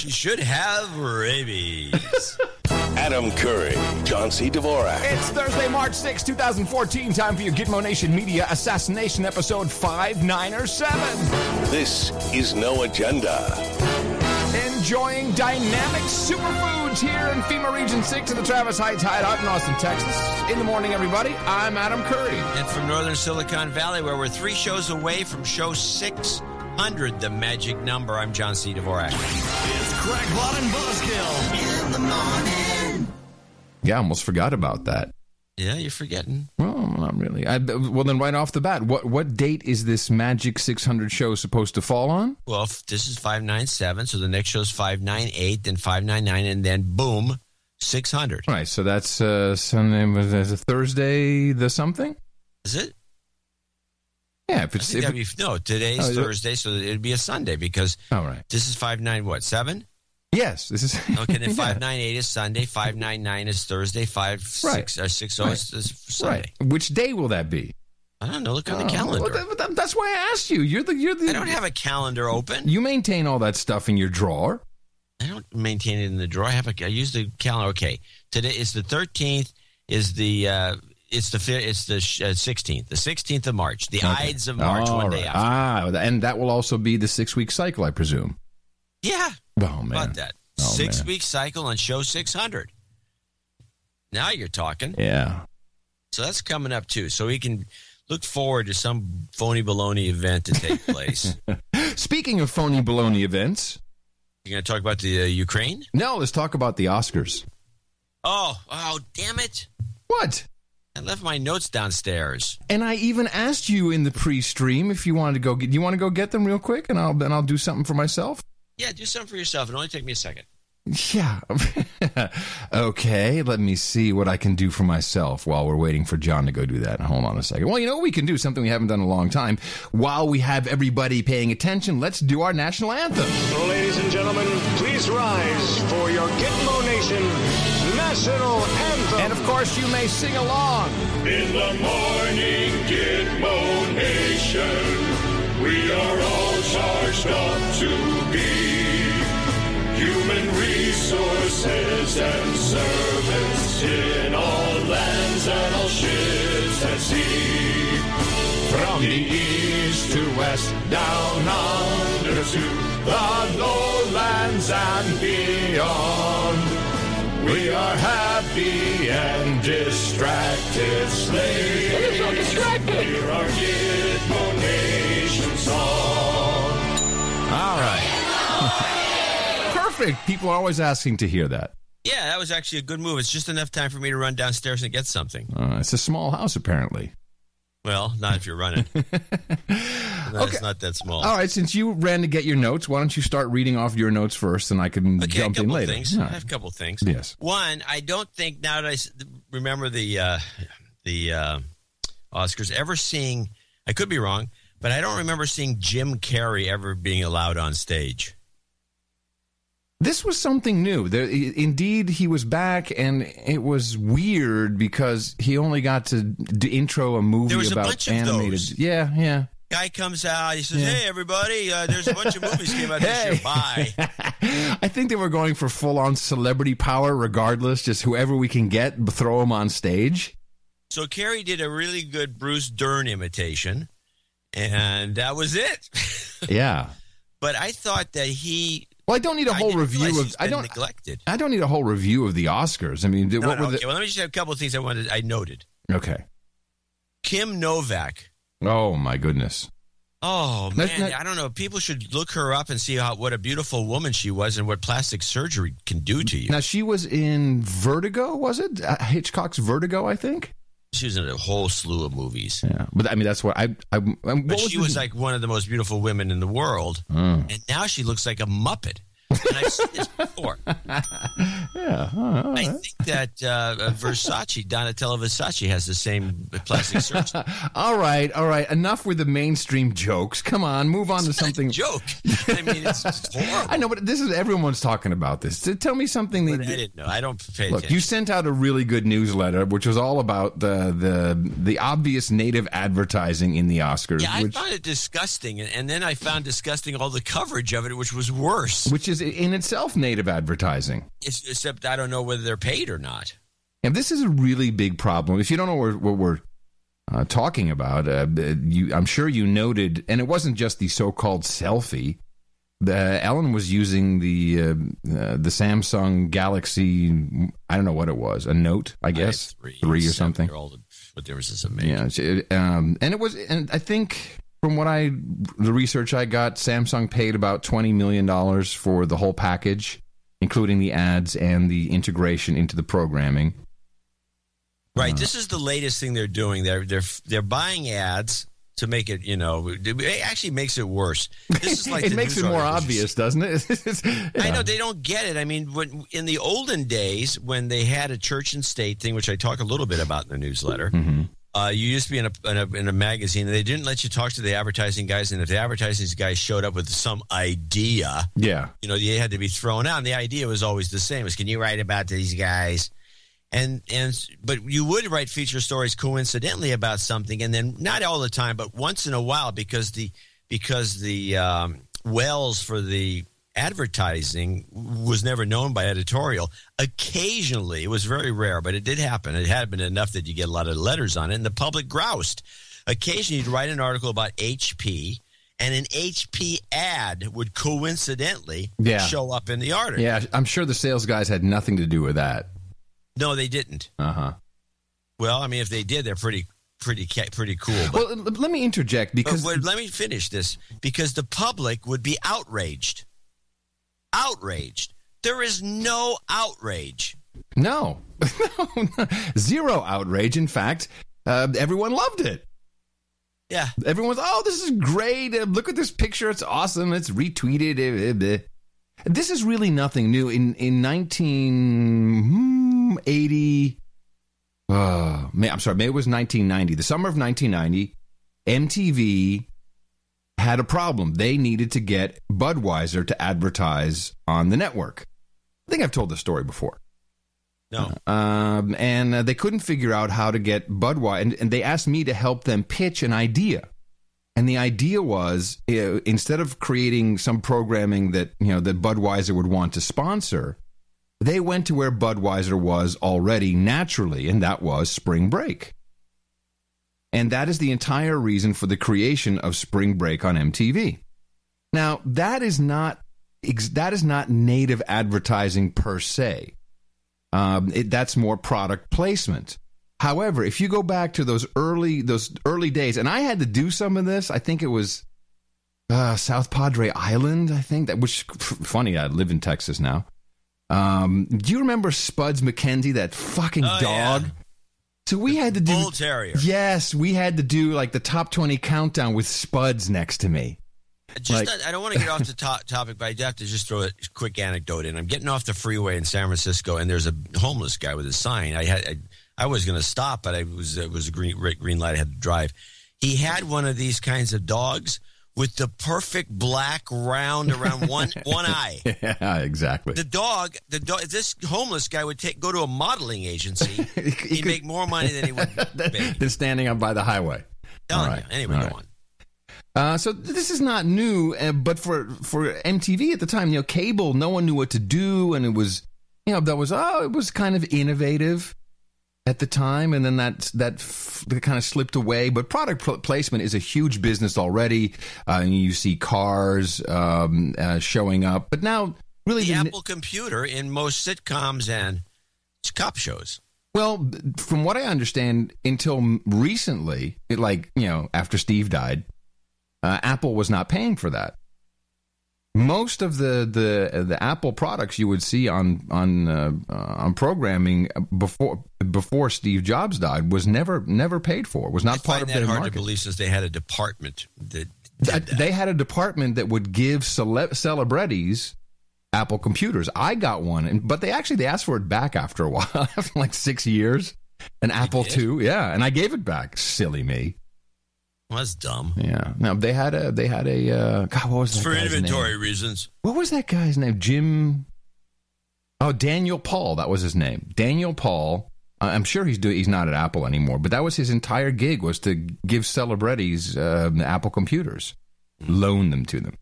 She should have rabies. Adam Curry, John C. Dvorak. It's Thursday, March 6, 2014. Time for your Gitmo Nation Media Assassination Episode 5, 9, or 7. This is No Agenda. Enjoying dynamic superfoods here in FEMA Region 6 of the Travis Heights Hideout in Austin, Texas. In the morning, everybody, I'm Adam Curry. and from northern Silicon Valley, where we're three shows away from show 600, the magic number, I'm John C. Dvorak. It's Crackpot and Buzzkill in the morning. Yeah, I almost forgot about that. Yeah, you're forgetting. Well, not really. I, well, then, right off the bat, what what date is this Magic 600 show supposed to fall on? Well, if this is 597, so the next show is 598, then 599, and then boom, 600. Right, so that's uh, Sunday, was a Thursday, the something? Is it? Yeah, if it's. If that'd be, no, today's Oh, it? Thursday, so it'd be a Sunday because all right. this is five nine what, 7? Yes, this is. Okay, then Yeah. 598 is Sunday, 599 is Thursday, 5 Right. 6 or 60 Right. is, is Sunday. Right. Which day will that be? I don't know. Look on the Oh, calendar. well, that- that's why I asked you. You're the. You're the. I don't have a calendar open. You maintain all that stuff in your drawer. I don't maintain it in the drawer. I have a. I use the calendar. Okay, today is the thirteenth. Is the uh, it's the it's the sixteenth. the sixteenth of March. The Ides of March. All one day right. after. Ah, and that will also be the six week cycle, I presume. Yeah. Oh man. About that. Oh, Six man. week cycle on show six hundred. Now you're talking. Yeah. So that's coming up too. So we can look forward to some phony baloney event to take place. Speaking of phony baloney events, You're going to talk about the uh, Ukraine? No, let's talk about the Oscars. Oh, oh, damn it! What? I left my notes downstairs. And I even asked you in the pre-stream if you wanted to go. Get, Do you want to go get them real quick, and I'll and I'll do something for myself. Yeah, do something for yourself. It'll only take me a second. Yeah. okay, let me see what I can do for myself while we're waiting for John to go do that. Hold on a second. Well, you know what we can do? Something we haven't done in a long time. While we have everybody paying attention, let's do our national anthem. Ladies and gentlemen, please rise for your Gitmo Nation National Anthem. And of course, you may sing along. In the morning, Gitmo Nation, we are all charged up to be human resources and servants in all lands and all ships at sea. From the east to west, down under to the lowlands and beyond. We are happy and distracted slaves. so distracted. Hear our Gitmo Nation song. All right. Perfect. People are always asking to hear that. Yeah, that was actually a good move. It's just enough time for me to run downstairs and get something. Uh, it's a small house, apparently. Well, not if you're running. no, It's not that small. All right. Since you ran to get your notes, why don't you start reading off your notes first, and I can Okay, jump in later. things. All I have a couple things. Yes. One, I don't think now that I remember the uh, the uh, Oscars ever seeing. I could be wrong, but I don't remember seeing Jim Carrey ever being allowed on stage. This was something new. There, indeed, he was back, and it was weird because he only got to d- intro a movie There was a about bunch of animated. those. Yeah, yeah. Guy comes out. He says, Yeah. "Hey, everybody! Uh, there's a bunch of movies came out this year. Bye." I think they were going for full on celebrity power, regardless. Just whoever we can get, throw them on stage. So Carrey did a really good Bruce Dern imitation, and that was it. Yeah. but I thought that he Well, I don't need a whole review of. I don't. neglected. I don't need a whole review of the Oscars. I mean, No, what no, were okay, the? well, let me just have a couple of things I wanted. I noted Okay. Kim Novak. Oh my goodness. Oh man, not- I don't know. People should look her up and see how what a beautiful woman she was and what plastic surgery can do to you. Now she was in Vertigo, was it Uh, Hitchcock's Vertigo? I think. She was in a whole slew of movies. Yeah, but I mean that's what I. I what But she the- was like one of the most beautiful women in the world, Oh. and now she looks like a muppet. And I've seen this before. yeah. all I think that uh, Versace, Donatella Versace, has the same plastic surgery. all right, all right. Enough with the mainstream jokes. Come on, move on to something. Joke. I mean, it's, it's horrible. I know, but this is everyone's talking about this. Tell me something But I that. didn't know. I don't pay Look, attention. you sent out a really good newsletter, which was all about the the the obvious native advertising in the Oscars, yeah, I which found it disgusting, and, and then I found disgusting all the coverage of it, which was worse. which is in itself native advertising. It's, except I don't know whether they're paid or not. And this is a really big problem. If you don't know what, what we're uh, talking about, uh, you, I'm sure you noted, and it wasn't just the so-called selfie. The Ellen was using the uh, uh, the Samsung Galaxy. I don't know what it was, a Note, I guess, three, three or something. Old, what difference does it make? Yeah, um, and it was, and I think from what I, the research I got, Samsung paid about twenty million dollars for the whole package, including the ads and the integration into the programming. Right. This is the latest thing they're doing. They're they're they're buying ads to make it. You know, it actually makes it worse. This is like it makes it more articles obvious, doesn't it? It's- I know they don't get it. I mean, when, in the olden days, when they had a church and state thing, which I talk a little bit about in the newsletter, Mm-hmm. Uh, you used to be in a, in a in a magazine, and they didn't let you talk to the advertising guys. And if the advertising guys showed up with some idea, Yeah. you know, they had to be thrown out. And the idea was always the same: was can you write about these guys? And and but you would write feature stories coincidentally about something, and then not all the time, but once in a while, because the because the um, wells for the advertising was never known by editorial. Occasionally, it was very rare, but it did happen. It had been enough that you get a lot of letters on it, and the public groused. Occasionally, you'd write an article about HP, and an HP ad would coincidentally Yeah. show up in the article. Yeah, I'm sure the sales guys had nothing to do with that. No, they didn't. Uh huh. Well, I mean, if they did, they're pretty, pretty, pretty cool. But, Well, let me interject but because let me finish this because the public would be outraged. Outraged. There is no outrage. no, no, zero outrage. In fact, uh, everyone loved it. Yeah. Everyone's, oh, this is great. Uh, look at this picture. It's awesome. It's retweeted. Eh, eh, eh. This is really nothing new. In in 1980, uh, May, I'm sorry, May it was 1990. The summer of 1990, MTV had a problem. They needed to get Budweiser to advertise on the network. I think I've told this story before. No. Um, and uh, they couldn't figure out how to get Budweiser, and, and they asked me to help them pitch an idea. And the idea was uh, instead of creating some programming that you know that Budweiser would want to sponsor, they went to where Budweiser was already naturally, and that was Spring Break. And that is the entire reason for the creation of Spring Break on MTV. Now, that is not that is not native advertising per se. Um, it, that's more product placement. However, if you go back to those early those early days, and I had to do some of this, I think it was uh, South Padre Island. I think that which funny. I live in Texas now. Um, do you remember Spuds MacKenzie, that fucking Oh, dog? yeah. So we had to do Bull Terrier. Yes, we had to do like the top twenty countdown with Spuds next to me. Just Like- not- I don't want to get off the to- topic, but I do have to just throw a quick anecdote in. I'm getting off the freeway in San Francisco, and there's a homeless guy with a sign. I had I, I was going to stop, but I was it was a green green light. I had to drive. He had one of these kinds of dogs with the perfect black round around one one eye. yeah, exactly. The dog, the dog. This homeless guy would take go to a modeling agency. He'd make more money than he would. make. They're standing up by the highway. Telling All right. you. Anyway, All go right. on. Uh, so this is not new, uh, but for for MTV at the time, you know, cable, no one knew what to do, and it was, you know, that was oh, it was kind of innovative at the time, and then that that, f- that kind of slipped away. But product pl- placement is a huge business already. Uh, and you see cars um, uh, showing up, but now really The the- Apple computer in most sitcoms and cop shows. Well, from what I understand, until recently, it, like you know, after Steve died, uh, Apple was not paying for that. Most of the the the Apple products you would see on on uh, uh, on programming before before Steve Jobs died was never never paid for. Was not I part find of that their hard market. to believe since they had a department that Th- that. They had a department that would give cele- celebrities Apple computers. I got one, and, but they actually they asked for it back after a while, after like six years. An Apple did? II, yeah, and I gave it back. Silly me. Well, that's dumb. Yeah. Now they had a they had a uh, God. What was that for guy's inventory name? reasons. What was that guy's name? Jim. Oh, Daniel Paul. That was his name. Daniel Paul. I'm sure he's doing. He's not at Apple anymore, but that was his entire gig was to give celebrities uh, Apple computers, loan them to them.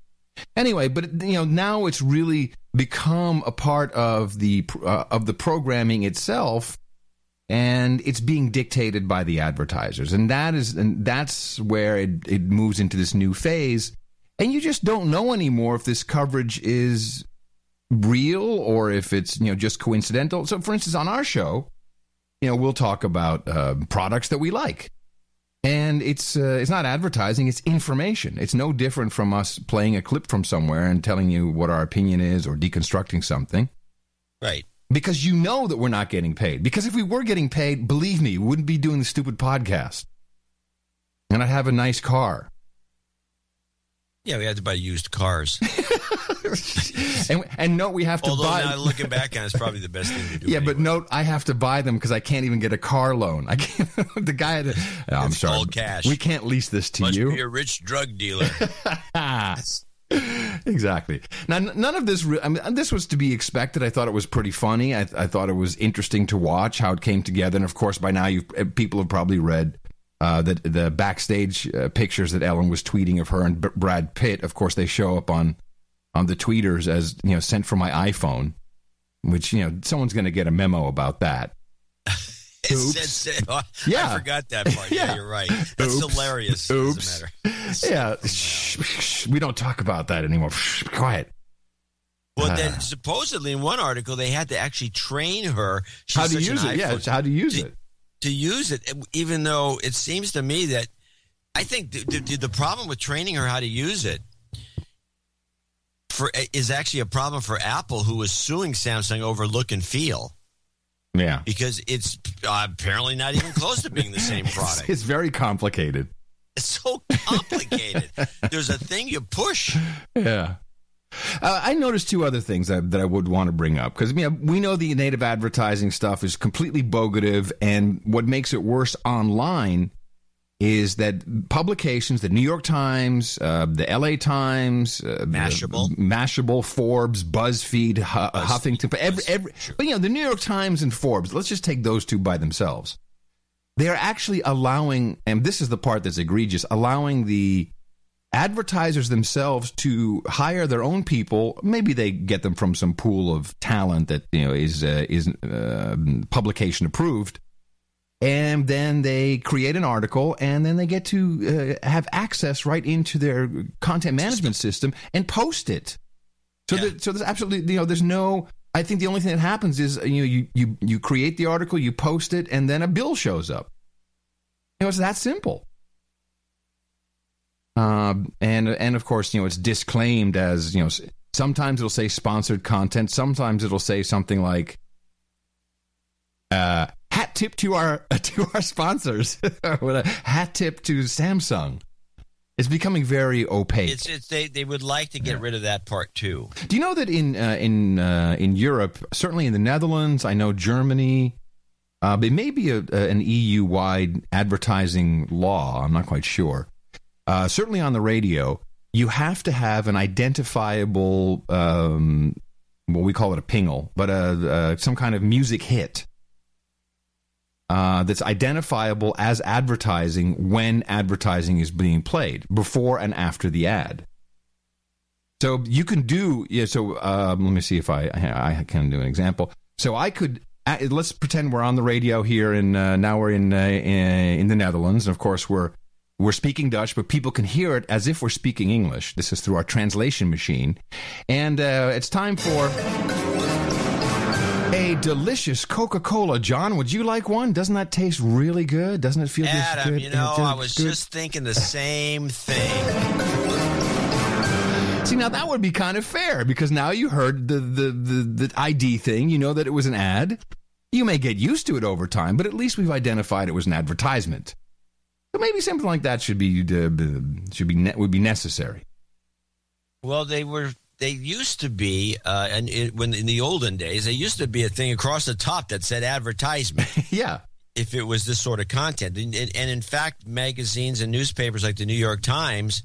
Anyway, but you know now it's really become a part of the uh, of the programming itself, and it's being dictated by the advertisers, and that is and that's where it, it moves into this new phase, and you just don't know anymore if this coverage is real or if it's you know just coincidental. So, for instance, on our show, you know, we'll talk about uh, products that we like. And it's uh, it's not advertising it's information. It's no different from us playing a clip from somewhere and telling you what our opinion is or deconstructing something. Right. Because you know that we're not getting paid because if we were getting paid believe me we wouldn't be doing the stupid podcast and i'd have a nice car Yeah, we had to buy used cars. and and note we have to buy. Although buy now looking back on it, it's probably the best thing to do. yeah, but anyway. note I have to buy them because I can't even get a car loan. I can't. the guy had. To, Oh, I'm It's sorry. all cash. We can't lease this to must you. be a rich drug dealer. exactly. Now, none of this. Re- I mean, this was to be expected. I thought it was pretty funny. I, I thought it was interesting to watch how it came together. And of course, by now, you people have probably read uh, the the backstage uh, pictures that Ellen was tweeting of her and B- Brad Pitt. Of course, they show up on on the tweeters as you know sent from my iPhone, which you know someone's going to get a memo about that. It Oops. said- said- oh, Yeah. I forgot that part. Yeah, Yeah. you're right. That's Oops. hilarious. Oops. Doesn't matter. Yeah, shh, shh, we don't talk about that anymore. Shh, be quiet. Well, Ah. then supposedly in one article they had to actually train her. She's How to use it? Yeah, how to use to, it. to use it, even though it seems to me that I think the, the, the problem with training her how to use it for is actually a problem for Apple, who is suing Samsung over look and feel Yeah. because it's uh, apparently not even close to being the same product. It's very complicated. It's so complicated. There's a thing you push. Yeah. Uh, I noticed two other things that, that I would want to bring up because you know, we know the native advertising stuff is completely bogative, and what makes it worse online is that publications, the New York Times, uh, the L.A. Times, uh, Mashable. Mashable, Forbes, BuzzFeed, Hu- Huffington, every, every, but you know the New York Times and Forbes. Let's just take those two by themselves. They are actually allowing, and this is the part that's egregious, allowing the advertisers themselves to hire their own people. Maybe they get them from some pool of talent that you know is uh, is uh, publication approved, and then they create an article, and then they get to uh, have access right into their content management system and post it. So, Yeah. there, so there's absolutely you know there's no. I think the only thing that happens is you know you you you create the article, you post it, and then a bill shows up. You know, it's that simple. Um, and and of course, you know, it's disclaimed as you know. Sometimes it'll say sponsored content. Sometimes it'll say something like, uh, "Hat tip to our to our sponsors." Hat tip to Samsung. It's becoming very opaque. It's, it's they, they would like to get rid of that part too. Do you know that in uh, in uh, in Europe, certainly in the Netherlands, I know Germany, uh, it may be a, a, an EU wide advertising law. I'm not quite sure. Uh, certainly on the radio, you have to have an identifiable, um, well, we call it a pingle, but a, uh some kind of music hit. Uh, that's identifiable as advertising when advertising is being played before and after the ad. So you can do yeah. So um, let me see if I I can do an example. So I could uh, let's pretend we're on the radio here, and uh, now we're in, uh, in in the Netherlands, and of course we're we're speaking Dutch, but people can hear it as if we're speaking English. This is through our translation machine, and uh, it's time for. A delicious Coca Cola, John. Would you like one? Doesn't that taste really good? Doesn't it feel Adam, good? you know, I was good. just thinking the same thing. See, now that would be kind of fair because now you heard the, the, the, the ID thing. You know that it was an ad. You may get used to it over time, but at least we've identified it was an advertisement. So maybe something like that should be uh, should be ne- would be necessary. Well, they were. They used to be, uh, and it, when in the olden days, they used to be a thing across the top that said advertisement. yeah, if it was this sort of content, and, and, and in fact, magazines and newspapers like the New York Times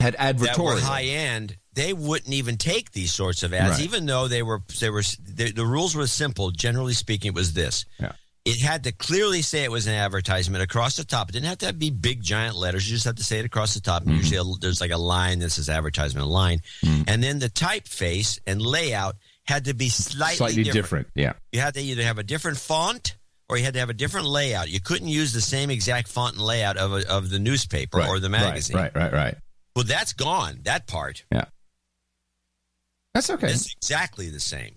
had that were advertorial. high end, they wouldn't even take these sorts of ads, Right. even though they were they were the, the rules were simple. Generally speaking, it was this: Yeah. It had to clearly say it was an advertisement across the top. It didn't have to be big giant letters. You just have to say it across the top. Mm-hmm. Usually there's like a line that says advertisement line. Mm. And then the typeface and layout had to be slightly, Slightly different. different. Yeah. You had to either have a different font or you had to have a different layout. You couldn't use the same exact font and layout of, a, of the newspaper or the magazine. Right, right, right, right. Well, that's gone, that part. Yeah. That's okay. It's exactly the same.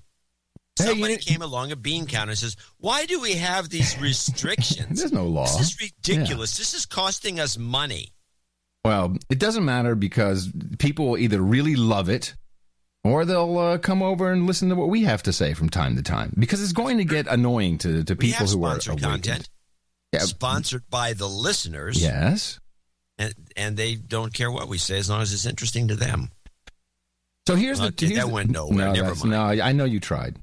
Hey, Somebody need- came along, a bean counter, and says, Why do we have these restrictions? There's no law. This is ridiculous. This is costing us money. Well, it doesn't matter because people will either really love it or they'll uh, come over and listen to what we have to say from time to time because it's going to get annoying to, to people who are sponsored awakened. content Yeah. sponsored by the listeners, Yes. and, and they don't care what we say as long as it's interesting to them. So here's Okay, the here's that the- went nowhere. No, Never mind. no, I know you tried.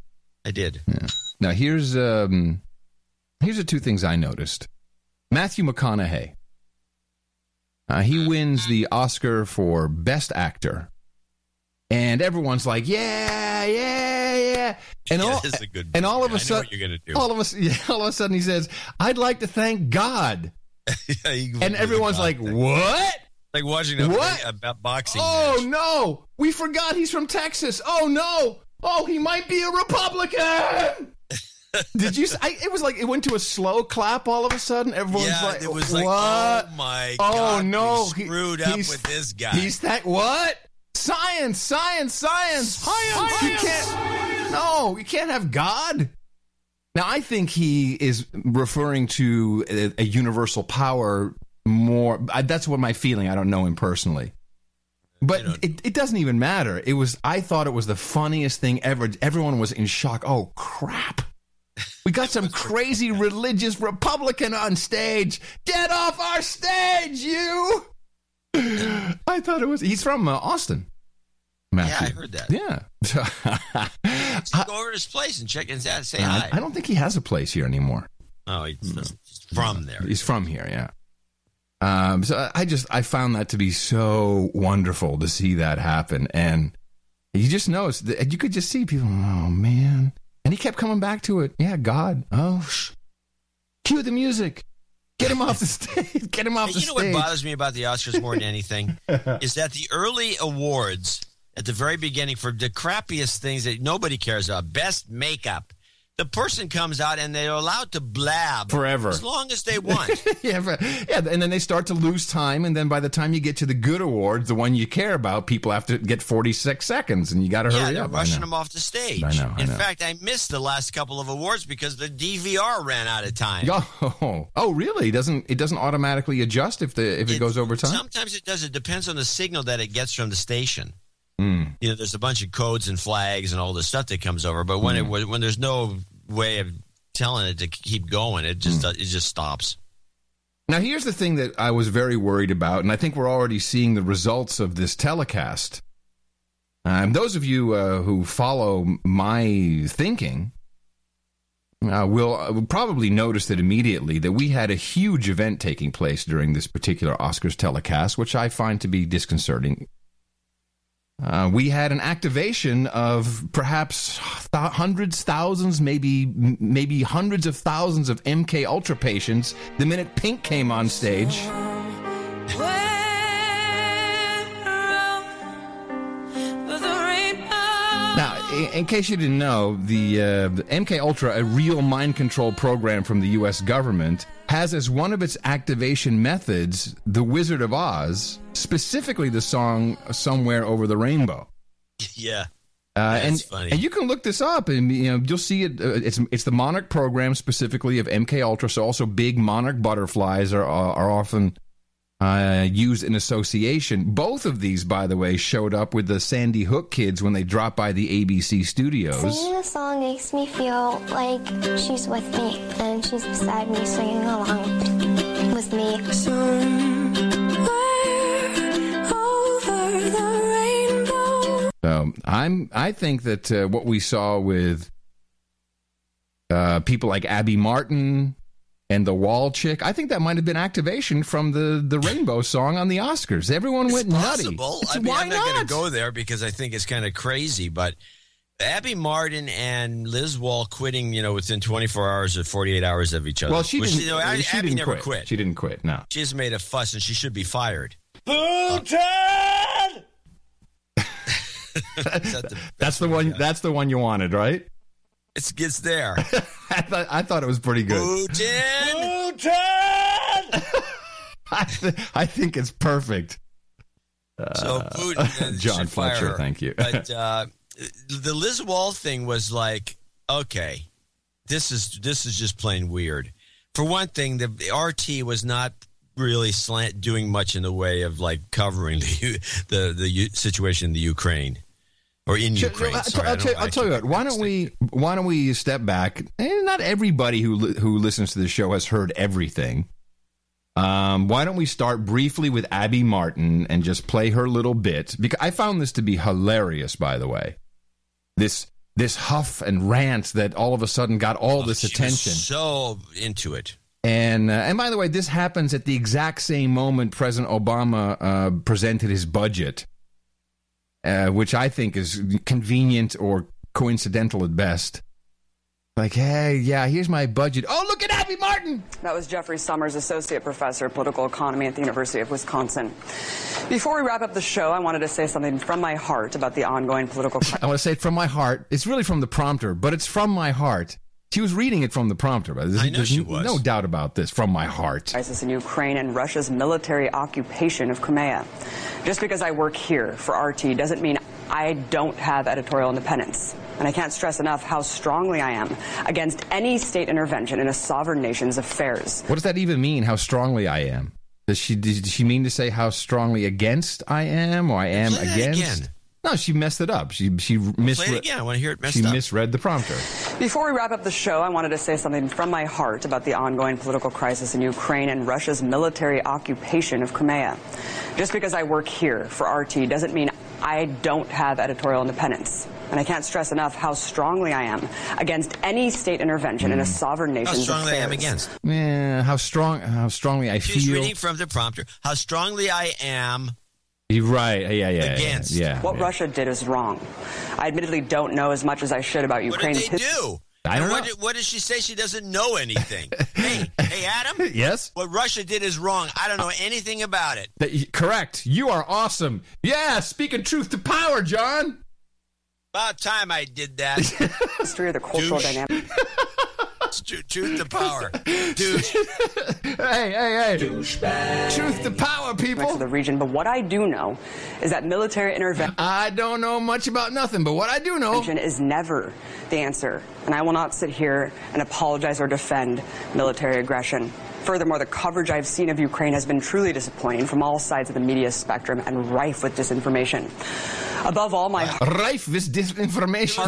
I did. Now here's um here's the two things I noticed. Matthew McConaughey. Uh, he wins the Oscar for Best Actor, and everyone's like, "Yeah, yeah, yeah!" And Yeah, all this is a good and all of a sudden, what you're gonna do. all of us, yeah, all of a sudden, he says, "I'd like to thank God," and everyone's like, "What?" like watching a, What? a, a boxing Oh match. no! We forgot he's from Texas. Oh no! Oh, he might be a Republican. Did you? s- I, it was like it went to a slow clap all of a sudden. Everyone's Yeah, like, it was "What?" like, oh my Oh, god, no, we he- screwed up he's- with this guy. He's that what? Science, science, science, science. You can't. No, you can't have God. Now, I think he is referring to a, a universal power more. I, that's what my feeling. I don't know him personally. But it, it doesn't even matter. It was. I thought it was the funniest thing ever. Everyone was in shock. Oh crap! We got some crazy religious Republican on stage. Get off our stage, you! I thought it was. He's from uh, Austin. yeah, I heard that. Yeah. Go over to his place and check and say I, hi. I don't think he has a place here anymore. oh, he's from there. He's from here, yeah. Um, so I- just I found that to be so wonderful to see that happen, and you just noticed that you could just see people. Oh man! And he kept coming back to it. Yeah, God. Oh, sh- cue the music. Get him off the stage. Get him off Hey, the stage. you know what bothers me about the Oscars more than anything is that the early awards at the very beginning for the crappiest things that nobody cares about, best makeup. The person comes out and they're allowed to blab Forever. as long as they want. yeah, but- yeah, and then they start to lose time, and then by the time you get to the good awards, the one you care about, people have to get forty six seconds, and you got to yeah, hurry they're up. Rushing them off the stage. I know, I In know. fact, I missed the last couple of awards because the DVR ran out of time. Oh, oh, really? It doesn't it doesn't automatically adjust if the if it, goes over time? Sometimes it does. It depends on the signal that it gets from the station. Hmm. You know, there's a bunch of codes and flags and all this stuff that comes over, but when it when there's no way of telling it to keep going, it just it just stops. Now, here's the thing that I was very worried about, and I think we're already seeing the results of this telecast. Um, those of you uh, who follow my thinking uh, will, uh, will probably notice that immediately that we had a huge event taking place during this particular Oscars telecast, which I find to be disconcerting. Uh, we had an activation of perhaps th- hundreds, thousands, maybe maybe hundreds of thousands of MK Ultra patients the minute Pink came on stage. In, in case you didn't know, the, uh, the MK Ultra, a real mind control program from the U.S. government, has as one of its activation methods the Wizard of Oz, specifically the song "Somewhere Over the Rainbow." yeah, Uh, That's and, funny. and you can look this up, and you know you'll see it. Uh, it's it's the Monarch program specifically of MK Ultra. So also big Monarch butterflies are, are often uh, used in association. Both of these, by the way, showed up with the Sandy Hook kids when they dropped by the ABC studios. Singing the song makes me feel like she's with me and she's beside me singing along with me. So I'm I think that uh, what we saw with uh, people like Abby Martin and the Wahl Chick, I think that might have been activation from the the Rainbow song on the Oscars. Everyone went nutty. It's- I mean, why I'm not, going to go there because I think it's kind of crazy, but Abby Martin and Liz Wahl quitting, you know, within 24 hours or 48 hours of each other. Well, she didn't. you know, Abby, she Abby didn't never quit. quit. She didn't quit. No. She has made a fuss and she should be fired. Putin! Is that the- That's the one. That's the one you wanted, right? It's gets there. I thought. I thought it was pretty good. Putin. Putin! I, th- I think it's perfect. So Putin. uh, John Fletcher, her. thank you. But uh, the Liz Wahl thing was like, okay, this is this is just plain weird. For one thing, the RT was not really slant doing much in the way of like covering the the the U- situation in the Ukraine or in Sure, Ukraine. I'll, Sorry, I'll I'll tell you what. Why don't we? Why don't we step back? And not everybody who li- who listens to the show has heard everything. Um, why don't we start briefly with Abby Martin and just play her little bit? Because I found this to be hilarious. By the way, this this huff and rant that all of a sudden got all this She was attention. so into it. And uh, and by the way, this happens at the exact same moment President Obama uh, presented his budget, uh, which I think is convenient or coincidental at best. Like, hey, yeah, here's my budget. Oh, look at Abby Martin. That was Jeffrey Sommers, Associate Professor of Political Economy at the University of Wisconsin. Before we wrap up the show, I wanted to say something from my heart about the ongoing political. I want to say it from my heart. It's really from the prompter, but it's from my heart. She was reading it from the prompter. But there's, I know there's she was. no doubt about this. From my heart. crisis in Ukraine and Russia's military occupation of Crimea. Just because I work here for RT doesn't mean I don't have editorial independence. And I can't stress enough how strongly I am against any state intervention in a sovereign nation's affairs. What does that even mean? How strongly I am? Does she did she mean to say how strongly against I am, or I am Play that against? Again. No, she messed it up. She she Play misread. it again. I want to hear it messed She up. misread the prompter. Before we wrap up the show, I wanted to say something from my heart about the ongoing political crisis in Ukraine and Russia's military occupation of Crimea. Just because I work here for RT doesn't mean I don't have editorial independence. And I can't stress enough how strongly I am against any state intervention in a hmm. sovereign nation. How nation's strongly I am against. Yeah, how strong? How strongly I She's feel. reading from the prompter. How strongly I am. You're right. Yeah, yeah, yeah. Against. Yeah. What yeah. Russia did is wrong. I admittedly don't know as much as I should about What Ukraine's did they history. do? I don't what know. Did, what does she say? She doesn't know anything. hey, hey, Adam. Yes. What Russia did is wrong. I don't know anything about it. That- correct. You are awesome. Yeah, speaking truth to power, John. About time I did that. history or the cultural Douche. dynamic It's tru- truth to power, dude. Hey, hey, hey. Douchebag. Truth to power, of people. the region. But what I do know is that military intervention. I don't know much about nothing, but what I do know. is never the answer. And I will not sit here and apologize or defend military aggression. Furthermore, the coverage I've seen of Ukraine has been truly disappointing from all sides of the media spectrum and rife with disinformation. Above all, my heart Rife with disinformation.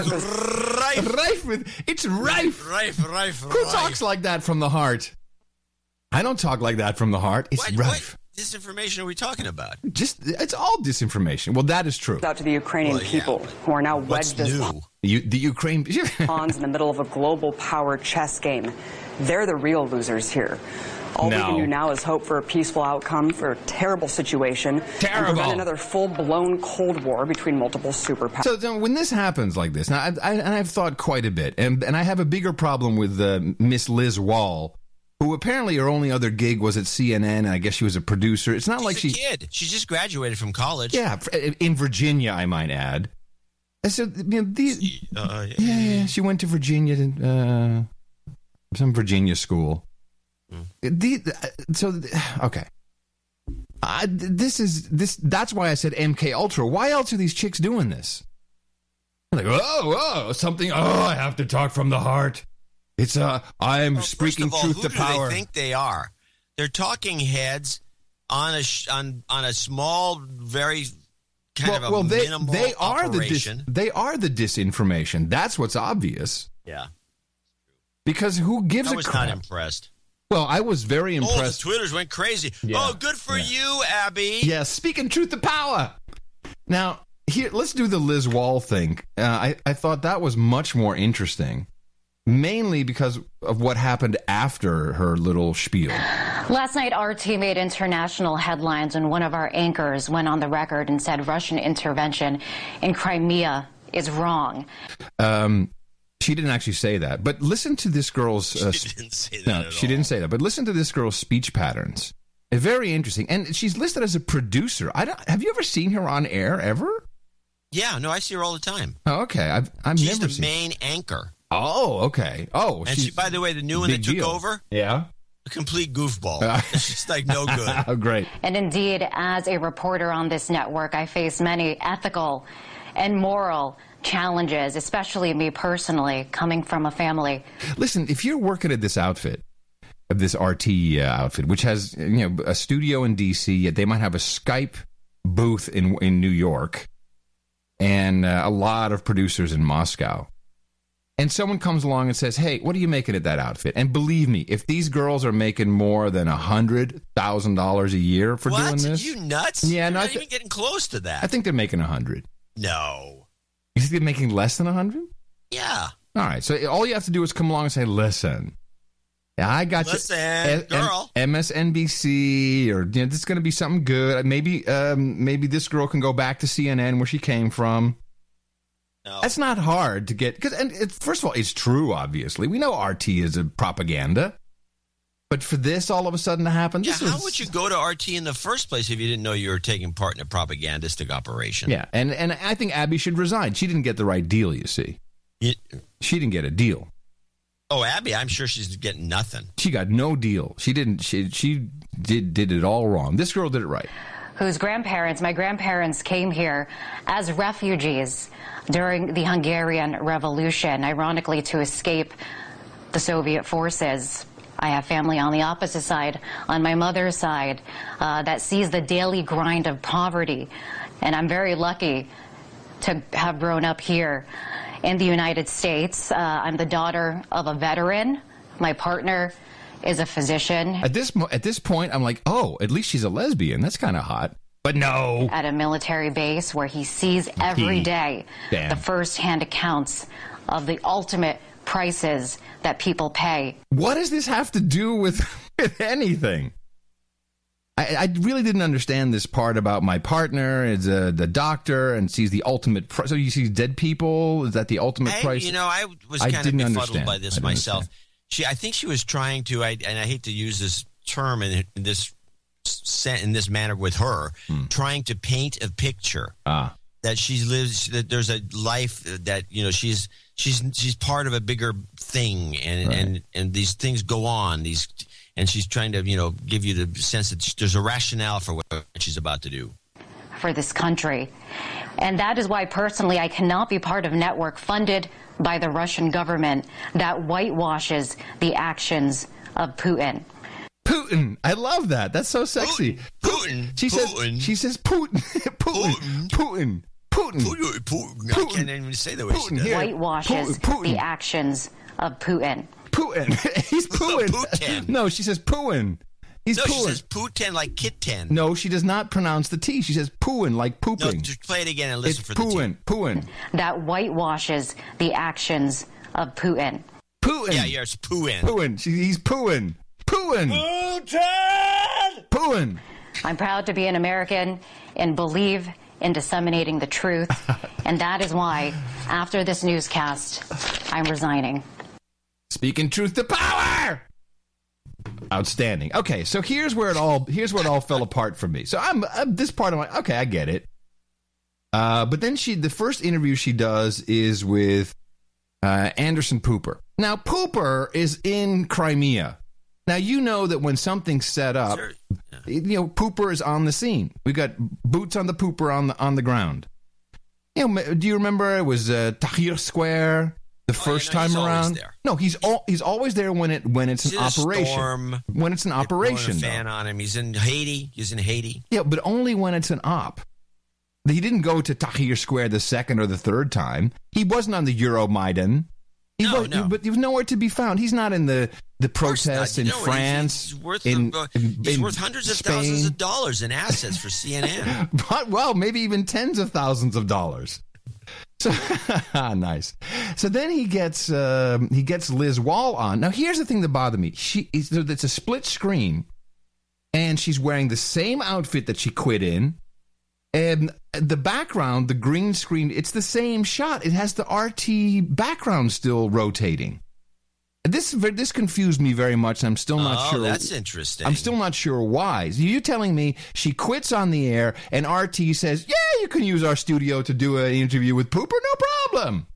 Rife, rife with. It's rife. rife, rife, Who rife. talks like that from the heart? I don't talk like that from the heart. It's What, rife. what disinformation are we talking about? Just it's all disinformation. Well, that is true. out to the Ukrainian Well, yeah, people who are now What's wedged as new? You, the Ukraine. pawns in the middle of a global power chess game. They're the real losers here. All we can do now is hope for a peaceful outcome for a terrible situation and Terrible. prevent another full-blown Cold War between multiple superpowers. So, so when this happens like this, now I, I, and I've thought quite a bit, and and I have a bigger problem with uh, Miss Liz Wahl, who apparently her only other gig was at CNN, and I guess she was a producer. It's not She's like a she, kid. She just graduated from college. yeah, in Virginia, I might add. And so you know, these, Uh, yeah, yeah, she went to Virginia, to, uh, some Virginia school. The, so okay. I, this is this. That's why I said MK Ultra. Why else are these chicks doing this? Like, oh, oh, something. Oh, I have to talk from the heart. It's uh, I'm Well, speaking of all, truth who to do power. They think they are. They're talking heads on a sh- on on a small, very kind well, of a well, they minimal they are the dis, they are the disinformation. That's what's obvious. yeah, Because who gives I a was crap? not impressed. well, I was very impressed. Oh, the impressed. Twitters went crazy. Yeah. Oh, good for Yeah. you, Abby. Yeah, speaking truth to power. Now, here, let's do the Liz Wahl thing. Uh, I, I thought that was much more interesting, mainly because of what happened after her little spiel. Last night, RT made international headlines when one of our anchors went on the record and said Russian intervention in Crimea is wrong. Um, she didn't actually say that, but listen to this girl's. Uh, She didn't say that no, at she all. didn't say that. But listen to this girl's speech patterns. Very interesting, and she's listed as a producer. I don't, have you ever seen her on air ever? Yeah, no, I see her all the time. Oh, okay. I've I've She's never the seen. main anchor. Oh, okay. Oh, And she, by the way, the new one that took deal. over, Yeah. a complete goofball. She's like no good. Oh, great. And indeed, as a reporter on this network, I face many ethical and moral challenges, especially me personally, coming from a family Listen, if you're working at this outfit, of this RT uh, outfit, which has you know a studio in DC, yet they might have a Skype booth in in New York, and uh, a lot of producers in Moscow. And someone comes along and says, "Hey, what are you making at that outfit?" And believe me, if these girls are making more than a hundred thousand dollars a year for what? doing this, you nuts? Yeah, You're no, not thi- even getting close to that. I think they're making a hundred. no. You think they're making less than a hundred? Yeah. All right. So all you have to do is come along and say, "Listen, I got Listen, you, girl. M- MSNBC, or you know, this is going to be something good. Maybe, um, maybe this girl can go back to CNN where she came from. No. That's not hard to get because, and it, first of all, it's true. Obviously, we know RT is a propaganda, but for this all of a sudden to happen, yeah, how would you go to RT in the first place if you didn't know you were taking part in a propagandistic operation? Yeah, and and I think Abby should resign. She didn't get the right deal. You see, You- she didn't get a deal. oh, Abby, I'm sure she's getting nothing. She got no deal. She didn't. She she did did it all wrong. This girl did it right. Whose grandparents, my grandparents, came here as refugees during the Hungarian Revolution, ironically to escape the Soviet forces. I have family on the opposite side, on my mother's side, uh, that sees the daily grind of poverty. And I'm very lucky to have grown up here in the United States. Uh, I'm the daughter of a veteran. My partner is a physician At this at this point, I'm like, oh, at least she's a lesbian. That's kind of hot. But no, at a military base where he sees every He- day Damn. the first-hand accounts of the ultimate prices that people pay. what does this have to do with with anything? I, I really didn't understand this part about my partner is uh, the doctor and sees the ultimate price. So you see dead people. Is that the ultimate I, price? you know, I was I kind of didn't befuddled understand. by this myself. understand. She, I think she was trying to, I, and I hate to use this term in, in this sen- in this manner with her, trying to paint a picture Hmm. ah, that she lives that there's a life that you know she's she's she's part of a bigger thing and and and these things go on these and she's trying to you know give you the sense that there's a rationale for what she's about to do for this country. And that is why personally I cannot be part of a network funded by the Russian government that whitewashes the actions of Putin. Putin. I love that. That's so sexy. Putin, She says. Putin. She says Putin. Putin. Putin. Putin. Putin, Putin. I can't even say the way she Putin, does. here. Whitewashes Putin. the actions of Putin. Putin. He's Putin. Putin. No, she says Putin. He's No, she Putin. says Putin like kitten. no, she does not pronounce the T. She says Putin like No, pooping. just play it again and it's listen for the T. Putin. Putin. that whitewashes the actions of Putin. Putin. Yeah, yeah, it's Putin. Putin. She, he's Putin. Putin. Putin! Putin. I'm proud to be an American and believe in disseminating the truth. and that is why, after this newscast, I'm resigning. Speaking truth to power. Outstanding. Okay, so here's where it all here's where it all fell apart for me. So I'm, I'm this part of my okay, I get it. Uh, but then she the first interview she does is with uh, Anderson Pooper. Now Pooper is in Crimea. Now you know that when something's set up, Sure. you know Pooper is on the scene. We got boots on the Pooper on the on the ground. You know, do you remember it was uh, Tahrir Square the first Oh, no, time he's around? No, he's all he's always there when it when it's He's an operation. storm. When it's an They're operation, fan on him. He's in Haiti. He's in Haiti. Yeah, but only when it's an op. He didn't go to Tahrir Square the second or the third time. He wasn't on the Euromaidan. He No, was, no. But he was nowhere to be found. He's not in the, the protests in know, he's- France. He's, worth in, uh, in- he's in worth hundreds of thousands of dollars in assets for CNN. But, well, maybe even tens of thousands of dollars. So nice. So then he gets um, he gets Liz Wahl on. Now here's the thing that bothered me. She it's, it's a split screen, and she's wearing the same outfit that she quit in, And the background, the green screen, it's the same shot. It has the RT background still rotating. This this confused me very much. I'm still not oh, sure. that's interesting. I'm still not sure why. So you're telling me she quits on the air and RT says, "Yeah, you can use our studio to do an interview with Pooper, no problem."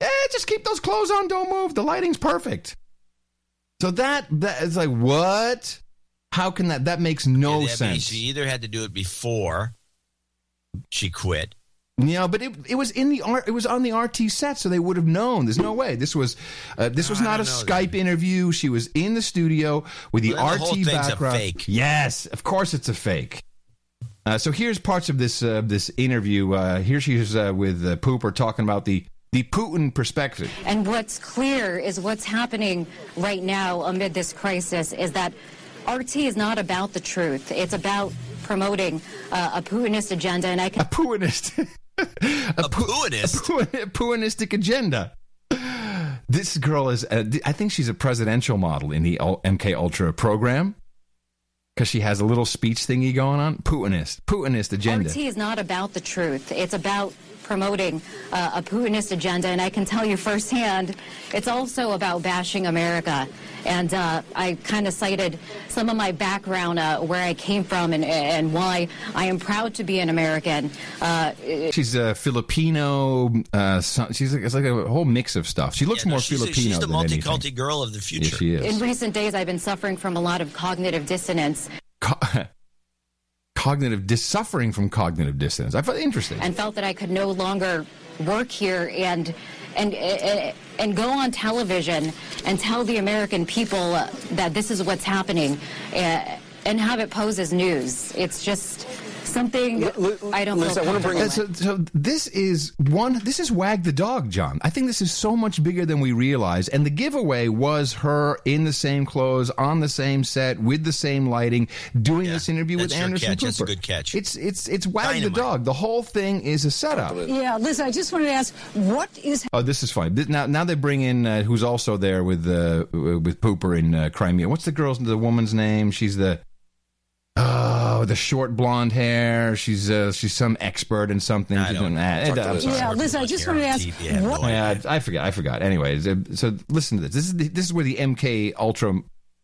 Yeah, just keep those clothes on. Don't move. The lighting's perfect. So that that is like what? How can that? That makes no Yeah, sense. She either had to do it before she quit. You know, but it, it was in the art. It was on the RT set, so they would have known. There's no way. This was uh, this was not a know Skype interview. She was in the studio with the Well, RT the whole thing's a background. fake. Yes, of course it's a fake. Uh, so here's parts of this uh, this interview. Uh, here she is uh, with uh, Pooper talking about the the Putin perspective. And what's clear is what's happening right now amid this crisis is that RT is not about the truth. It's about promoting uh, a Putinist agenda, and I can A Putinist. a, A Putinist? A Pu- Puinistic agenda. This girl is. Uh, I think she's a presidential model in the MK Ultra program because she has a little speech thingy going on. Putinist, Putinist agenda. RT is not about the truth. It's about promoting uh, a Putinist agenda, and I can tell you firsthand, it's also about bashing America. And uh, I kind of cited some of my background, uh, where I came from, and, and why I am proud to be an American. Uh, She's a Filipino. Uh, she's like, it's like a whole mix of stuff. She looks Yeah, no, more she's, Filipino she's the than anything. girl of the future. Yes, she is. in recent days, I've been suffering from a lot of cognitive dissonance Co- cognitive dis- suffering from cognitive dissonance. I find it interesting. and felt that I could no longer work here and and and, and go on television and tell the American people uh, that this is what's happening uh, and have it pose as news. It's just something I don't Liz, feel I wanna bring- comfortable Uh, so, so this is one. This is Wag the Dog, John. I think this is so much bigger than we realize. And the giveaway was her in the same clothes, on the same set, with the same lighting, doing Yeah, this interview with Anderson catch. Cooper. That's a good catch. It's it's it's Wag Dynamite. the Dog. The whole thing is a setup. Yeah, Liz, I just wanted to ask, what is Oh, this is fine. Now, now they bring in uh, who's also there with uh, with Pooper in uh, Crimea. What's the girl's the woman's name? She's the oh, the short blonde hair. She's uh, she's some expert in something. I She's don't doing that. Talk to I'm Liz. sorry. Yeah, Liz, I just wanted to ask, TV, I have what- Yeah, I forgot. I forgot. Anyways, uh, so listen to this. This is the, this is where the MK Ultra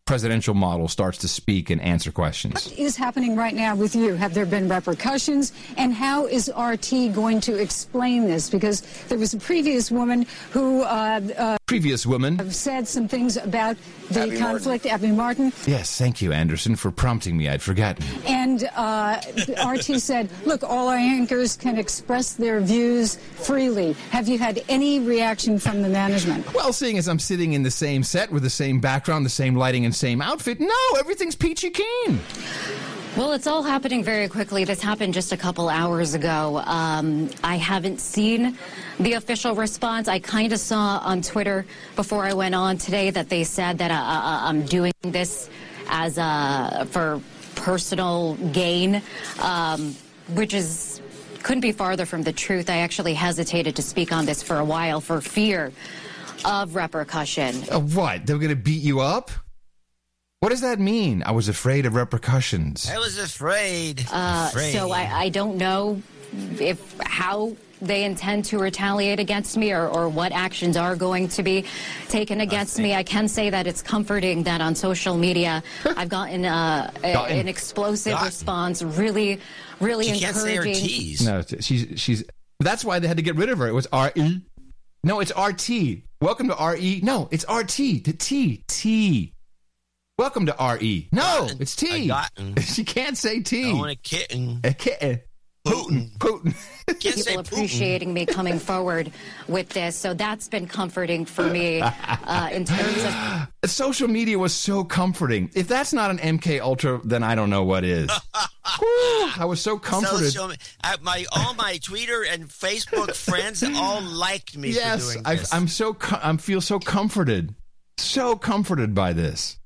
presidential model starts to speak and answer questions. What is happening right now with you? Have there been repercussions? And how is RT going to explain this? Because there was a previous woman who uh, uh, Previous woman. Have said some things about the Abby conflict, Abby Martin, Yes, thank you, Anderson, for prompting me. I'd forgotten. and uh, RT said, look, all our anchors can express their views freely. Have you had any reaction from the management? Well, seeing as I'm sitting in the same set with the same background, the same lighting, and same outfit, no, everything's peachy keen. Well, it's all happening very quickly. This happened just a couple hours ago. Um, I haven't seen the official response. I kind of saw on Twitter before I went on today that they said that uh, uh, I'm doing this as uh, for personal gain, um, which is couldn't be farther from the truth. I actually hesitated to speak on this for a while for fear of repercussion. Uh, what? They're going to beat you up? What does that mean? I was afraid of repercussions. I was afraid. Uh, afraid. so I, I don't know if how they intend to retaliate against me or, or what actions are going to be taken against me. I can say that it's comforting that on social media I've gotten, uh, a- Gotten. an explosive Gotten. response, really, really she can't say her encouraging. T's. No, it's- she's she's. That's why they had to get rid of her. It was R E. No, it's R T. Welcome to R E. No, it's R T. The T T. Welcome to R E. No, Gotten. it's T. I gotten. She can't say T. I want a kitten. A kitten. Putin. Putin. Can't say People Putin. appreciating me coming forward with this, so that's been comforting for me uh, in terms of Social media was so comforting. If that's not an MK Ultra, then I don't know what is. Whew, I was so comforted. Social, I, my all my Twitter and Facebook friends all liked me for yes, doing I, this. I'm so co- I feel so comforted, so comforted by this.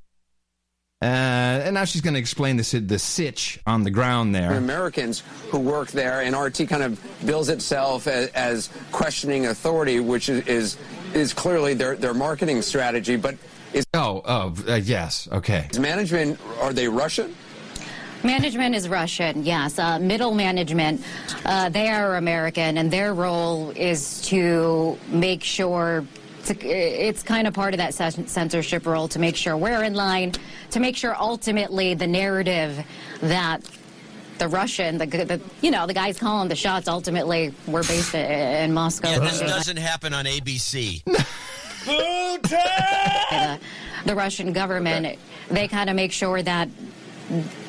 Uh, and now she's going to explain the si- the sitch on the ground there. Americans who work there, and RT kind of bills itself as, as questioning authority, which is, is is clearly their their marketing strategy. But is Oh, oh, uh, yes, okay. Is management are they Russian? Management is Russian, yes. Uh, middle management, uh, they are American, and their role is to make sure. To, it's kind of part of that censorship role to make sure we're in line, to make sure ultimately the narrative that the Russian, the, the you know the guys calling the shots ultimately were based in Moscow. Yeah, this doesn't happen on ABC. the, the Russian government, they kind of make sure that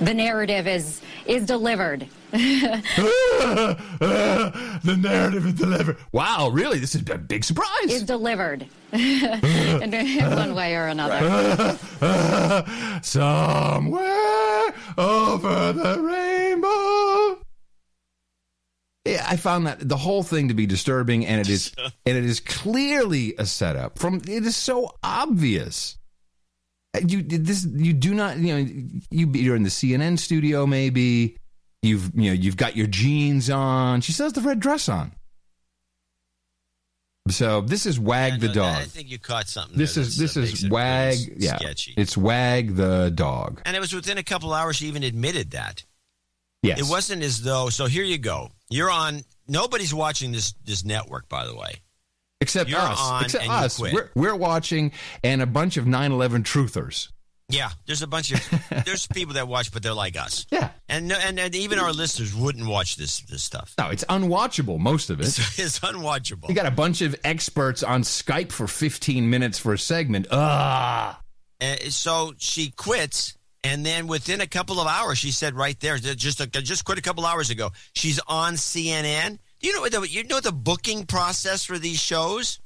the narrative is is delivered. the narrative is delivered. Wow, really? This is a big surprise. Is delivered in one way or another. Somewhere over the rainbow. Yeah, I found that the whole thing to be disturbing, and it is, and it is clearly a setup. From it is so obvious. You this you do not you know you you're in the CNN studio maybe you've you know you've got your jeans on. She says the red dress on. So this is Wag Yeah, the no, dog. I think you caught something. This is this uh, is Wag. Yeah, sketchy. it's Wag the dog. And it was within a couple hours she even admitted that. Yes. It wasn't as though. So here you go. You're on. Nobody's watching this this network, by the way. Except You're us. Except us. We're, we're watching, and a bunch of 9/11 truthers. Yeah, there's a bunch of there's people that watch, but they're like us. Yeah, and and, and even our listeners wouldn't watch this this stuff. No, it's unwatchable. Most of it. It's, it's unwatchable. You got a bunch of experts on Skype for 15 minutes for a segment. Ah. So she quits, and then within a couple of hours, she said right there, just a, just quit a couple hours ago. She's on CNN. Do you know what the, you know the booking process for these shows?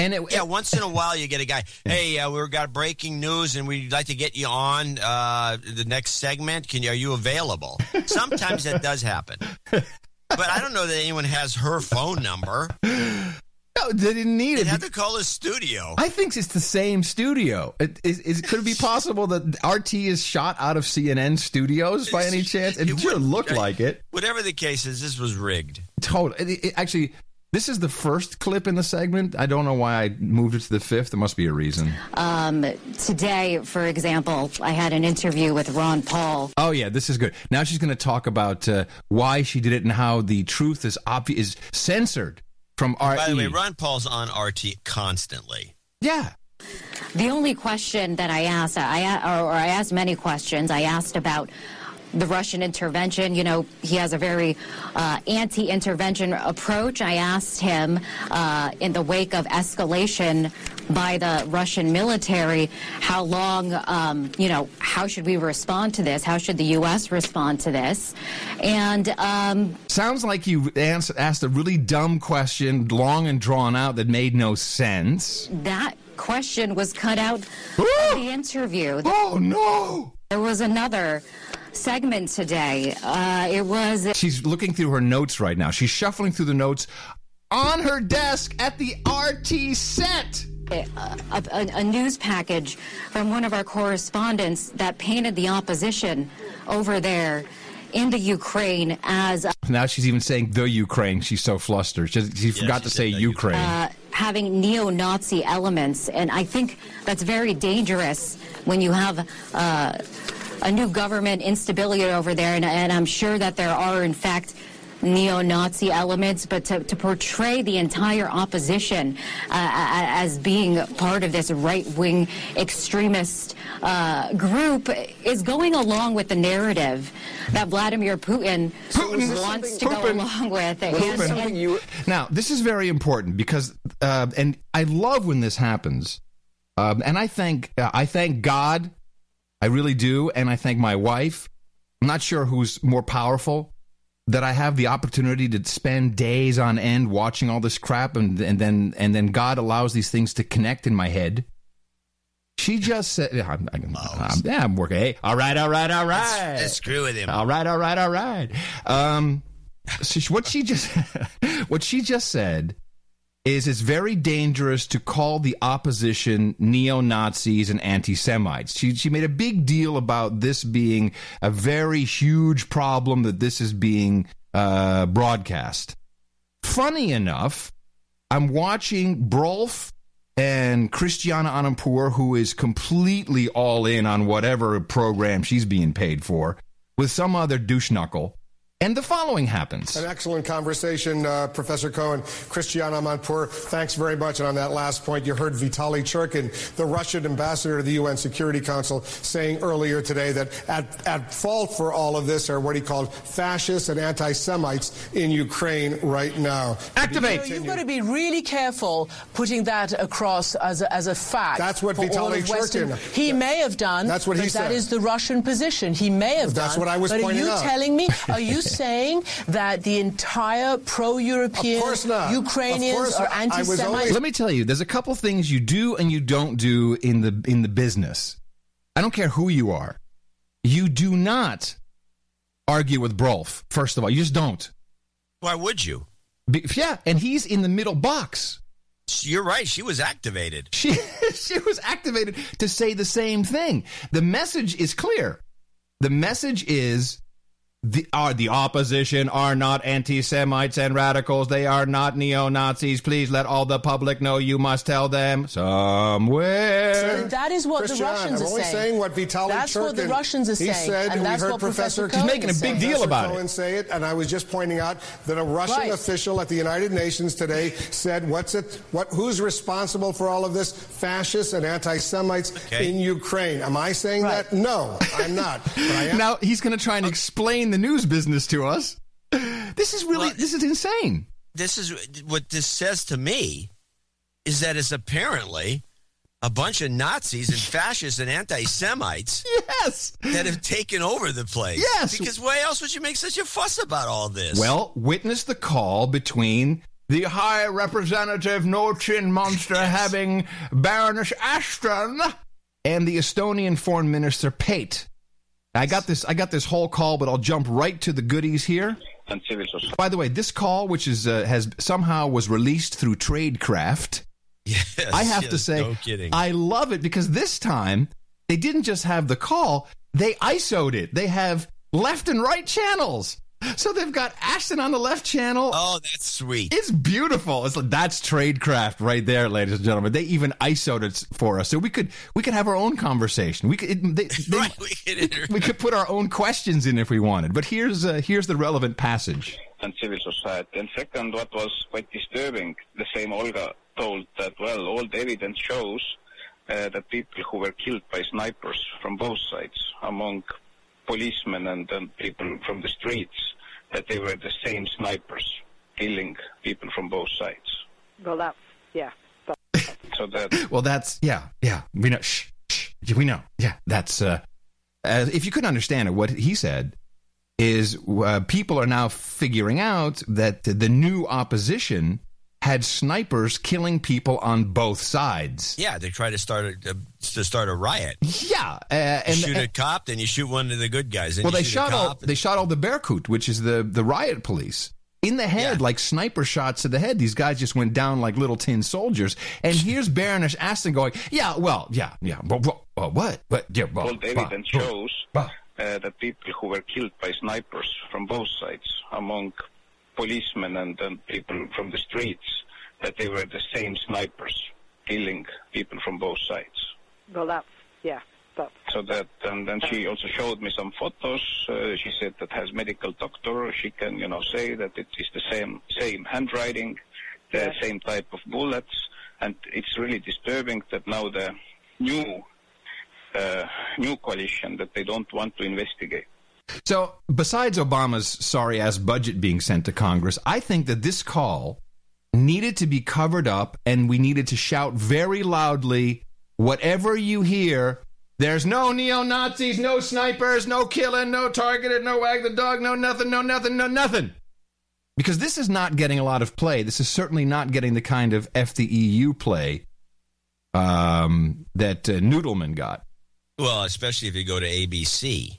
And it, yeah, once in a while you get a guy. Hey, uh, we've got breaking news, and we'd like to get you on uh, the next segment. Can you? Are you available? Sometimes that does happen, but I don't know that anyone has her phone number. No, they didn't need it. They had to call a studio. I think it's the same studio. It, is, is, could it be possible that RT is shot out of CNN studios by any chance? It, sure looked like it. Whatever the case is, this was rigged. Totally. It, it- actually, this is the first clip in the segment. I don't know why I moved it to the fifth. There must be a reason. Um, today, for example, I had an interview with Ron Paul. Oh yeah, this is good. Now she's going to talk about uh, why she did it and how the truth is obvi- is censored from RE. By the way, Ron Paul's on RT constantly. Yeah. The only question that I asked, I or I asked many questions. I asked about the Russian intervention. You know, he has a very uh, anti-intervention approach. I asked him uh, in the wake of escalation by the Russian military, how long, um, you know, how should we respond to this? How should the U.S. respond to this? And um, Sounds like you asked a really dumb question, long and drawn out, that made no sense. that question was cut out of the interview. Oh no! There was another segment today. Uh, it was She's looking through her notes right now. She's shuffling through the notes on her desk at the RT set. a, a, a news package from one of our correspondents that painted the opposition over there in the Ukraine as Now she's even saying the Ukraine. She's so flustered. She, she forgot to say Ukraine. uh, having neo-Nazi elements, and I think that's very dangerous when you have uh, a new government instability over there, and, and I'm sure that there are, in fact, neo-Nazi elements, but to, to portray the entire opposition uh, as being part of this right-wing extremist uh, group is going along with the narrative that Vladimir Putin, wants to go Putin. along with. And- Putin. and- Now, this is very important because, uh, and I love when this happens. Um, and I thank, uh, I thank God, I really do, and I thank my wife. I'm not sure who's more powerful. That I have the opportunity to spend days on end watching all this crap, and and then and then God allows these things to connect in my head. She just said, yeah, I'm, I'm, I'm- yeah, I'm working. Hey, all right, all right, all right. Let's screw with him. All right, all right, all right. Um, so what she just what she just said is it's very dangerous to call the opposition neo Nazis and anti Semites. She she made a big deal about this being a very huge problem that this is being uh, broadcast. Funny enough, I'm watching Brolf and Christiana Amanpour, who is completely all in on whatever program she's being paid for, with some other douche knuckle, and the following happens. An excellent conversation, uh, Professor Cohen. Christiane Amanpour, thanks very much. And on that last point, you heard Vitaly Churkin, the Russian ambassador to the UN Security Council, saying earlier today that at, at fault for all of this are what he called fascists and anti-Semites in Ukraine right now. Activate! So you've got to be really careful putting that across as a, as a fact. That's what for all Vitaly of Western- Churkin- He may have done. That's what he but said. That is the Russian position. He may have That's done. what I was but pointing are you out. telling me? Are you saying that the entire pro-European Of course not. Of Ukrainians are not. I was anti-Semites? only- Let me tell you, there's a couple things you do and you don't do in the in the business. I don't care who you are. You do not argue with Brolf. First of all, you just don't. Why would you? Be- yeah, and he's in the middle box. You're right. She was activated. She she was activated to say the same thing. The message is clear. The message is the are the opposition are not anti-Semites and radicals. They are not neo-Nazis. Please let all the public know. You must tell them somewhere. That is what Christiane, the Russians I'm are only saying. saying what Vitaly That's what the Russians are saying. he saying, said, and we that's heard what Professor Professor He's making a big Cohen deal saying. about Cohen it. say it, and I was just pointing out that a Russian Right. official at the United Nations today said, "What's it? What? Who's responsible for all of this? Fascists and anti-Semites Okay. in Ukraine." Am I saying Right. that? No, I'm not. But I am. Now he's going to try and explain the news business to us. This is really Well- this is insane. This is what this says to me is that it's apparently a bunch of Nazis and fascists and anti-Semites Yes. that have taken over the place. Yes. Because why else would you make such a fuss about all this? Well, witness the call between the High Representative No Chin Monster having Baroness Ashton and the Estonian Foreign Minister Paet. I got this. I got this whole call, but I'll jump right to the goodies here. and civil society. By the way, this call, which is uh, has somehow was released through Tradecraft, yes, I have to say, no kidding. I love it because this time they didn't just have the call; they ISO'd it. They have left and right channels. So they've got Ashton on the left channel. oh, that's sweet. It's beautiful. It's like that's tradecraft right there, ladies and gentlemen. They even ISO'd it for us, so we could we could have our own conversation. We could it, they, they- right, we could we could put our own questions in if we wanted. But here's uh, here's the relevant passage. and civil society. And second, what was quite disturbing, the same Olga told that, well, all the evidence shows uh, that people who were killed by snipers from both sides, among policemen and, and people from the streets, that they were the same snipers killing people from both sides. Well, that's, yeah. So that Well, that's yeah, yeah. We know. Shh, shh, we know. Yeah, that's. Uh, uh, if you couldn't understand it, what he said is uh, people are now figuring out that the new opposition had snipers killing people on both sides. yeah, they try to start a, uh, to start a riot. Yeah, uh, You and shoot a cop, then you shoot one of the good guys. Then well, you they shoot shot a all cop. they shot all the Berkut, which is the the riot police. In the head, Yeah. like sniper shots to the head. These guys just went down like little tin soldiers. And here's Baroness Ashton going, "Yeah, well, yeah, yeah, but, but, but what? But yeah, well, all the but- evidence but- shows but- uh, that people who were killed by snipers from both sides, among policemen and, and people from the streets, that they were the same snipers killing people from both sides. Well, that's, yeah. That's, So that, and then she also showed me some photos. Uh, she said that has medical doctor. She can, you know, say that it is the same same handwriting, the Yeah. same type of bullets, and it's really disturbing that now the new uh, new coalition that they don't want to investigate. So, besides Obama's sorry ass budget being sent to Congress, I think that this call needed to be covered up and we needed to shout very loudly whatever you hear. There's no neo Nazis, no snipers, no killing, no targeted, no wag the dog, no nothing, no nothing, no nothing. Because this is not getting a lot of play. This is certainly not getting the kind of FDEU play um, that uh, Noodleman got. Well, especially if you go to ABC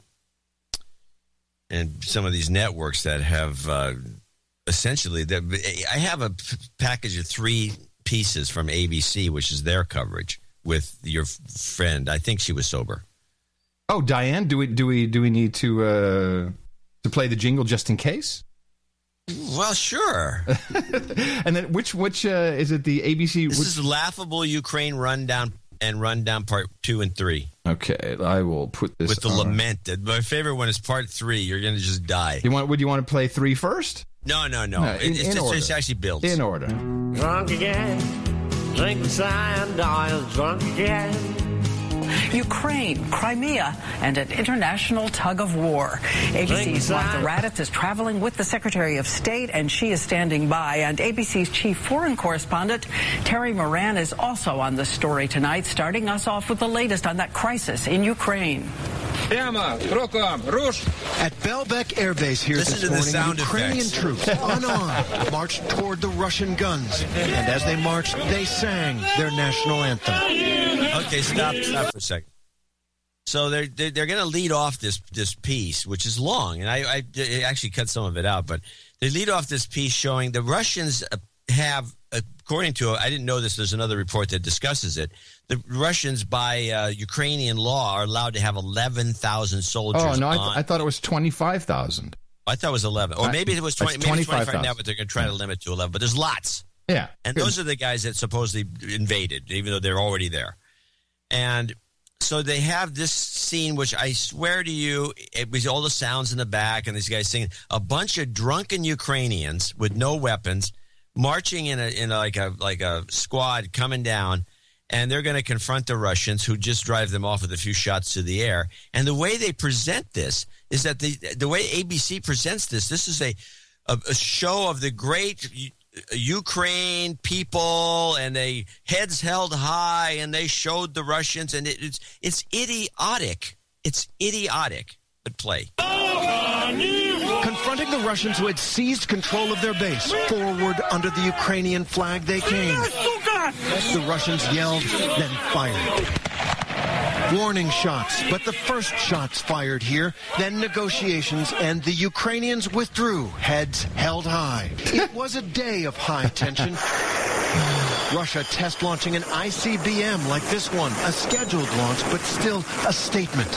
and some of these networks that have uh, essentially, that I have a p- package of three pieces from ABC, which is their coverage with your f- friend. I think she was sober. Oh, Diane, do we do we do we need to uh, to play the jingle just in case? Well, sure. and then which which uh, is it? The ABC. This which- is laughable Ukraine rundown and run down part two and three Okay, I will put this with the on. lamented. My favorite one is part three. You're going to just die. You want? Would you want to play three first? No, no, no. No, in- it's, in it's, order. it's actually built. In order. Drunk again. Drinking sand, I was drunk again. Ukraine, Crimea, and an international tug of war. ABC's Martha Raddatz is traveling with the Secretary of State, and she is standing by. And ABC's chief foreign correspondent, Terry Moran, is also on the story tonight, starting us off with the latest on that crisis in Ukraine. At Belbek Air Base here Listen this to the morning, sound Ukrainian effects. troops unarmed marched toward the Russian guns. And as they marched, they sang their national anthem. Okay, stop, stop for a second. So they're they're, they're going to lead off this this piece, which is long, and I, I, I actually cut some of it out, but they lead off this piece showing the Russians have, according to I didn't know this. There's another report that discusses it. The Russians, by uh, Ukrainian law, are allowed to have eleven thousand soldiers. Oh no, I, th- I thought it was twenty five thousand. I thought it was eleven, or maybe it was twenty. Maybe it's twenty-five now, but they're going to try to limit to eleven. But there's lots. Yeah, And those are the guys that supposedly invaded, even though they're already there. And so they have this scene, which I swear to you, it was all the sounds in the back and these guys singing. A bunch of drunken Ukrainians with no weapons marching in a in a, like a like a squad coming down, and they're going to confront the Russians, who just drive them off with a few shots to the air. And the way they present this is that the the way ABC presents this, this is a a, a show of the great Ukraine people, and they heads held high, and they showed the Russians, and it, it's it's idiotic. It's idiotic. But play. Confronting the Russians who had seized control of their base, forward under the Ukrainian flag they came. The Russians yelled, then fired. Warning shots, but the first shots fired here, then negotiations, and the Ukrainians withdrew, heads held high. It was a day of high tension. Russia test launching an ICBM like this one, a scheduled launch, but still a statement.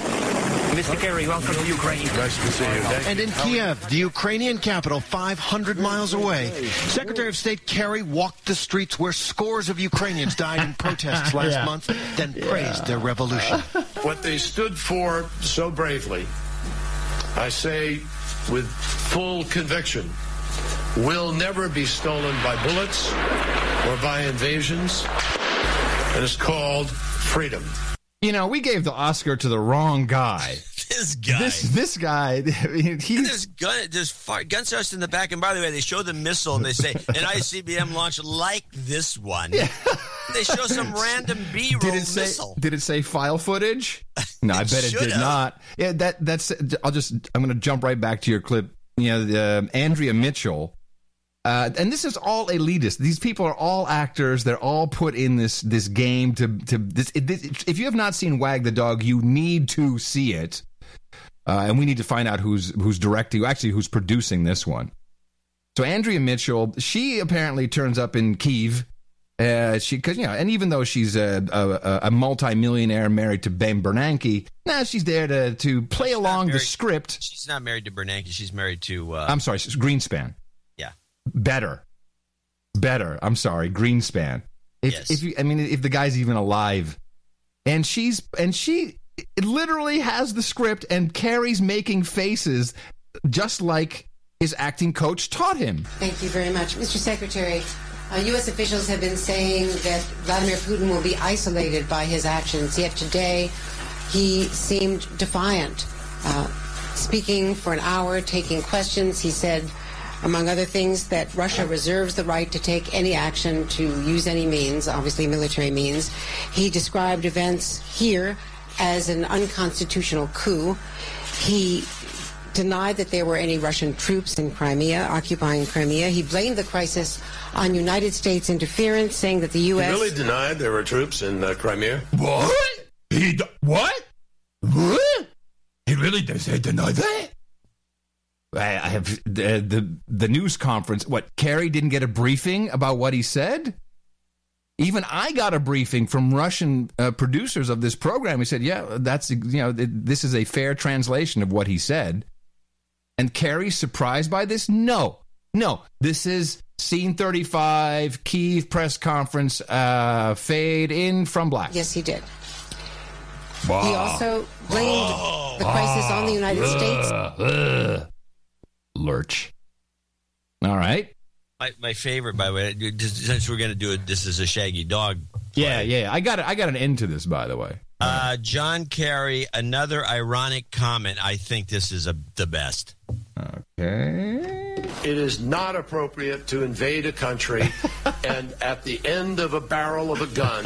Mr. Kerry, welcome to Ukraine. Nice to see you. And in Kiev, the Ukrainian capital, 500 miles away, Secretary of State Kerry walked the streets where scores of Ukrainians died in protests last Yeah. month, then praised their revolution. what they stood for so bravely, I say with full conviction, will never be stolen by bullets or by invasions, and it's called freedom. You know, we gave the Oscar to the wrong guy. This guy. This this guy. I mean, he's There's gun, there's far, gun starts in the back, and by the way, they show the missile, and they say an ICBM launch like this one. They show some random B-roll did it say missile. did it say file footage? No, I It bet it did should've. not. Yeah, that that's. I'll just. I'm going to jump right back to your clip. You know, the, uh, Andrea Mitchell. Uh, and this is all elitist. These people are all actors. They're all put in this this game to to this. It, this if you have not seen Wag the Dog, you need to see it. Uh, and we need to find out who's who's directing, actually who's producing this one. So Andrea Mitchell, she apparently turns up in Kiev. Uh, she, cause, you know, and even though she's a, a, a multi-millionaire married to Ben Bernanke, nah, she's there to, to play along the script. She's not married to Bernanke. She's married to. Uh, I'm sorry, Greenspan. Yeah. Better. Better. I'm sorry, Greenspan. If, Yes. if you, I mean, if the guy's even alive, and she's, and she it literally has the script, and Kerry's making faces just like his acting coach taught him. Thank you very much. Mr. Secretary, uh, U.S. officials have been saying that Vladimir Putin will be isolated by his actions, yet today he seemed defiant. Uh, speaking for an hour, taking questions, he said, among other things, that Russia reserves the right to take any action to use any means, obviously military means. He described events here as an unconstitutional coup. He denied that there were any Russian troops in Crimea, occupying Crimea. He blamed the crisis on United States interference, saying that the You U.S. really denied there were troops in uh, Crimea? What? He d- what? What? He really does he deny that? I have the, the the news conference. What? Kerry didn't get a briefing about what he said. Even I got a briefing from Russian uh, producers of this program. He said, "Yeah, that's you know th- this is a fair translation of what he said." And Kerry's surprised by this? No, no. This is Scene 35, Kiev press conference, uh, fade in from black. Yes, he did. Wow. He also blamed the crisis on the United States. Lurch. All right. My, my favorite, by the way, since we're going to do it, this is a Shaggy Dog. Yeah, yeah. I got it. I got an end to this, by the way. Uh, John Kerry, another ironic comment. I think this is a, the best. Okay. It is not appropriate to invade a country and at the end of a barrel of a gun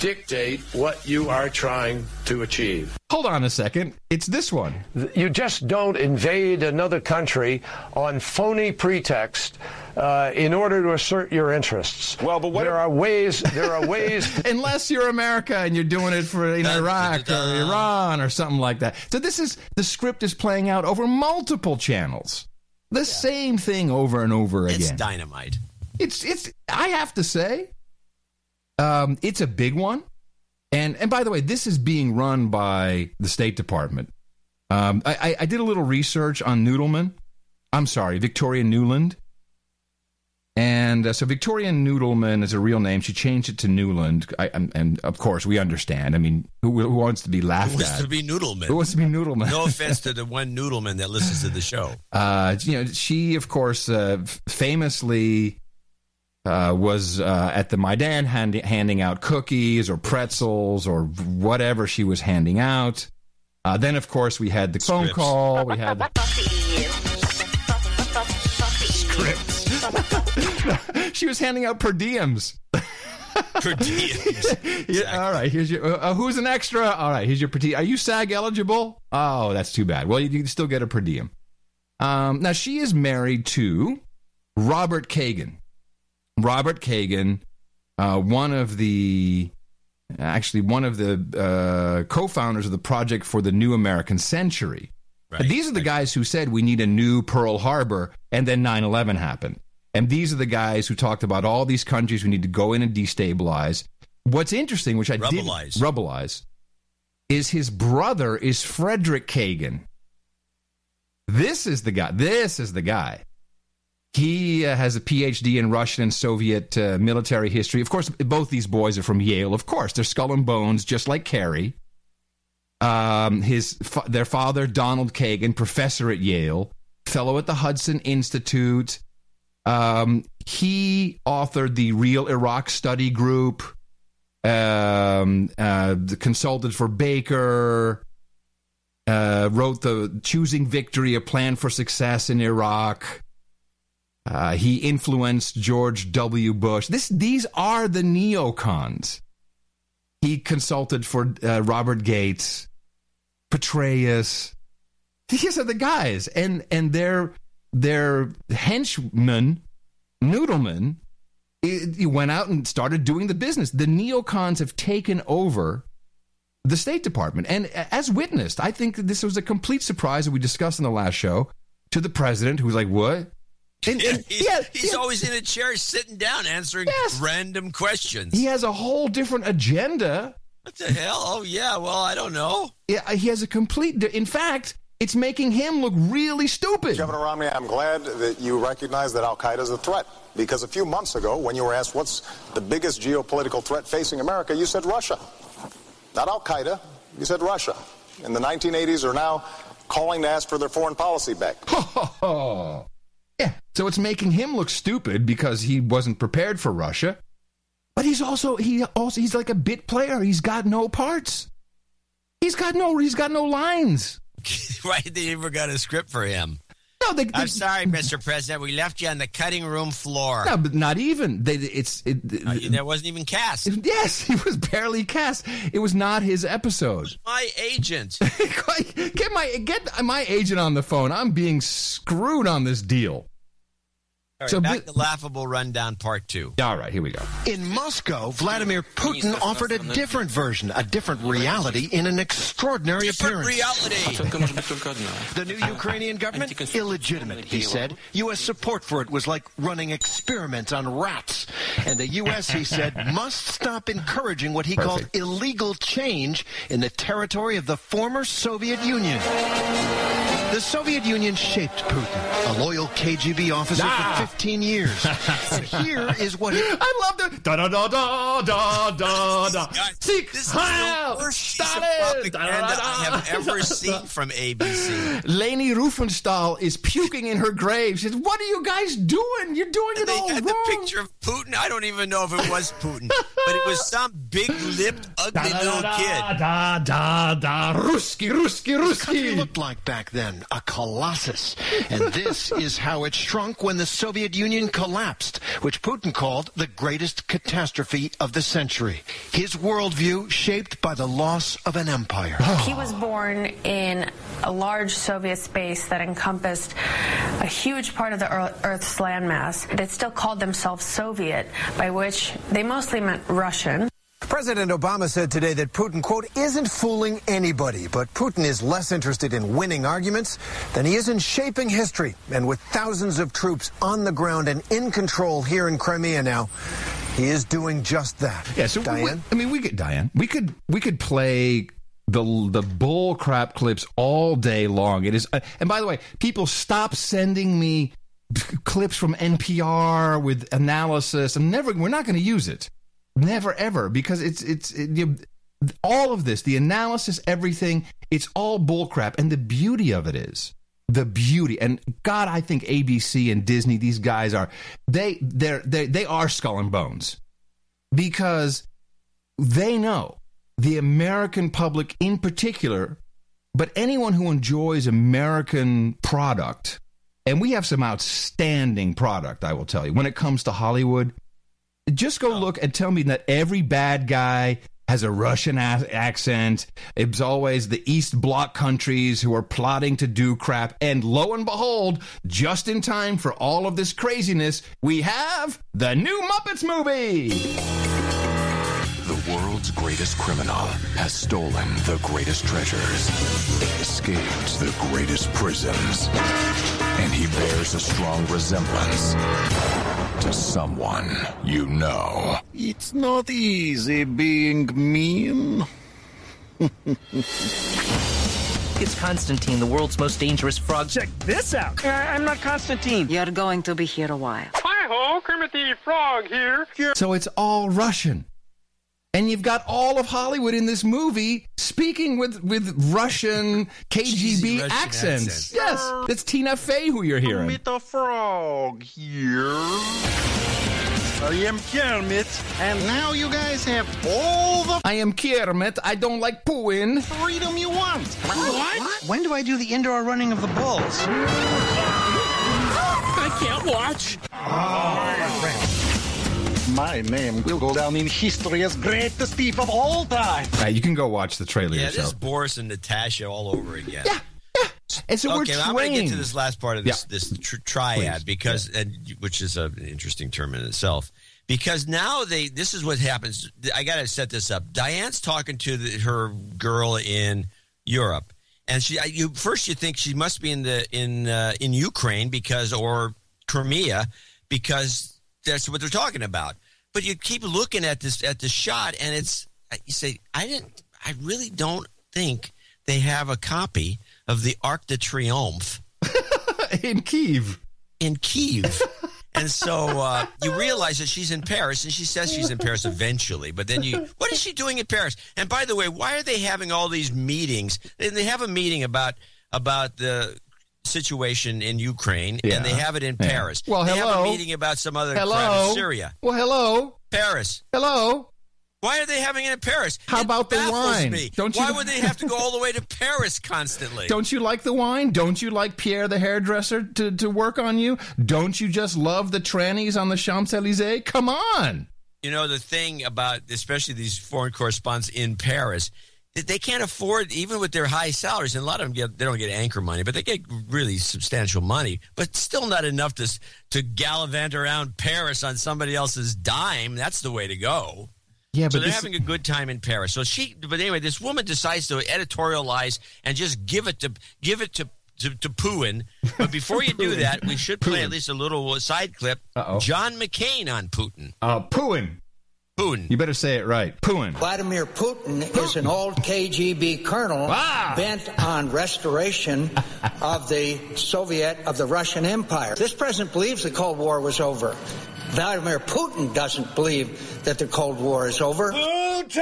dictate what you are trying to achieve. Hold on a second. It's this one. You just don't invade another country on phony pretext uh, in order to assert your interests. Well, but there are ways. There are ways. Unless you're America and you're doing it for in Iraq or Iran or something like that. So this is the script is playing out over multiple channels. The same thing over and over again. It's dynamite. It's it's. I have to say, um, it's a big one. And and by the way, this is being run by the State Department. Um, I, I, I did a little research on Noodleman. I'm sorry, Victoria Nuland. And uh, so Victoria Noodleman is a real name. She changed it to Nuland. I, and, and of course, we understand. I mean, who, who wants to be laughed Who wants at? to be Noodleman? Who wants to be Noodleman? No offense to the one Noodleman that listens to the show. Uh, you know, she of course uh, famously uh, was uh, at the Maidan hand- handing out cookies or pretzels or whatever she was handing out. Uh, then, of course, we had the phone call. We had the scripts. she was handing out per diems. Per diems. Yeah, all right. Here's your. Uh, uh, who's an extra? All right. Here's your per diem. Are you SAG eligible? Oh, that's too bad. Well, you can still get a per diem. Um, now she is married to Robert Kagan. Robert Kagan, uh, one of the actually one of the uh, co-founders of the Project for the New American Century. And these are the guys who said we need a new Pearl Harbor, and then 9/11 happened. And these are the guys who talked about all these countries we need to go in and destabilize. What's interesting, which I Rebelize. did rebelize, is his brother is Frederick Kagan. This is the guy. This is the guy. He uh, has a PhD in Russian and Soviet uh, military history. Of course, both these boys are from Yale. Of course, they're skull and bones, just like Kerry. Um, his their father, Donald Kagan, professor at Yale, fellow at the Hudson Institute. Um, he authored the Real Iraq Study Group. Um, uh, consulted for Baker. Uh, wrote the Choosing Victory: A Plan for Success in Iraq. Uh, he influenced George W. Bush. This, these are the neocons. He consulted for uh, Robert Gates, Petraeus. These are the guys, and and their their henchman, Noodleman, he went out and started doing the business. The neocons have taken over the State Department, and as witnessed, I think that this was a complete surprise that we discussed in the last show to the president, who was like, "What?" And, and he's yeah, he's yeah. always in a chair sitting down answering random questions. He has a whole different agenda. What the hell? Oh, yeah. Well, I don't know. Yeah, he has a complete. In fact, it's making him look really stupid. Governor Romney, I'm glad that you recognize that Al Qaeda is a threat. Because a few months ago, when you were asked what's the biggest geopolitical threat facing America, you said Russia. Not Al Qaeda, you said Russia. In the 1980s are now calling to ask for their foreign policy back. Yeah. So it's making him look stupid because he wasn't prepared for Russia. But he's also he also he's like a bit player. He's got no parts. He's got no he's got no lines. right? They never got a script for him. No, they, I'm sorry, Mr. President. We left you on the cutting room floor. No, but not even. They, it's it, Uh, there wasn't even cast. yes, he was barely cast. It was not his episode. My agent. Get my get my agent on the phone. I'm being screwed on this deal. All right, So back thi- to laughable rundown part two. All right, here we go. In Moscow, Vladimir Putin offered a different version, a different reality in an extraordinary appearance. The new Ukrainian government? Illegitimate, he said. U.S. support for it was like running experiments on rats. And the U.S., he said, must stop encouraging what he called illegal change in the territory of the former Soviet Union. The Soviet Union shaped Putin, a loyal KGB officer Ah. for 15 years. and here is what he. I love the da da da da da da da. Seek This is the worst piece of Stalin. propaganda I have ever seen from ABC. Leni Riefenstahl is puking in her grave. She says, "What are you guys doing? You're doing it They all had wrong." the picture of Putin. I don't even know if it was Putin, but it was some big-lipped, ugly little kid. Da da da. Ruski, Ruski, country Ruski. looked like back then a colossus. And this is how it shrunk when the Soviet Union collapsed, which Putin called the greatest catastrophe of the century. His worldview shaped by the loss of an empire. He was born in a large Soviet space that encompassed a huge part of the Earth's landmass. They still called themselves Soviet, by which they mostly meant Russian. President Obama said today that Putin, quote, isn't fooling anybody, but Putin is less interested in winning arguments than he is in shaping history. And with thousands of troops on the ground and in control here in Crimea now, he is doing just that. Yeah, so we- Diane? I mean, we could Diane. We could we could play the the bull crap clips all day long. It is, uh, and by the way, people stop sending me clips from NPR with analysis. I'm never. We're not going to use it. Never ever because it's it's it, you, all of this, the analysis, everything. It's all bull crap, and the beauty of it is the beauty and god i think abc and disney these guys are they they're they, they are skull and bones because they know the American public in particular, but anyone who enjoys American product, and we have some outstanding product, I will tell you, when it comes to Hollywood. Just go look and tell me that every bad guy has a Russian a- accent. It's always the East Bloc countries who are plotting to do crap. And lo and behold, just in time for all of this craziness, we have the new Muppets movie. The world's greatest criminal has stolen the greatest treasures, escaped the greatest prisons, and he bears a strong resemblance to someone you know. It's not easy being mean. It's Constantine, the world's most dangerous frog. Check this out. Uh, I'm not Constantine. You're going to be here a while. Hi ho, Kermit the Frog here. So it's all Russian. And you've got all of Hollywood in this movie speaking with, with Russian KGB Russian accents. accents. Yes, it's Tina Fey who you're hearing. Kermit the Frog here. I am Kermit, and now you guys have all the I am Kermit. I don't like pooing. freedom you want. What? When do I do the indoor running of the bulls? I can't watch. Ah, My name will go down in history as greatest thief of all time. You can go watch the trailer Yeah, this yourself. is Boris and Natasha all over again. Yeah, And so okay, we're I'm going to get to this last part of this Yeah. this tr- triad Please. because, and which is an interesting term in itself. Because now they, this is what happens. I got to set this up. Diane's talking to the, her girl in Europe, and she, I- you first you think she must be in the in uh, in Ukraine because or Crimea because that's what they're talking about. But you keep looking at this at the shot, and it's you say, I didn't, I really don't think they have a copy of the Arc de Triomphe in Kiev. In Kiev. And so uh, you realize that she's in Paris, and she says she's in Paris eventually. But then you, what is she doing in Paris? And by the way, why are they having all these meetings? And they have a meeting about about the situation in Ukraine, Yeah. and they have it in Yeah. Paris. Well, they have a meeting about some other crap Hello. in Syria. Well, hello. Paris. Hello. Why are they having it in Paris? How It about the wine? Me. Don't you- Why would they have to go all the way to Paris constantly? Don't you like the wine? Don't you like Pierre the hairdresser to, to work on you? Don't you just love the trannies on the Champs Elysees? Come on. you know the thing about especially these foreign correspondents in Paris that they can't afford even with their high salaries and a lot of them get they don't get anchor money but they get really substantial money but still not enough to to gallivant around Paris on somebody else's dime that's the way to go Yeah, so but they're this- having a good time in Paris. So she, but anyway, this woman decides to editorialize and just give it to give it to to, to Putin. But before you do that, we should play at least a little side clip. Uh-oh. John McCain on Putin. Uh, Putin. Putin. You better say it right. Putin. Vladimir Putin, is an old KGB colonel ah. bent on restoration of the Soviet, of the Russian Empire. This president believes the Cold War was over. Vladimir Putin doesn't believe that the Cold War is over. Putin!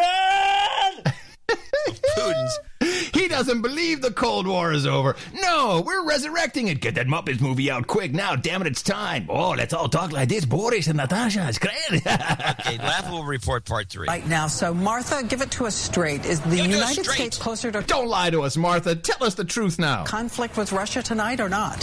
Putin's. He doesn't believe the Cold War is over. No, we're resurrecting it. Get that Muppets movie out quick now. Damn it, it's time. Oh, let's all talk like this. Boris and Natasha. It's great. Okay, Laughable Report Part 3. Right now, so Martha, give it to us straight. Is the Give it United. States closer to Don't lie to us, Martha. Tell us the truth now. conflict with Russia tonight or not?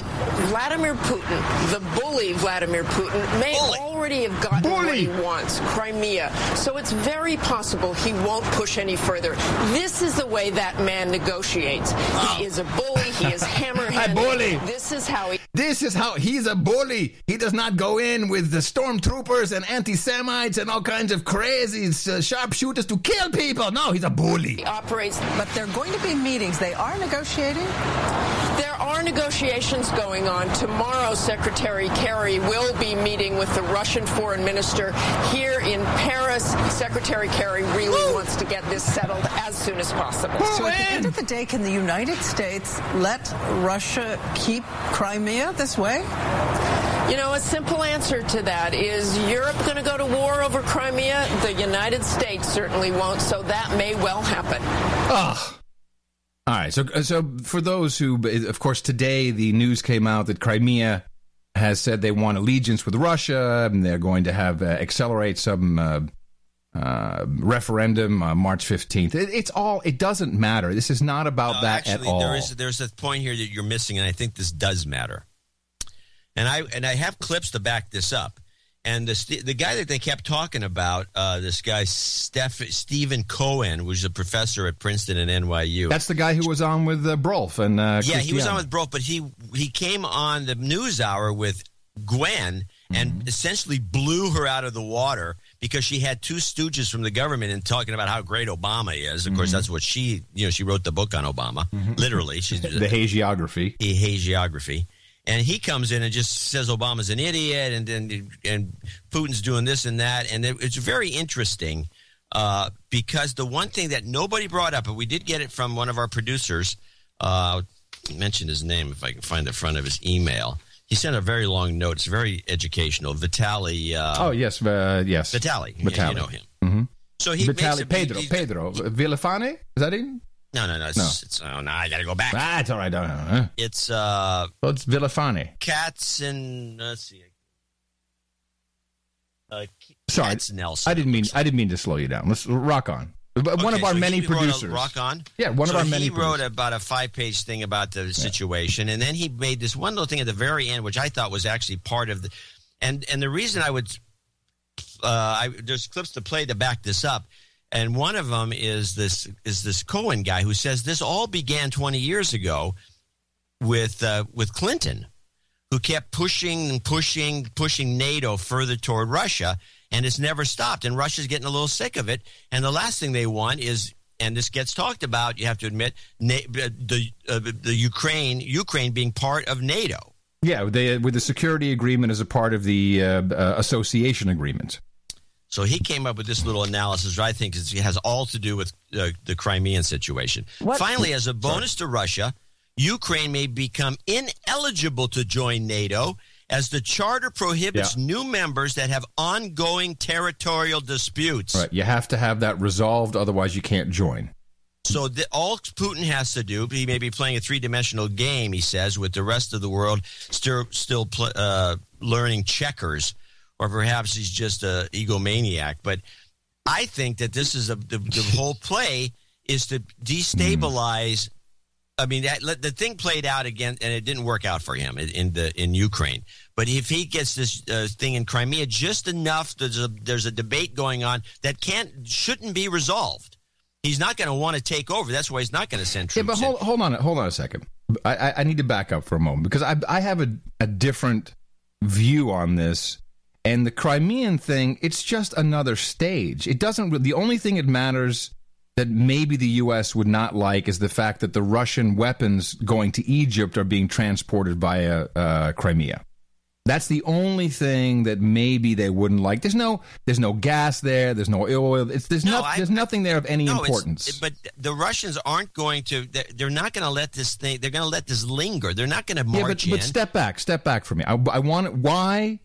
Vladimir Putin, the bully Vladimir Putin, may already have gotten what he wants, Crimea. So it's very possible he won't push any further. This is the way that man negotiates. He is a bully. He is hammerhead. A bully. This is how he. This is how he's a bully. He does not go in with the stormtroopers and anti Semites and all kinds of crazy uh, sharpshooters to kill people. No, he's a bully. operates. But they're going to be meetings. They are negotiating. There are negotiations going on. Tomorrow, Secretary Kerry will be meeting with the Russian foreign minister here in Paris. Secretary Kerry really wants to get this settled as soon as possible. So at the end of the day, can the United States let Russia keep Crimea this way? You know, a simple answer to that is Europe going to go to war over Crimea? The United States certainly won't, so that may well happen. Ugh. All right. So, so for those who, of course, today the news came out that Crimea has said they want allegiance with Russia, and they're going to have uh, accelerate some uh, uh, referendum uh, March fifteenth. It, it's all. It doesn't matter. This is not about No, that actually, at all. There is there's a point here that you're missing, and I think this does matter. And I and I have clips to back this up. And the the guy that they kept talking about, uh, this guy Steph, Stephen Cohen, was a professor at Princeton and NYU. That's the guy who was on with uh, Brolf and uh, yeah, he was on with Broke, but he he came on the news hour with Gwen and Mm-hmm. essentially blew her out of the water because she had two stooges from the government and talking about how great Obama is. Of course, Mhm. that's what she you know she wrote the book on Obama. Literally, she's the hagiography. a hagiography. And he comes in and just says Obama's an idiot, and then and Putin's doing this and that, and it- it's very interesting uh, because the one thing that nobody brought up, but we did get it from one of our producers. Uh, I'll mention his name if I can find the front of his email. He sent a very long note. It's very educational. Vitali. Uh, oh yes, uh, yes. Vitali. Vitali. you know him. hmm So he Vitali makes a, Pedro he- Pedro Villafane. Is that him? No, no, no. It's, No. it's oh, no, I got to go back. Ah, it's all right. I don't know. It's uh, Well, it's Villafane. Cats and let's see. Uh, Sorry, Katz Nelson. I didn't mean I didn't mean to slow you down. Let's rock on. But one of our so many he wrote a producers. Rock on. Yeah, one So of our many. He wrote producers. about a five-page thing about the situation, and then he made this one little thing at the very end, which I thought was actually part of the. And and the reason I would, uh, I, there's clips to play to back this up, and one of them is this is this Cohen guy who says this all began 20 years ago with uh, with Clinton, who kept pushing and pushing, pushing NATO further toward Russia, and it's never stopped. And Russia's getting a little sick of it. And the last thing they want is, and this gets talked about, you have to admit, uh, the uh, the Ukraine Ukraine being part of NATO. Yeah, they, with the security agreement as a part of the uh, uh, association agreement. So he came up with this little analysis, which I think is, has all to do with uh, the Crimean situation. What- Finally, as a bonus to Russia, Ukraine may become ineligible to join NATO as the charter prohibits new members that have ongoing territorial disputes. Right, you have to have that resolved, otherwise you can't join. So the, all Putin has to do, he may be playing a three-dimensional game, he says, with the rest of the world still still pl- uh, learning checkers, or perhaps he's just a egomaniac. But I think that this is a the, the whole play is to destabilize. I mean, that, the thing played out again, and it didn't work out for him in, in the in Ukraine. But if he gets this uh, thing in Crimea just enough, there's a there's a debate going on that can't shouldn't be resolved. He's not going to want to take over. That's why he's not going to send troops. Yeah, but hold, hold on, hold on a second. I, I, I need to back up for a moment because I, I have a, a different view on this. And the Crimean thing, it's just another stage. It doesn't. The only thing it matters that maybe the U.S. would not like is the fact that the Russian weapons going to Egypt are being transported via uh, Crimea. That's the only thing that maybe they wouldn't like. There's no there's no gas there. There's no oil. It's there's No, no, I- there's nothing there of any No, importance. But the Russians aren't going to. They're, they're not going to let this thing. They're going to let this linger. They're not going to Yeah, march but, but in. step back, step back for me. I, I want why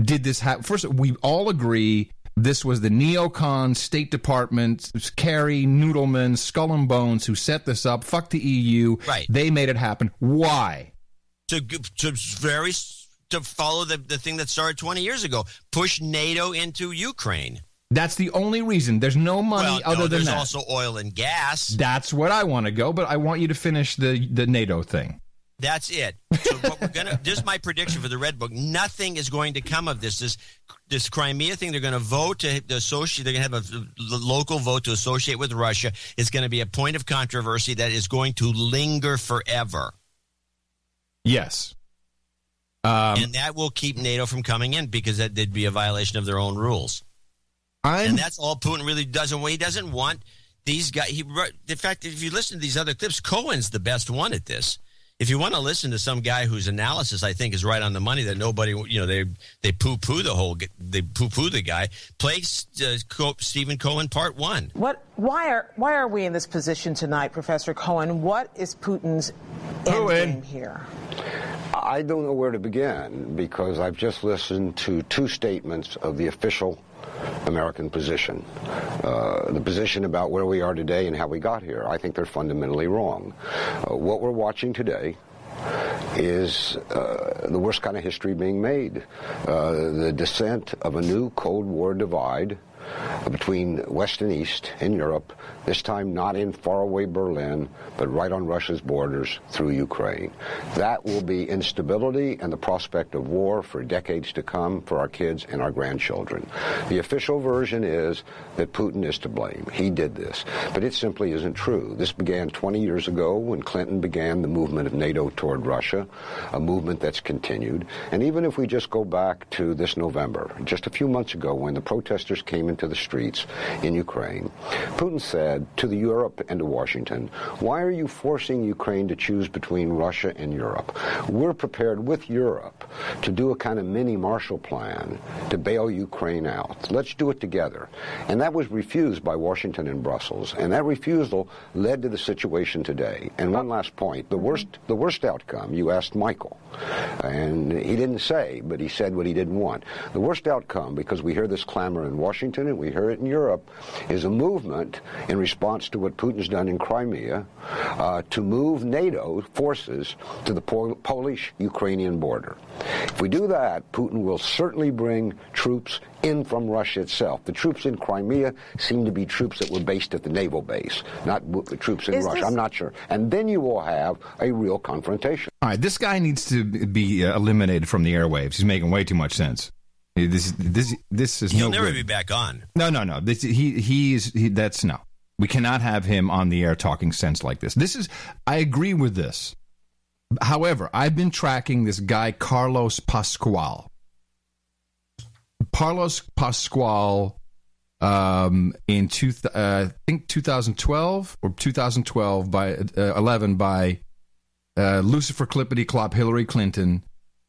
did this happen? First, we all agree this was the neocon State Department, Kerry, Noodleman, Skull and Bones who set this up. Fuck the EU. Right. They made it happen. Why? to to very to follow the the thing that started 20 years ago. Push NATO into Ukraine. That's the only reason. There's no money well, other no, than there's that. also oil and gas. That's what I want to go, but I want you to finish the the NATO thing. That's it. So what we're gonna. This is my prediction for the Red Book. Nothing is going to come of this. This this Crimea thing. They're going to vote to, associate. They're going to have a local vote to associate with Russia. It's going to be a point of controversy that is going to linger forever, Yes. Um, and that will keep NATO from coming in because that would be a violation of their own rules. I'm, and that's all Putin really doesn't. He doesn't want these guys. He, in fact, if you listen to these other clips, Cohen's the best one at this. If you want to listen to some guy whose analysis I think is right on the money, that nobody, you know, they they poo poo the whole, they poo poo the guy. Play uh, Stephen Cohen part one. What? Why are why are we in this position tonight, Professor Cohen? What is Putin's end game here? I don't know where to begin because I've just listened to two statements of the official American position. Uh, the position about where we are today and how we got here. I think they're fundamentally wrong. Uh, what we're watching today is uh, the worst kind of history being made. Uh, the descent of a new Cold War divide between West and East in Europe, this time not in faraway Berlin, but right on Russia's borders through Ukraine. That will be instability and the prospect of war for decades to come for our kids and our grandchildren. The official version is that Putin is to blame. He did this. But it simply isn't true. This began 20 years ago when Clinton began the movement of NATO toward Russia, a movement that's continued. And even if we just go back to this November, just a few months ago when the protesters came into the streets in Ukraine, Putin said to the Europe and to Washington, why are you forcing Ukraine to choose between Russia and Europe? We're prepared with Europe to do a kind of mini Marshall Plan to bail Ukraine out. Let's do it together. And that was refused by Washington and Brussels. And that refusal led to the situation today. And one last point, the worst the worst outcome, you asked Michael. And he didn't say, but he said what he didn't want. The worst outcome, because we hear this clamor in Washington and we hear it in Europe, is a movement in response to what Putin's done in Crimea uh, to move NATO forces to the Pol- Polish-Ukrainian border. If we do that, Putin will certainly bring troops in from Russia itself. The troops in Crimea seem to be troops that were based at the naval base, not w- troops in Is Russia. this- I'm not sure. And then you will have a real confrontation. All right, this guy needs to be uh, eliminated from the airwaves. He's making way too much sense. This this this is He'll no never good. be back on. No, no, no. This he he's he, that's no. We cannot have him on the air talking sense like this. This is I agree with this. However, I've been tracking this guy Carlos Pascual. Carlos Pascual um, in two, uh, I think 2012 or 2012 by uh, 11 by uh, Lucifer Clippity Clop Hillary Clinton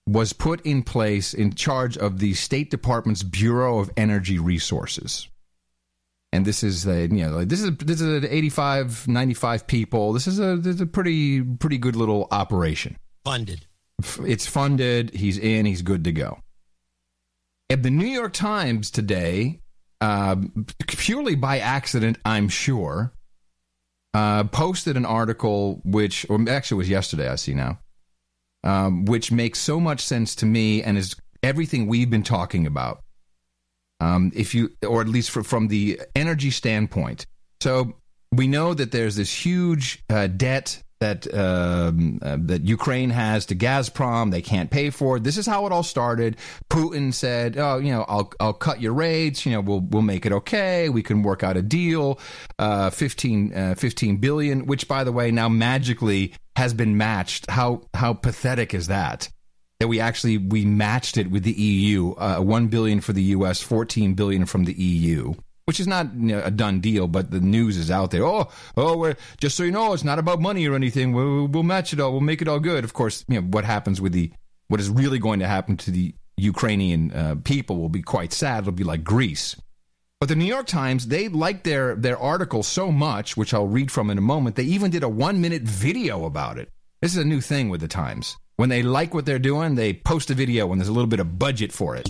was put in place in charge of the State Department's Bureau of Energy Resources. And this is a you know like this is this is an 85 95 people. This is a this is a pretty pretty good little operation. Funded. It's funded. He's in. He's good to go. And the New York Times today, uh, purely by accident, I'm sure, uh, posted an article which, or actually it was yesterday. I see now, um, which makes so much sense to me and is everything we've been talking about. Um, if you, or at least fr from the energy standpoint. So we know that there's this huge uh, debt that um, uh, that Ukraine has to Gazprom. They can't pay for it. This is how it all started. Putin said, "Oh, you know, I'll I'll cut your rates. You know, we'll we'll make it okay. We can work out a deal. Uh, 15, uh, 15 billion, which by the way now magically has been matched. How how pathetic is that? That we actually we matched it with the EU. Uh, One billion for the U.S., fourteen billion from the EU which is not a done deal, but the news is out there. Oh, oh, we're, just so you know, it's not about money or anything. We'll, we'll match it all. We'll make it all good. Of course, you know what happens with the what is really going to happen to the Ukrainian uh, people will be quite sad. It'll be like Greece. But the New York Times, they liked their, their article so much, which I'll read from in a moment, they even did a one minute video about it. This is a new thing with the Times. When they like what they're doing, they post a video when there's a little bit of budget for it.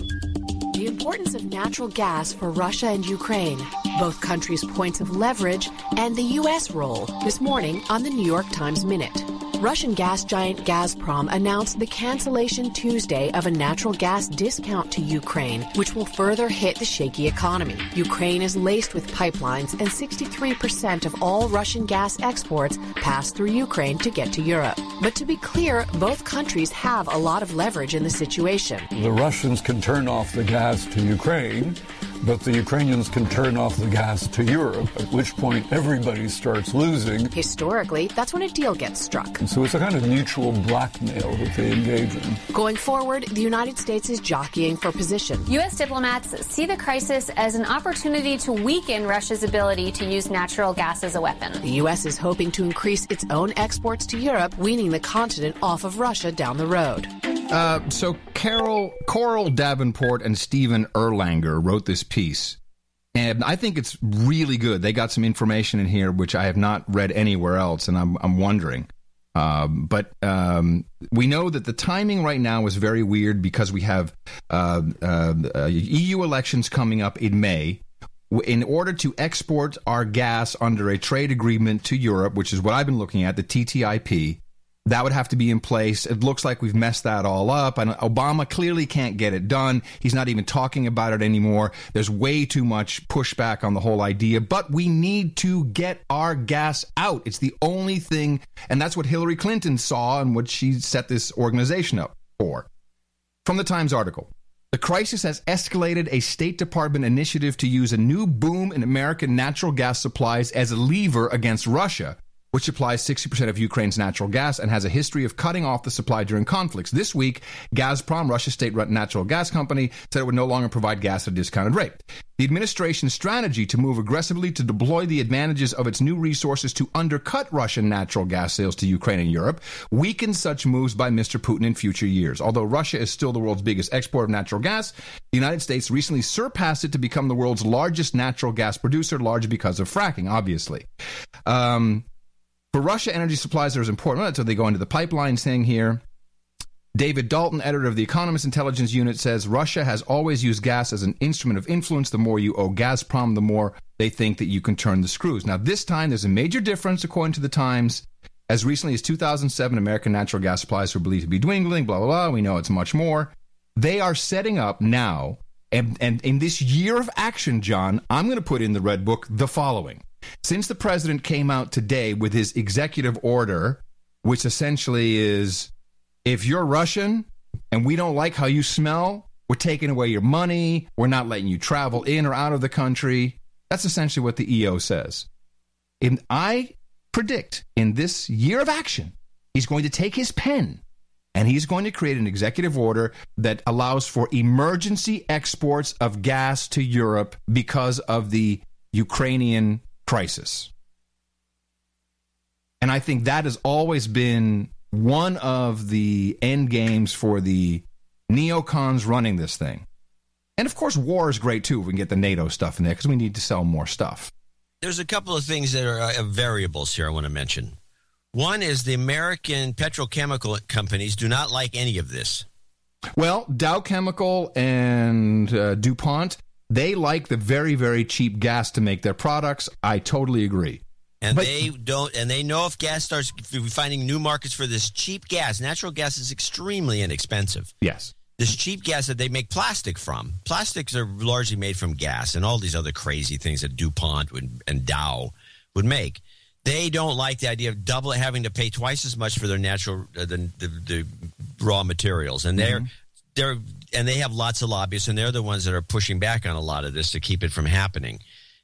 Importance of natural gas for Russia and Ukraine, both countries' points of leverage, and the U.S. role this morning on the New York Times Minute. Russian gas giant Gazprom announced the cancellation Tuesday of a natural gas discount to Ukraine, which will further hit the shaky economy. Ukraine is laced with pipelines, and 63% of all Russian gas exports pass through Ukraine to get to Europe. But to be clear, both countries have a lot of leverage in the situation. The Russians can turn off the gas to Ukraine, but the Ukrainians can turn off the gas to Europe, at which point everybody starts losing. Historically, that's when a deal gets struck. So it's a kind of mutual blackmail that they engage in. Going forward, the United States is jockeying for position. U.S. diplomats see the crisis as an opportunity to weaken Russia's ability to use natural gas as a weapon. The U.S. is hoping to increase its own exports to Europe, weaning the continent off of Russia down the road. Uh, so Carol Coral Davenport and Stephen Erlanger wrote this piece. And I think it's really good. They got some information in here which I have not read anywhere else, and I'm, I'm wondering. Um, but um, we know that the timing right now is very weird because we have uh, uh, uh, EU elections coming up in May. In order to export our gas under a trade agreement to Europe, which is what I've been looking at, the TTIP, that would have to be in place. It looks like we've messed that all up. And Obama clearly can't get it done. He's not even talking about it anymore. There's way too much pushback on the whole idea. But we need to get our gas out. It's the only thing. And that's what Hillary Clinton saw and what she set this organization up for. From the Times article. The crisis has escalated a State Department initiative to use a new boom in American natural gas supplies as a lever against Russia which supplies 60% of Ukraine's natural gas and has a history of cutting off the supply during conflicts. This week, Gazprom, Russia's state run natural gas company, said it would no longer provide gas at a discounted rate. The administration's strategy to move aggressively to deploy the advantages of its new resources to undercut Russian natural gas sales to Ukraine and Europe weakens such moves by Mr. Putin in future years. Although Russia is still the world's biggest exporter of natural gas, the United States recently surpassed it to become the world's largest natural gas producer, large because of fracking, obviously. Um, for Russia, energy supplies are as important. So they go into the pipeline thing here. David Dalton, editor of the Economist Intelligence Unit, says Russia has always used gas as an instrument of influence. The more you owe Gazprom, the more they think that you can turn the screws. Now, this time, there's a major difference, according to the Times. As recently as 2007, American natural gas supplies were believed to be dwindling, blah, blah, blah. We know it's much more. They are setting up now, and, and in this year of action, John, I'm going to put in the Red Book the following. Since the president came out today with his executive order, which essentially is if you're Russian and we don't like how you smell, we're taking away your money, we're not letting you travel in or out of the country. That's essentially what the EO says. And I predict in this year of action, he's going to take his pen and he's going to create an executive order that allows for emergency exports of gas to Europe because of the Ukrainian crisis. And I think that has always been one of the end games for the neocons running this thing. And of course, war is great too. If We can get the NATO stuff in there because we need to sell more stuff. There's a couple of things that are uh, variables here I want to mention. One is the American petrochemical companies do not like any of this. Well, Dow Chemical and uh, DuPont, they like the very, very cheap gas to make their products. I totally agree. And But- they don't, and they know if gas starts finding new markets for this cheap gas. Natural gas is extremely inexpensive. Yes. This cheap gas that they make plastic from. Plastics are largely made from gas and all these other crazy things that DuPont would, and Dow would make. They don't like the idea of double having to pay twice as much for their natural uh, the, the, the raw materials, and they're they're and they have lots of lobbyists, and they're the ones that are pushing back on a lot of this to keep it from happening.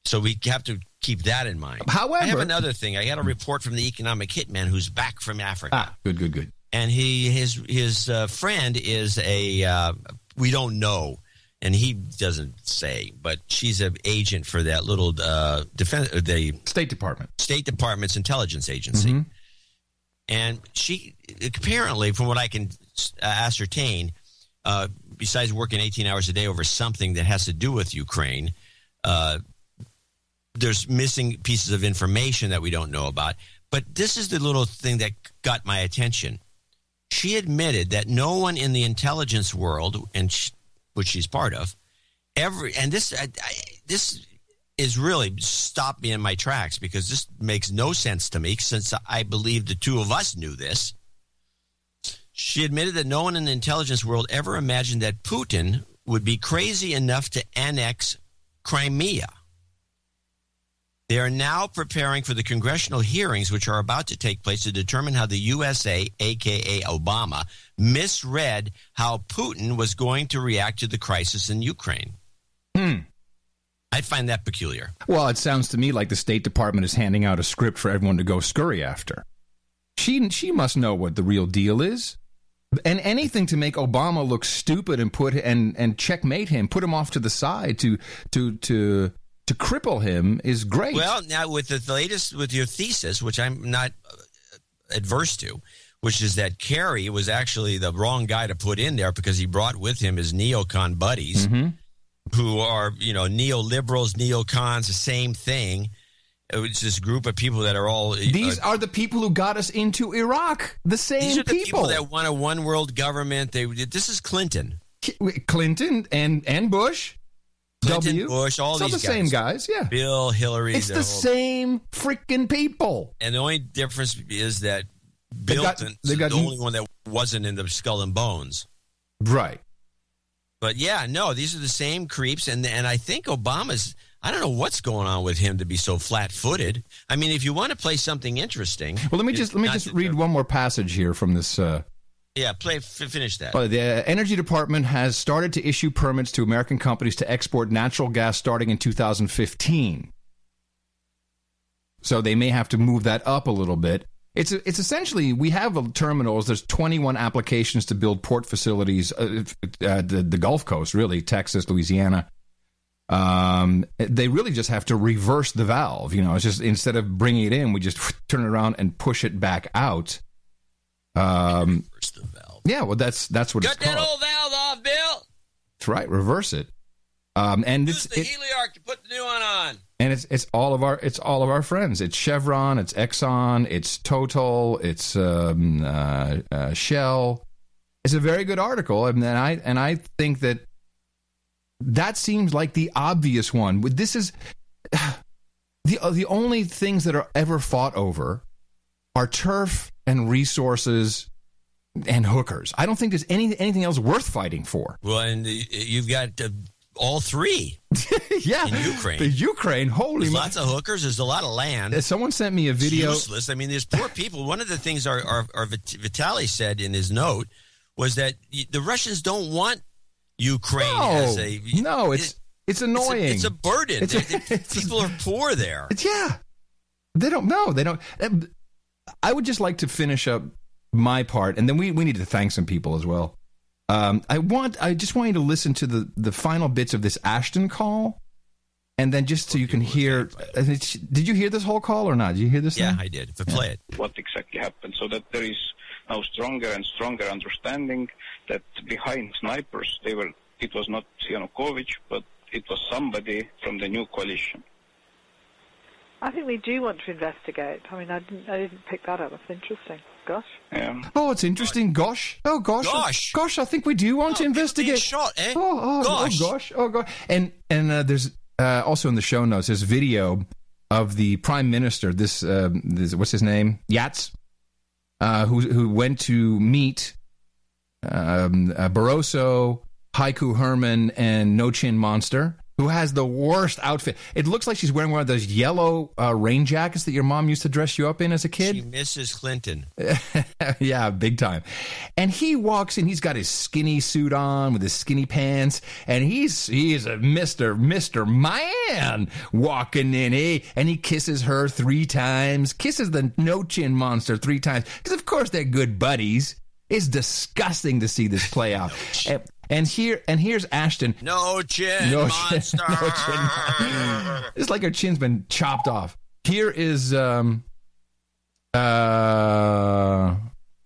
So we have to keep that in mind. However- I have another thing. I got a report from the economic hitman who's back from Africa Ah, good, good, good. and he his his uh, friend is a uh, we don't know and he doesn't say but she's an agent for that little uh, defense uh, the State Department State Department's intelligence agency Mhm. and she apparently from what I can uh, ascertain uh, besides working 18 hours a day over something that has to do with Ukraine, uh, there's missing pieces of information that we don't know about. But this is the little thing that got my attention. She admitted that no one in the intelligence world, and she, which she's part of, every and this I, I, this is really stopped me in my tracks because this makes no sense to me since I believe the two of us knew this. She admitted that no one in the intelligence world ever imagined that Putin would be crazy enough to annex Crimea. They are now preparing for the congressional hearings, which are about to take place to determine how the USA, aka Obama, misread how Putin was going to react to the crisis in Ukraine. Hmm. I find that peculiar. Well, it sounds to me like the State Department is handing out a script for everyone to go scurry after. She she must know what the real deal is. And anything to make Obama look stupid and put and and checkmate him, put him off to the side to to to to cripple him is great. Well, now with the latest with your thesis, which I'm not uh, adverse to, which is that Kerry was actually the wrong guy to put in there because he brought with him his neocon buddies, Mm-hmm. who are you know neoliberals, neocons, the same thing. It's this group of people that are all These uh, are the people who got us into Iraq. The same these are the people. people. that want a one world government. They this is Clinton. Clinton and and Bush. Clinton, W. Bush, all It's all these the same guys, yeah. Bill, Hillary. It's the same freaking people. And the only difference is that got- they've is got- the only one that wasn't in the skull and bones. Right. But yeah, no, these are the same creeps, and and I think Obama's. I don't know what's going on with him to be so flat-footed. I mean, if you want to play something interesting, Well, let me just let me just read one more passage here from this. Uh, Yeah, play. F- finish that. Uh, the Energy Department has started to issue permits to American companies to export natural gas starting in 2015. So they may have to move that up a little bit. It's it's essentially we have terminals. There's 21 applications to build port facilities, uh, uh, the the Gulf Coast, really Texas, Louisiana. Um, they really just have to reverse the valve. You know, it's just instead of bringing it in, we just turn it around and push it back out. Um, yeah, well, that's that's what Cut it's that called. old valve off, Bill. That's right. Reverse it. Um, and it's The it, heliarc to put the new one on. and it's it's all of our it's all of our friends. It's Chevron, it's Exxon, it's Total, it's um, uh, uh, Shell. It's a very good article, and then I and I think that that seems like the obvious one. This is the the only things that are ever fought over are turf and resources and hookers. I don't think there's any anything else worth fighting for. Well, and you've got uh, all three. yeah, in Ukraine. The Ukraine, holy There's lots of hookers. There's a lot of land. Uh, Someone sent me a It's video. useless. I mean, there's poor people. One of the things our, our, our said in his note was that the Russians don't want Ukraine No, as a no, it's it's annoying. It's a, burden. It's a- They- they- people are poor there. Yeah. They don't know. They don't. um, I would just like to finish up my part, and then we, we need to thank some people as well. Um, I want. I just want you to listen to the the final bits of this Ashton call, and then just so you can hear. uh, Did you hear this whole call or not? Did you hear this? Yeah, thing? I did. But play it. what exactly happened so that there is now stronger and stronger understanding that behind snipers they were it was not Yanukovych but it was somebody from the new coalition. I think we do want to investigate. I mean, I didn't, I didn't pick that up. That's interesting. Gosh. Yeah. Oh, it's interesting. Gosh. Oh, gosh. Gosh. Gosh, I think we do want to investigate. shot, eh? Oh, oh, Gosh. oh, gosh. Oh, gosh. And, and uh, there's uh, also in the show notes, there's video of the prime minister, this, um, this what's his name? Yats, uh, who, who went to meet um, uh, Barroso, Haiku Herman, and No Chin Monster. Who has the worst outfit? It looks like she's wearing one of those yellow uh, rain jackets that your mom used to dress you up in as a kid. She misses Clinton. yeah, big time. And he walks in. He's got his skinny suit on with his skinny pants, and he's he's a Mister Mister Man walking in. Eh? And he kisses her three times. Kisses the no chin monster three times because of course they're good buddies. It's disgusting to see this play out. and, and here and here's Ashton. No chin No monster. chin- no chin. It's like her chin's been chopped off. Here is um uh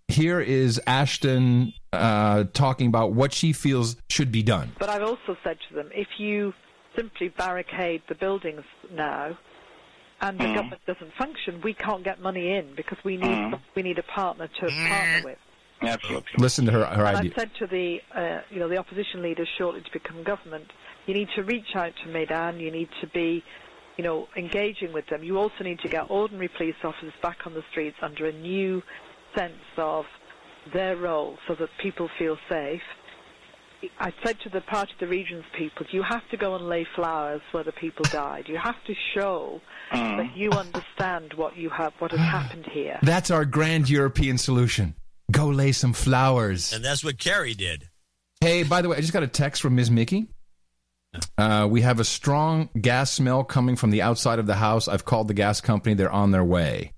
here is Ashton uh, talking about what she feels should be done. But I've also said to them, if you simply barricade the buildings now, and the Mm. government doesn't function, we can't get money in because we need Mm. we need a partner to partner with. Absolutely. Listen to her, her and idea. I've said to the uh, you know the opposition leaders shortly to become government, you need to reach out to Maidan. You need to be you know engaging with them. You also need to get ordinary police officers back on the streets under a new sense of their role, so that people feel safe. I said to the part of the Regions people, you have to go and lay flowers where the people died. You have to show Mm. that you understand what you have, what has happened here. That's our grand European solution. Go lay some flowers. And that's what Kerry did. Hey, by the way, I just got a text from Ms. Mickey. Uh, we have a strong gas smell coming from the outside of the house. I've called the gas company. They're on their way.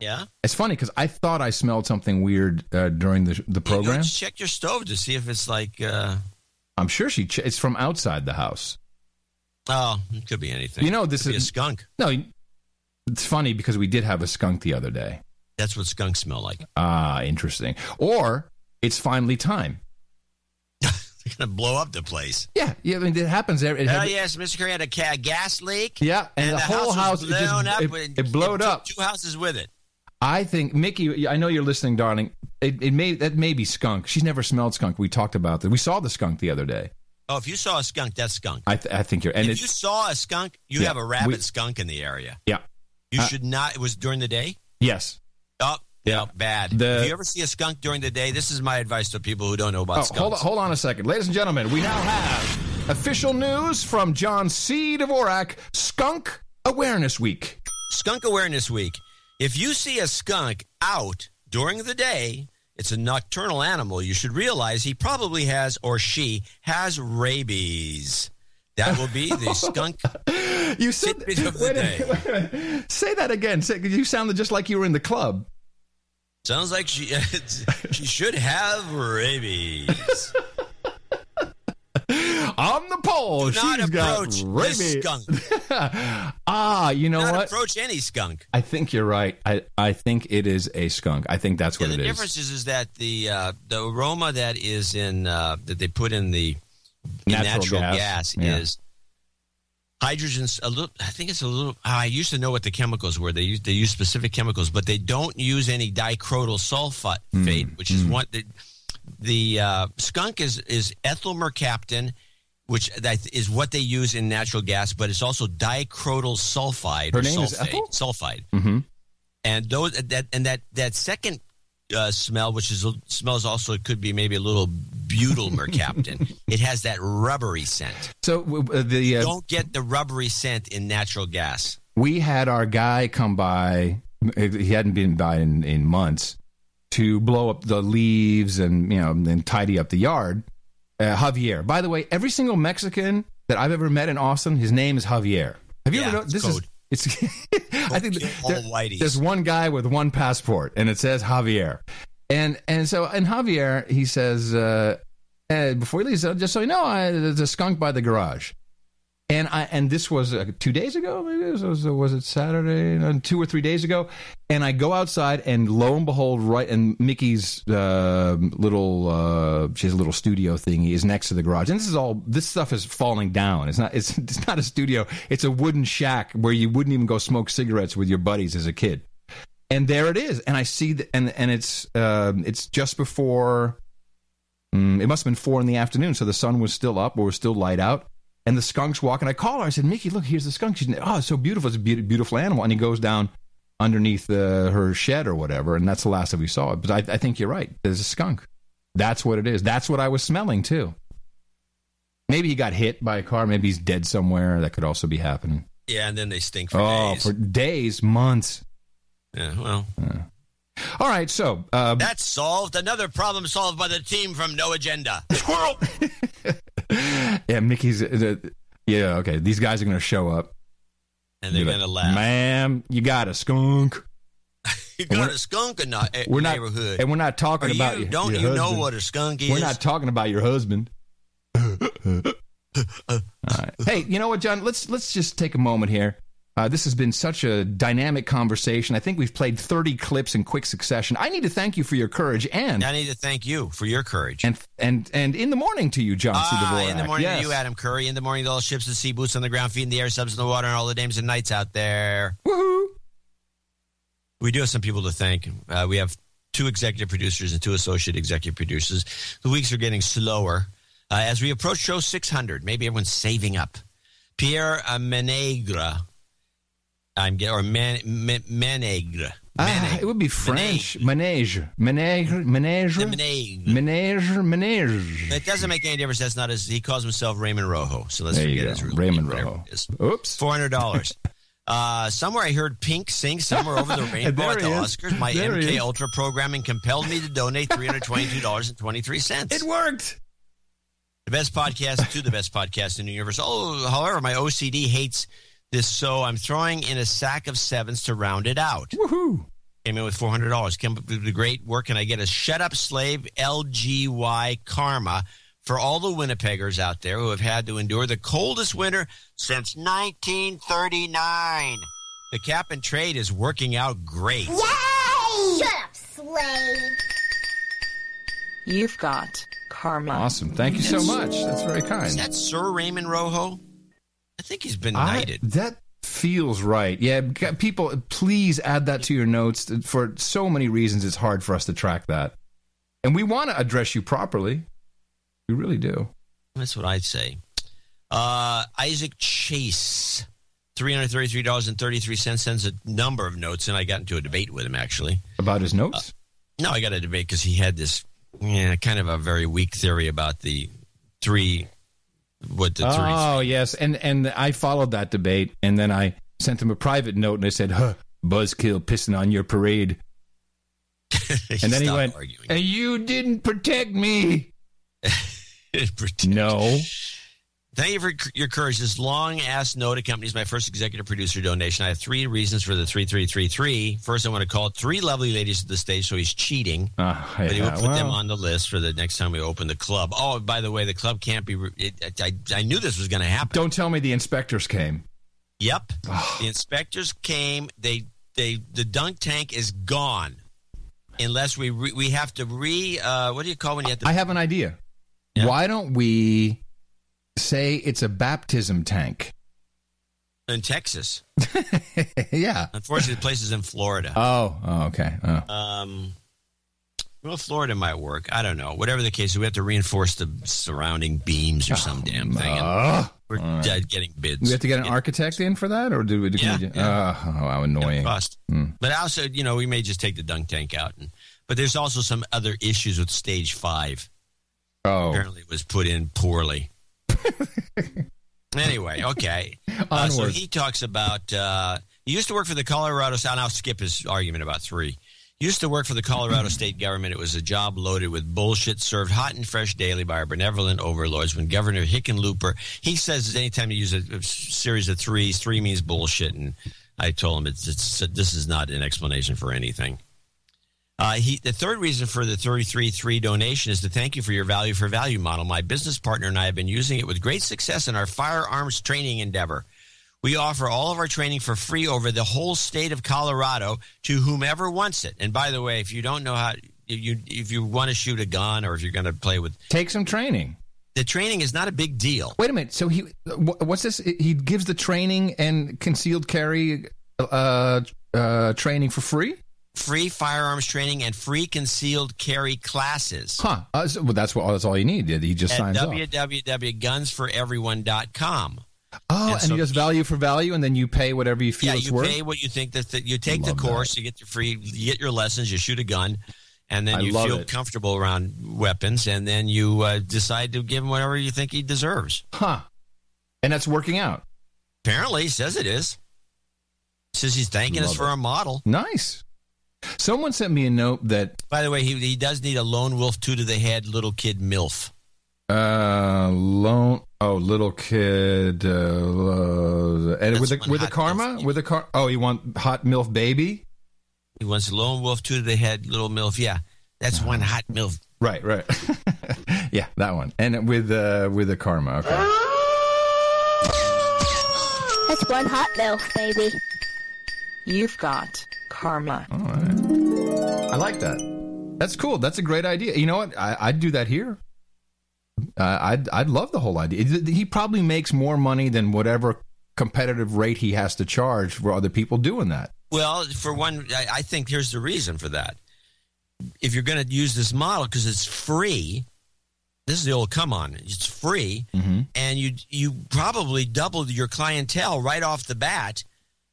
Yeah. It's funny because I thought I smelled something weird uh, during the the You program. go check your stove to see if it's like. Uh, I'm sure she. Ch- it's from outside the house. oh, it could be anything. You know, this Could be is a skunk. No, it's funny because we did have a skunk the other day. That's what skunks smell like. Ah, interesting. Or it's finally time. They're gonna blow up the place. Yeah, yeah. I mean, it happens. Every, it Oh yes, Mr. Kerry had a ca- gas leak. Yeah, and, the, whole house, was it, just, up. it, and it blowed up. Two houses with it. I think Mickey. I know you're listening, darling. It, it may that may be skunk. She's never smelled skunk. We talked about that. We saw the skunk the other day. Oh, if you saw a skunk, that's skunk. I, th- I think you're. And if you saw a skunk, you Yeah, have a rabid we- skunk in the area. yeah. You Uh, should not. It was during the day. Yes. Oh, Yeah. bad. The- if you ever see a skunk during the day, this is my advice to people who don't know about Oh, skunks. hold on, hold on a second, ladies and gentlemen. We now have official news from John C. Dvorak. Skunk Awareness Week. Skunk Awareness Week. If you see a skunk out during the day, it's a nocturnal animal. You should realize he probably has or she has rabies. That will be the skunk You said tidbit of the wait day. wait a. Say that again. Say, you sounded just like you were in the club. Sounds like she she should have rabies. On the pole, Do not she's got approach rabies. this skunk. ah, you know what? approach any skunk. I think you're right. I, I think it is a skunk. I think that's what Yeah, it the difference is, is that the uh, the aroma that is in uh, that they put in the Natural natural, gas. gas, Yeah. is hydrogen. A little. I think it's a little. I used to know what the chemicals were. They use they use specific chemicals, but they don't use any dicrotyl sulfate, Hmm. which is what the the uh, skunk is is ethyl mercaptan. Which that is what they use in natural gas, but it's also dicrotyl sulfide. Her or name is sulfate, Ethel? Sulfide Mm-hmm. and those that and that that second uh, smell, which is smells also it could be maybe a little butyl mercaptan. it has that rubbery scent. So w- the uh, Don't get the rubbery scent in natural gas. we had our guy come by. He hadn't been by in, in months to blow up the leaves and you know and tidy up the yard. Uh, Javier. By the way, every single Mexican that I've ever met in Austin, his name is Javier. Have you Yeah, ever it's this code. is it's I think there- there's one guy with one passport and it says Javier. And and so and Javier he says uh, uh, before he leaves, just so you know, I, there's a skunk by the garage. And I and this was uh, two days ago. Maybe it was, was it Saturday? Uh, two or three days ago. And I go outside, and lo and behold, right and Mickey's uh, little uh, she has a little studio thingy is next to the garage. And this is all this stuff is falling down. It's not it's it's not a studio. It's a wooden shack where you wouldn't even go smoke cigarettes with your buddies as a kid. And there it is. And I see the, and and it's um it's just before. Mm, it must have been four in the afternoon, so the sun was still up or was still light out. And the skunk's walk, and I call her. I said, "Mickey, look, here's the skunk." She's, "Oh, it's so beautiful. It's a beautiful, beautiful animal." And he goes down underneath uh, her shed or whatever, and that's the last that we saw it. But I, I think you're right. There's a skunk. That's what it is. That's what I was smelling too. Maybe he got hit by a car. Maybe he's dead somewhere. That could also be happening. Yeah, and then they stink for oh, days. for days, months. Yeah, well, All right, so uh, that's solved. Another problem solved by the team from No Agenda. Squirrel. yeah, Mickey's. Uh, yeah, okay. These guys are going to show up. and they're Be gonna laugh. Ma'am, you got a skunk. You got we're- a skunk in the We're not, neighborhood. and we're not talking Are about you, don't your you know what a skunk is? We're not talking about your husband. All right. Hey, you know what, John? Let's let's just take a moment here. Uh, this has been such a dynamic conversation. I think we've played 30 clips in quick succession. I need to thank you for your courage and I need to thank you for your courage. and and and in the morning to you, John C. Ah, Dvorak. in the morning Yes. to you, Adam Curry. In the morning to all ships and sea, boots on the ground, feet in the air, subs in the water, and all the dames and knights out there. Woohoo! We do have some people to thank. Uh, we have two executive producers and two associate executive producers. The weeks are getting slower. Uh, as we approach show 600, maybe everyone's saving up. Pierre Menegre. I'm get or Man, Man, Menegre. Ah, it would be French. Manege. Manege. Manege. Manege. Manege. It doesn't make any difference. That's not his. He calls himself Raymond Rojo. So let's There forget his real Raymond name, Rojo. Oops. Four hundred dollars. Uh, somewhere I heard Pink sing somewhere over the rainbow at the is. Oscars. My There MK. Ultra programming compelled me to donate three hundred twenty-two dollars and twenty-three cents. It worked. The best podcast to the best podcast in the universe. Oh, however, my OCD hates this, so I'm throwing in a sack of sevens to round it out. Woohoo! Came in with four hundred dollars. Came up with the great work, and I get a shut up slave LGY karma for all the Winnipeggers out there who have had to endure the coldest winter since 1939. The cap and trade is working out great. Yay! Shut up, slave. You've got karma. Awesome. Thank you so much. That's very kind. Is that Sir Raymond Rojo? I think he's been I- knighted. that feels right. Yeah, people, please add that to your notes. For so many reasons, it's hard for us to track that. And we want to address you properly. We really do. That's what I'd say. Uh, Isaac Chase, three hundred thirty-three dollars and thirty-three cents, sends a number of notes, and I got into a debate with him actually. About his notes? No, I got a debate because he had this, yeah, kind of a very weak theory about the three, what the. Oh, yes. And and I followed that debate, and then I sent him a private note, and I said, huh, Buzzkill pissing on your parade. and then he went, arguing. and you didn't protect me. Protect- No. Thank you for your courage. This long ass note accompanies my first executive producer donation. I have three reasons for the 3333. First, I want to call three lovely ladies to the stage, so he's cheating. Ah, but he will yeah, put them on the list for the next time we open the club. Oh, by the way, the club can't be. It, I, I knew this was going to happen. Don't tell me the inspectors came. Yep. the inspectors came. They they the dunk tank is gone, unless we re, we have to re. Uh, what do you call when you have to? I have an idea. Why don't we say it's a baptism tank? in Texas. yeah. Unfortunately, the place is in Florida. Oh, oh okay. Oh. Um, well, Florida might work. I don't know. Whatever the case, we have to reinforce the surrounding beams or some damn thing. Ah. we're right. getting bids. We have to get an architect in for that, or do we? Do Yeah, we, yeah. Oh, how annoying! Hmm. But also, you know, we may just take the dunk tank out. And, but there's also some other issues with stage five. Oh, Apparently, it was put in poorly. anyway, okay. Uh, so he talks about. Uh, he used to work for the Colorado. And I'll skip his argument about three. He used to work for the Colorado state government. It was a job loaded with bullshit, served hot and fresh daily by our benevolent overlords. When Governor Hickenlooper, he says anytime you use a, a series of threes, three means bullshit, and I told him it's, it's this is not an explanation for anything. Uh, he, the third reason for the 33.3 donation is to thank you for your value for value model. My business partner and I have been using it with great success in our firearms training endeavor. We offer all of our training for free over the whole state of Colorado to whomever wants it. And by the way, if you don't know how, if you if you want to shoot a gun or if you're going to play with, Take some training. the training is not a big deal. Wait a minute. So he, what's this? He gives the training and concealed carry uh, uh, training for free. Free firearms training and free concealed carry classes. Huh? Uh, so- well, that's what. That's all you need. He just at signs www.gunsforeveryone.com. Oh, and and, so- he does value for value, and then you pay whatever you feel yeah, you worth. pay what you think that, that you take the Love course, you get your free, you get your lessons, you shoot a gun, and then I you feel it. comfortable around weapons, and then you uh, decide to give him whatever you think he deserves. Huh? And that's working out. Apparently, he says it is. Says he's thanking us for it. our model. Nice. Someone sent me a note that By the way, he he does need a lone wolf, two to the head, little kid milf. uh lone oh little kid uh, uh and with the with the hot karma with the car oh you want hot milf baby He wants a lone wolf, two to the head, little milf. Yeah, that's one hot milf. right right yeah that one and with uh with the karma okay That's one hot milf baby. You've got karma. I like that. That's cool. That's a great idea. You know what? I, I'd do that here. Uh, I'd I'd love the whole idea. He probably makes more money than whatever competitive rate he has to charge for other people doing that. Well, for one, I, I think here's the reason for that. If you're going to use this model because it's free, this is the old come on. It's free, Mm-hmm. and you you probably doubled your clientele right off the bat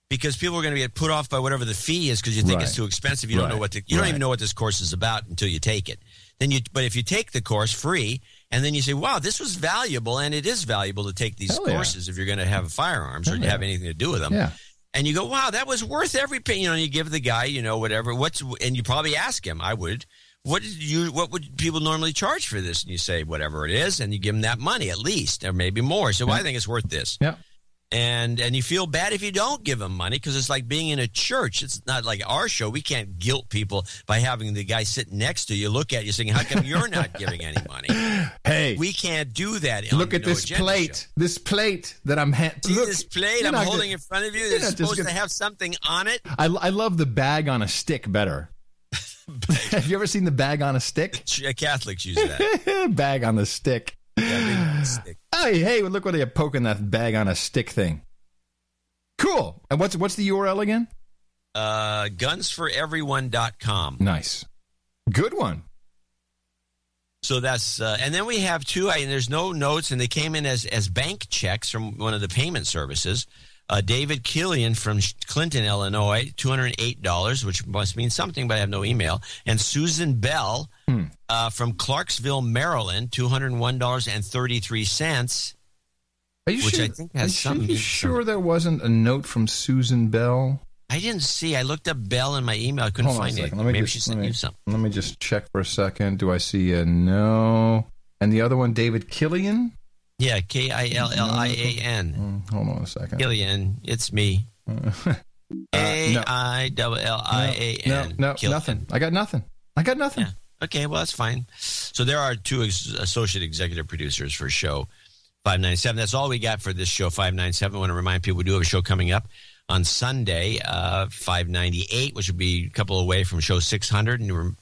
because people are going to get put off by whatever the fee is because you think it's too expensive. You don't know what the, you don't Right. even know what this course is about until you take it. Then you, but if you take the course free, and then you say, "Wow, this was valuable," and it is valuable to take these Hell yeah. courses if you're going to have firearms or Hell yeah. have anything to do with them Yeah. and you go, "Wow, that was worth every penny." You know, you give the guy, you know, whatever. What's and you probably ask him. I would. What did you? What would people normally charge for this? And you say whatever it is, and you give them that money at least, or maybe more. So I think it's worth this. Yeah. And and you feel bad if you don't give them money because it's like being in a church. It's not like our show. We can't guilt people by having the guy sitting next to you look at you saying, "How come you're not giving any money?" Hey, We can't do that. look at No this plate. show. This plate that I'm. Ha- See look, this plate I'm holding gonna- in front of you. That's supposed gonna- to have something on it. I, I love the bag on a stick better. Have you ever seen the bag on a stick? Catholics use that. bag on the stick. stick. Hey, hey, look what they're poking that bag on a stick thing. Cool. And what's what's the URL again? Uh, gunsforeveryone.com. Nice. Good one. So that's uh, and then we have two. I, and there's no notes, and they came in as as bank checks from one of the payment services. Uh, David Killian from Clinton, Illinois, two hundred eight dollars, which must mean something, but I have no email. And Susan Bell Hmm. uh, from Clarksville, Maryland, two hundred one dollars and thirty three cents. Are you Which sure, I think has are you sure there wasn't a note from Susan Bell? I didn't see. I looked up Bell in my email. I couldn't Hold find it. Let me Maybe just, she sent me, you something. Let me just check for a second. Do I see a no? And the other one, David Killian? Yeah, K I L L I A N. Mm, Hold on a second. Killian, it's me. A I L L I A No, N. no, nothing. I got nothing. I got nothing. Okay, well that's fine. So there are two ex- associate executive producers for show 597. That's all we got for this show 597. I want to remind people we do have a show coming up on Sunday, uh, 598, which will be a couple away from show 600. And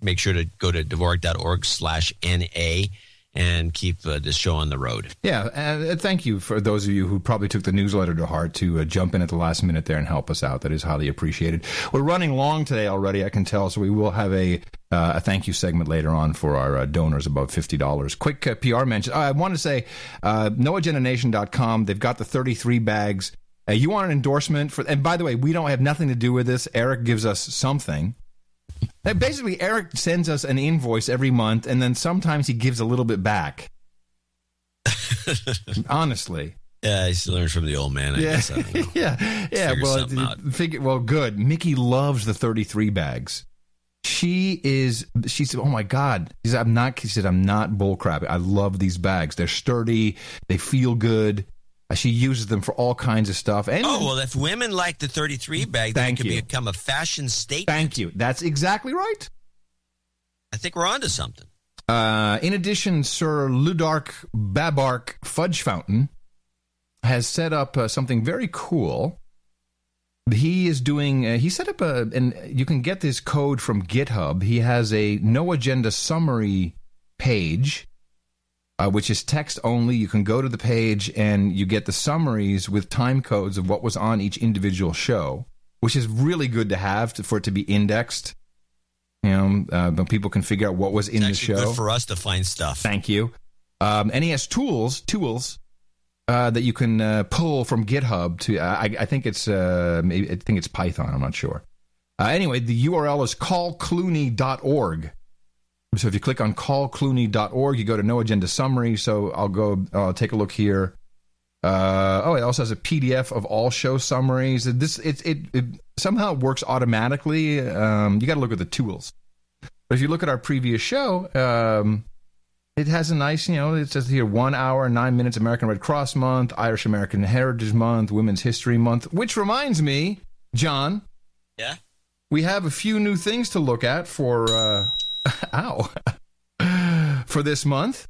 make sure to go to dvorak.org slash NA and keep uh, this show on the road. Yeah, and uh, thank you for those of you who probably took the newsletter to heart to uh, jump in at the last minute there and help us out. That is highly appreciated. We're running long today already, I can tell, so we will have a uh, a thank you segment later on for our uh, donors above fifty dollars. Quick uh, PR mention. I want to say, uh, noagendanation.com. They've got the thirty three bags. Uh, you want an endorsement for? And by the way, we don't have nothing to do with this. Eric gives us something. Basically, Eric sends us an invoice every month, and then sometimes he gives a little bit back. Honestly, Yeah, I used to learn from the old man. I yeah, guess. I yeah, yeah. Figure Well, figure, well, good. Mickey loves the thirty-three bags. She is. She said, "Oh my god." She said, "I'm not." She said, "I'm not bullcrap. I love these bags. They're sturdy. They feel good." Uh, She uses them for all kinds of stuff. And Oh, well, if women like the 33 bag, then Thank it could you. become a fashion statement. thank you. That's exactly right. I think we're onto something. Uh, in addition, Sir Ludark Babark Fudge Fountain has set up uh, something very cool. He is doing. Uh, he set up a, and you can get this code from GitHub. He has a no agenda summary page, uh, which is text only. You can go to the page and you get the summaries with time codes of what was on each individual show, which is really good to have to, for it to be indexed. You know, uh, but people can figure out what was in the show. good for us to find stuff. Thank you. Um, and he has tools, tools uh, that you can uh, pull from GitHub to. Uh, I, I think it's uh, maybe I think it's Python. I'm not sure. Uh, anyway, the URL is callclooney.org. So if you click on callclooney.org, you go to No Agenda Summary. So I'll go. I'll take a look here. Uh, oh, it also has a PDF of all show summaries. This it it, it somehow works automatically. Um, you got to look at the tools. But if you look at our previous show, um, it has a nice, you know, it says here one hour, nine minutes, American Red Cross Month, Irish American Heritage Month, Women's History Month, which reminds me, John, Yeah. we have a few new things to look at for, uh, ow, for this month.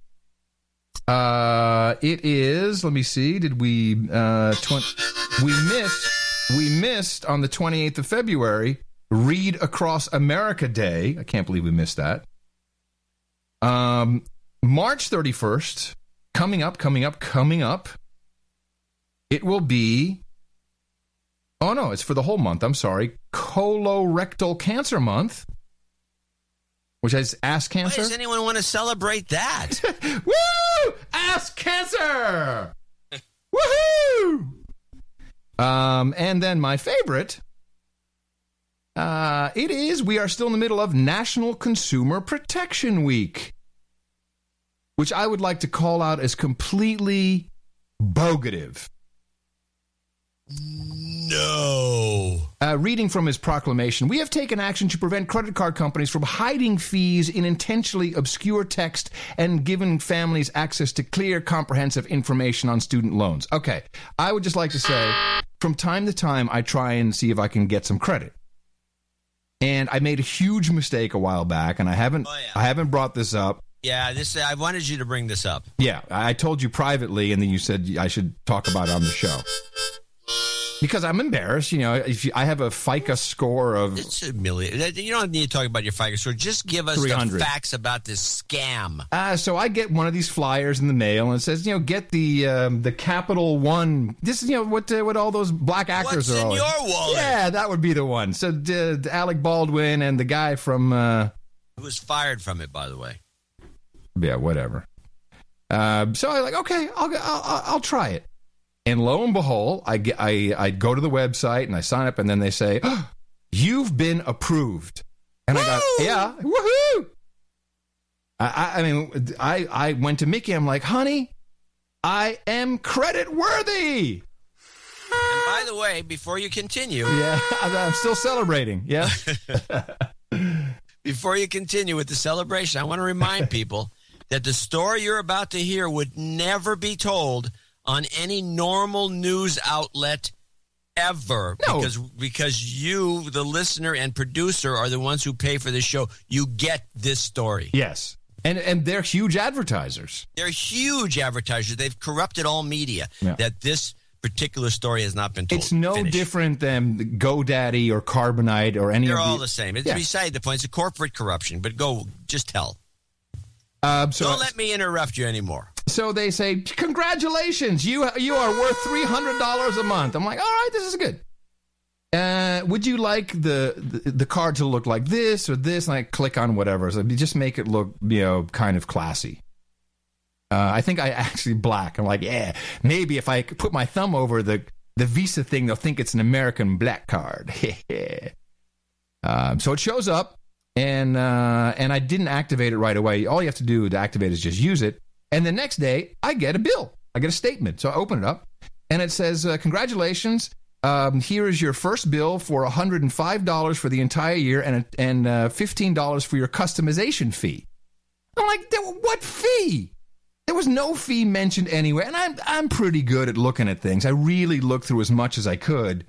Uh, it is, let me see, did we, uh, 20, we missed we missed on the 28th of February Read Across America Day. I can't believe we missed that. Um, March 31st, coming up, coming up, coming up. It will be. Oh no, it's for the whole month. I'm sorry, colorectal cancer month, which is ass Why cancer. does anyone want to celebrate that? Woo! Ass cancer. Woohoo! Um, and then my favorite. Uh, it is. We are still in the middle of National Consumer Protection Week, which I would like to call out as completely bogative. No. Uh, reading from his proclamation, we have taken action to prevent credit card companies from hiding fees in intentionally obscure text and giving families access to clear, comprehensive information on student loans. Okay, I would just like to say, from time to time, I try and see if I can get some credit. And I made a huge mistake a while back, and I haven't, I haven't brought this up. Yeah, this. I wanted you to bring this up. Yeah, I told you privately, and then you said I should talk about it on the show. Because I'm embarrassed, you know. If you, I have a FICA score of It's a million. You don't need to talk about your FICA score. Just give us the facts about this scam. Uh, so I get one of these flyers in the mail and it says, you know, get the um, the Capital One. This is you know what uh, what all those black actors What's are. in always- your wallet? Yeah, that would be the one. So uh, Alec Baldwin and the guy from uh, Who was fired from it, by the way? yeah, whatever. Um, so I like okay, I'll, I'll I'll I'll try it. And lo and behold, I get I I go to the website and I sign up, and then they say, oh, "You've been approved." And I got yeah, woohoo! I, I I mean, I I went to Mickey. I'm like, honey, I am credit worthy. And by the way, before you continue, Yeah, I'm, I'm still celebrating. Yeah. before you continue with the celebration, I want to remind people that the story you're about to hear would never be told on any normal news outlet ever No. because because you the listener and producer are the ones who pay for the show you get this story yes. And and they're huge advertisers. they're huge advertisers they've corrupted all media Yeah. that this particular story has not been told It's no Finish. different than GoDaddy or Carbonite or any they're of all the, the same it's Yeah. beside the point it's a corporate corruption but go just tell Um, so don't let me interrupt you anymore So they say, "Congratulations, you you are worth three hundred dollars a month." I'm like, "All right, this is good." Uh, would you like the, the the card to look like this or this? And I click on whatever. So just make it look, you know, kind of classy. Uh, I think I actually black. I'm like, yeah, maybe if I put my thumb over the the Visa thing, they'll think it's an American black card. um, so it shows up, and uh, and I didn't activate it right away. All you have to do to activate is just use it. And the next day, I get a bill. I get a statement. So I open it up, and it says, uh, "Congratulations." Um, here is your first bill for $105 for the entire year and and uh, $15 for your customization fee. I'm like, what fee? There was no fee mentioned anywhere, and I'm I'm pretty good at looking at things. I really looked through as much as I could,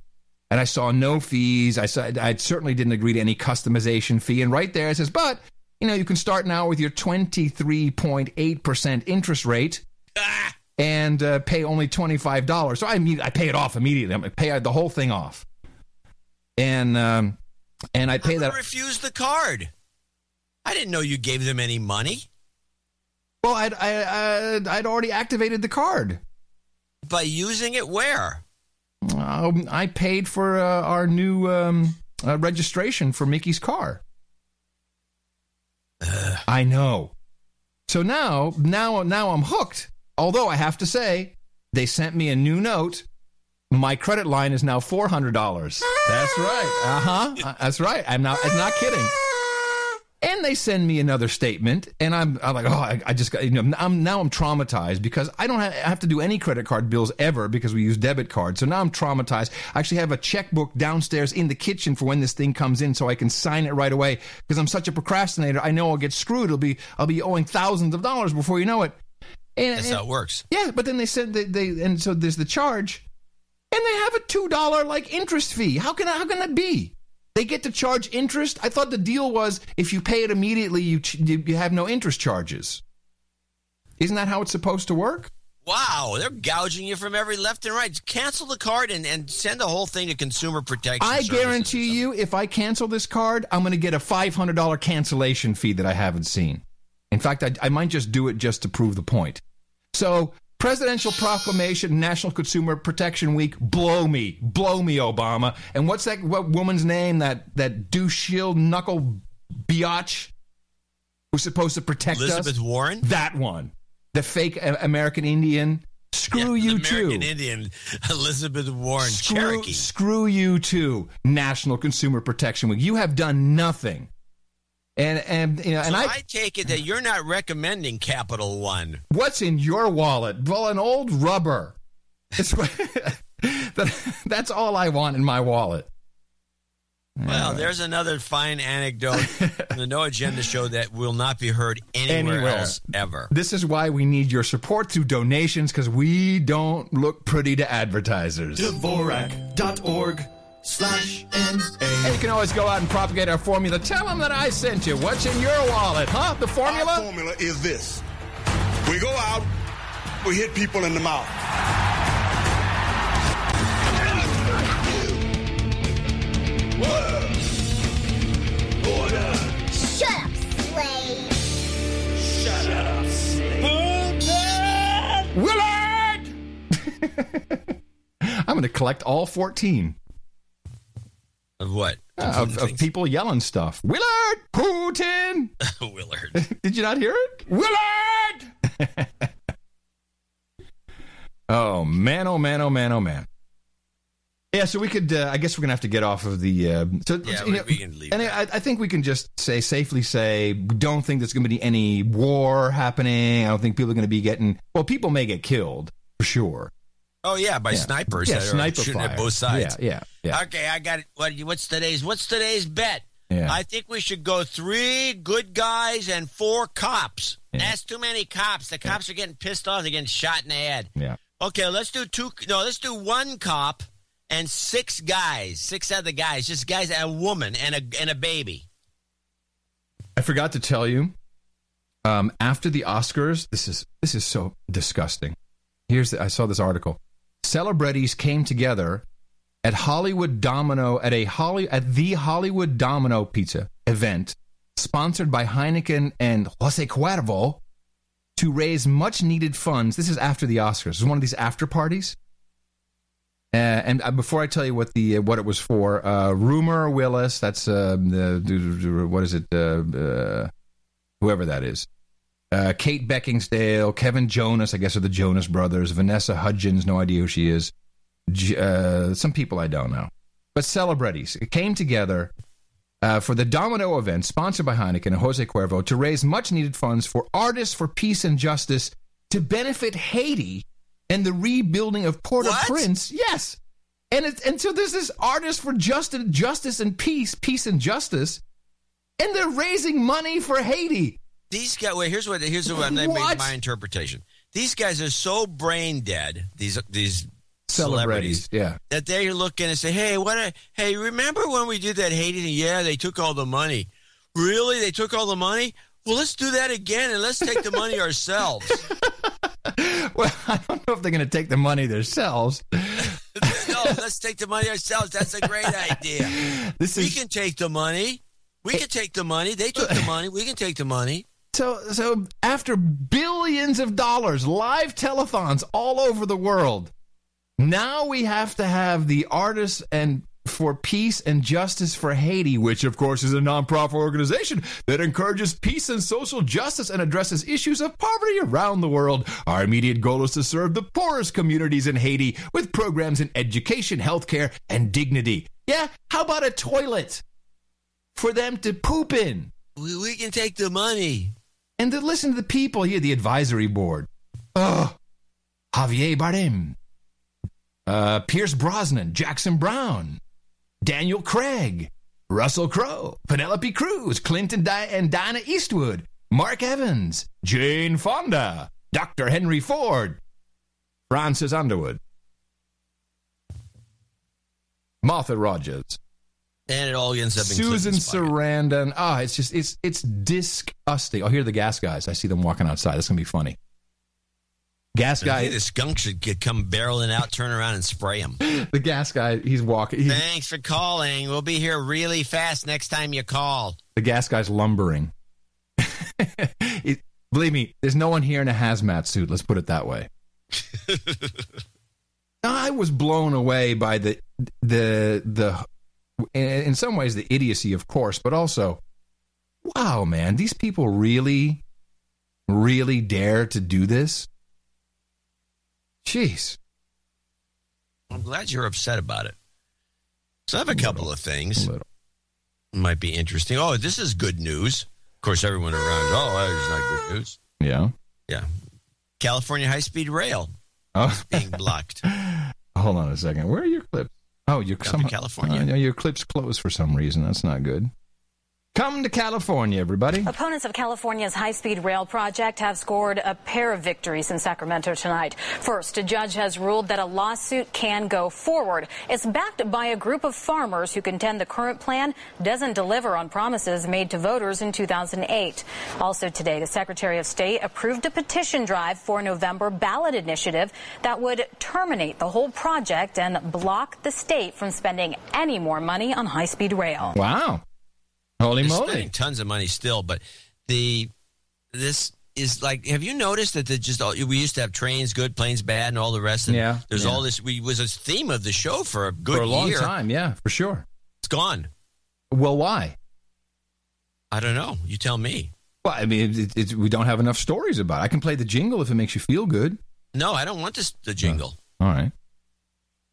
and I saw no fees. I saw I certainly didn't agree to any customization fee, and right there it says, but you know you can start now with your 23.8 percent interest rate. And uh, pay only twenty five dollars. So I mean, I pay it off immediately. I pay the whole thing off, and um, and I pay that. You refuse the card i didn't know you gave them any money Well, I'd I, I'd, I'd already activated the card. by using it where Um, I paid for uh, our new um, uh, registration for Mickey's car. I know. So now, now, now I'm hooked. Although I have to say, they sent me a new note. My credit line is now four hundred dollars. That's right. Uh huh. That's right. I'm not. I'm not kidding. And they send me another statement, and I'm, I'm like, oh, I, I just got, you know, I'm now I'm traumatized because I don't have, have to do any credit card bills ever because we use debit cards. So now I'm traumatized. I actually have a checkbook downstairs in the kitchen for when this thing comes in, so I can sign it right away. Because I'm such a procrastinator, I know I'll get screwed. It'll be I'll be owing thousands of dollars before you know it. And, that's how it works yeah, but then they said they, they and so there's the charge, and they have a two dollar like interest fee. How can how can that be? They get to charge interest. I thought the deal was if you pay it immediately, you ch- you have no interest charges. Isn't that how it's supposed to work? Wow, they're gouging you from every left and right. Cancel the card and, and send the whole thing to Consumer Protection. I guarantee you, if I cancel this card, I'm going to get a $500 cancellation fee that I haven't seen. In fact, I, I might just do it just to prove the point. So, presidential proclamation, National Consumer Protection Week, blow me, blow me, Obama. And what's that what woman's name? That that douche shield knuckle biatch who's supposed to protect us? Elizabeth Warren? That one, the fake American Indian. Screw Yeah, you American too. Indian Elizabeth Warren Screw, Cherokee. screw you too, National Consumer Protection Week. You have done nothing. And and you know, and so I, I take it that you're not recommending Capital One. what's in your wallet? Well, an old rubber. It's that, that's all I want in my wallet. Well, there's another fine anecdote from the No Agenda show that will not be heard anywhere, Anywhere. else ever. This is why we need your support through donations because we don't look pretty to advertisers. Dvorak.org slash And you can always go out and propagate our formula. Tell them that I sent you. What's in your wallet, huh? The formula? Our formula is this. We go out, we hit people in the mouth. Shut up, slave. Shut up, Willard! I'm going to collect all 14 Of what? of, of people yelling stuff. Willard! Putin! Willard. Did you not hear it? Willard! oh, man, oh, man, oh, man, oh, man. Yeah, so we could. Uh, I guess we're gonna have to get off of the. Uh, so Yeah, you we- know, we can leave And I, I think we can just say safely say we don't think there's going to be any war happening. I don't think people are going to be getting. Well, people may get killed for sure. Oh yeah, by Yeah. snipers Yeah, that are sniper shooting fire. at both sides. Yeah, yeah, yeah. Okay, I got it. What, what's today's? What's today's bet? Yeah. I think we should go three good guys and four cops. That's too many cops. The cops are getting pissed off. They're getting shot in the head. Yeah. Okay, let's do two. No, let's do one cop and six guys. Six other guys. Just guys, and a woman and a and a baby. I forgot to tell you. Um, after the Oscars, this is this is so disgusting. Here's the, I saw this article. Celebrities came together at Hollywood Domino at a Holly at the Hollywood Domino Pizza event sponsored by Heineken and Jose Cuervo to raise much needed funds. This is after the Oscars. This is one of these after parties. Uh, and uh, before I tell you what the uh, what it was for, uh, Rumor Willis, that's uh, the what is it? Uh, whoever that is. Kate Beckinsale, Kevin Jonas, I guess are the Jonas brothers. Vanessa Hudgens, no idea who she is. Uh, some people I don't know, but celebrities came together uh, for the Domino event, sponsored by Heineken and Jose Cuervo, to raise much needed funds for Artists for Peace and Justice to benefit Haiti and the rebuilding of Port-au-Prince. Yes, and it, and so there's this Artists for Justice, Justice and Peace, Peace and Justice, and they're raising money for Haiti. These guys. Wait, here's what. Here's what. What? My interpretation. These guys are so brain dead. These these Celebrities, yeah. That they look in and say, "Hey, what? A, hey, remember when we did that Haiti thing? Yeah, they took all the money. Really? They took all the money? Well, let's do that again and let's take the money ourselves. Well, I don't know if they're going to take the money themselves. no, let's take the money ourselves. That's a great idea. This we is- can take the money. We can take the money. They took the money. We can take the money. So, so after billions of dollars, live telethons all over the world, now we have to have the artists and for peace and justice for Haiti, which of course is a nonprofit organization that encourages peace and social justice and addresses issues of poverty around the world. Our immediate goal is to serve the poorest communities in Haiti with programs in education, healthcare, and dignity. Yeah, how about a toilet for them to poop in? We, we can take the money. and to listen to the people here, the advisory board. Oh, Javier Bardem, uh, Pierce Brosnan, Jackson Browne, Daniel Craig, Russell Crowe, Penelope Cruz, Clinton Di- and Dina Eastwood, Mark Evans, Jane Fonda, Dr. Henry Ford, Francis Underwood, Martha Rogers, And it all ends up Susan. Sarandon. Ah, it's just it's it's disgusting. Oh, here are the gas guys. I see them walking outside. That's gonna be funny. Gas guy, the skunk should get, come barreling out, turn around, and spray him. the gas guy, he's walking. He, Thanks for calling. We'll be here really fast next time you call. the gas guy's lumbering. It- believe me, there's no one here in a hazmat suit. Let's put it that way. I was blown away by the the the in some ways the idiocy, of course, but also, wow, man, these people really, really dare to do this. Jeez. I'm glad you're upset about it. So I have a couple of things. Might be interesting. Oh, this is good news. Of course, everyone around. Oh, that is not good news. Yeah. Yeah. California high speed rail Oh, being blocked. hold on a second. Where are your clips? Oh, you're some, California. uh, your clips closed for some reason. That's not good. Come to California, everybody. Opponents of California's high speed rail project have scored a pair of victories in Sacramento tonight. First, a judge has ruled that a lawsuit can go forward. It's backed by a group of farmers who contend the current plan doesn't deliver on promises made to voters in 2008. Also today, the Secretary of State approved a petition drive for a November ballot initiative that would terminate the whole project and block the state from spending any more money on high speed rail. Wow. Holy They're moly. spending tons of money still, but the this is like. Have you noticed that the just all, we used to have trains good, planes bad, and all the rest. And Yeah, there's yeah. all this. We was a theme of the show for a good for a long year. time, yeah, for sure. It's gone. Well, why? I don't know. You tell me. Well, I mean, it, it, we don't have enough stories about it. I can play the jingle if it makes you feel good. No, I don't want this the jingle. All right.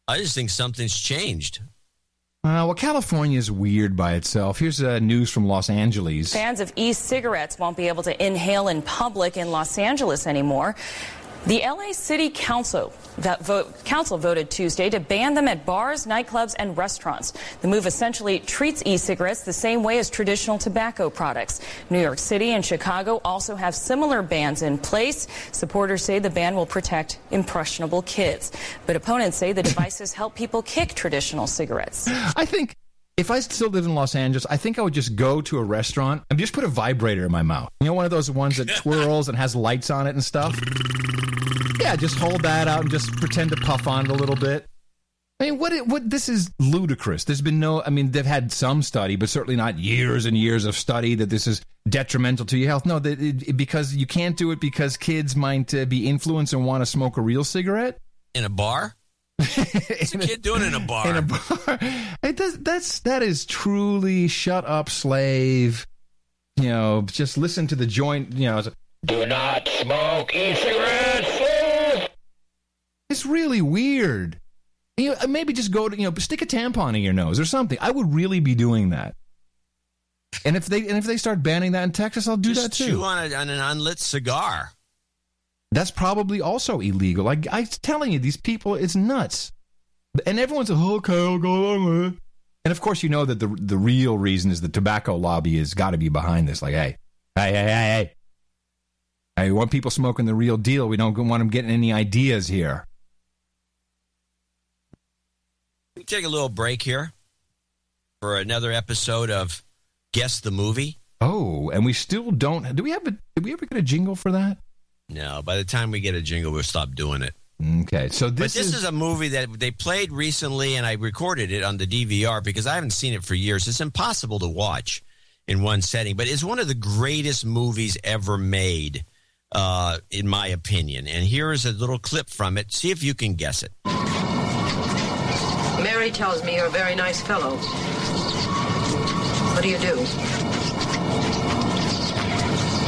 I just think something's changed. Uh, well, California is weird by itself. Here's uh, news from Los Angeles. Fans of e-cigarettes won't be able to inhale in public in Los Angeles anymore. The LA City Council that vote, council voted Tuesday to ban them at bars, nightclubs, and restaurants. The move essentially treats e-cigarettes the same way as traditional tobacco products. New York City and Chicago also have similar bans in place. Supporters say the ban will protect impressionable kids, but opponents say the devices help people kick traditional cigarettes. I think if I still lived in Los Angeles, I think I would just go to a restaurant and just put a vibrator in my mouth. You know, one of those ones that twirls and has lights on it and stuff. Yeah, just hold that out and just pretend to puff on it a little bit. I mean, what? it- What? This is ludicrous. There's been no. I mean, they've had some study, but certainly not years and years of study that this is detrimental to your health. No, that it, it- because you can't do it because kids might uh, be influenced and want to smoke a real cigarette In a bar? What's a kid doing in a bar? in a bar. It does, that's that is truly shut up, slave. You know, just listen to the joint. You know, Do not smoke e-cigarettes. It's really weird. You know, maybe just go to you know stick a tampon in your nose or something. I would really be doing that. And if they and if they start banning that in Texas, I'll do Just that too. chew on, a, on an unlit cigar. That's probably also illegal. Like I'm telling you, these people, it's nuts. And everyone's like, oh, okay, I'll go along with it. And of course, you know that the the real reason is the tobacco lobby has got to be behind this. Like, hey, hey, hey, hey, hey. Hey, we want people smoking the real deal. We don't want them getting any ideas here. We take a little break here for another episode of Guess the Movie. Oh, and we still don't. Do we have a? Did we ever get a jingle for that? No, by the time we get a jingle, we'll stop doing it. Okay, so this, but this is, a movie that they played recently, and I recorded it on the DVR because I haven't seen it for years. It's impossible to watch in one setting, but it's one of the greatest movies ever made, uh, in my opinion. And here is a little clip from it. See if you can guess it. Mary tells me you're a very nice fellow. What do you do?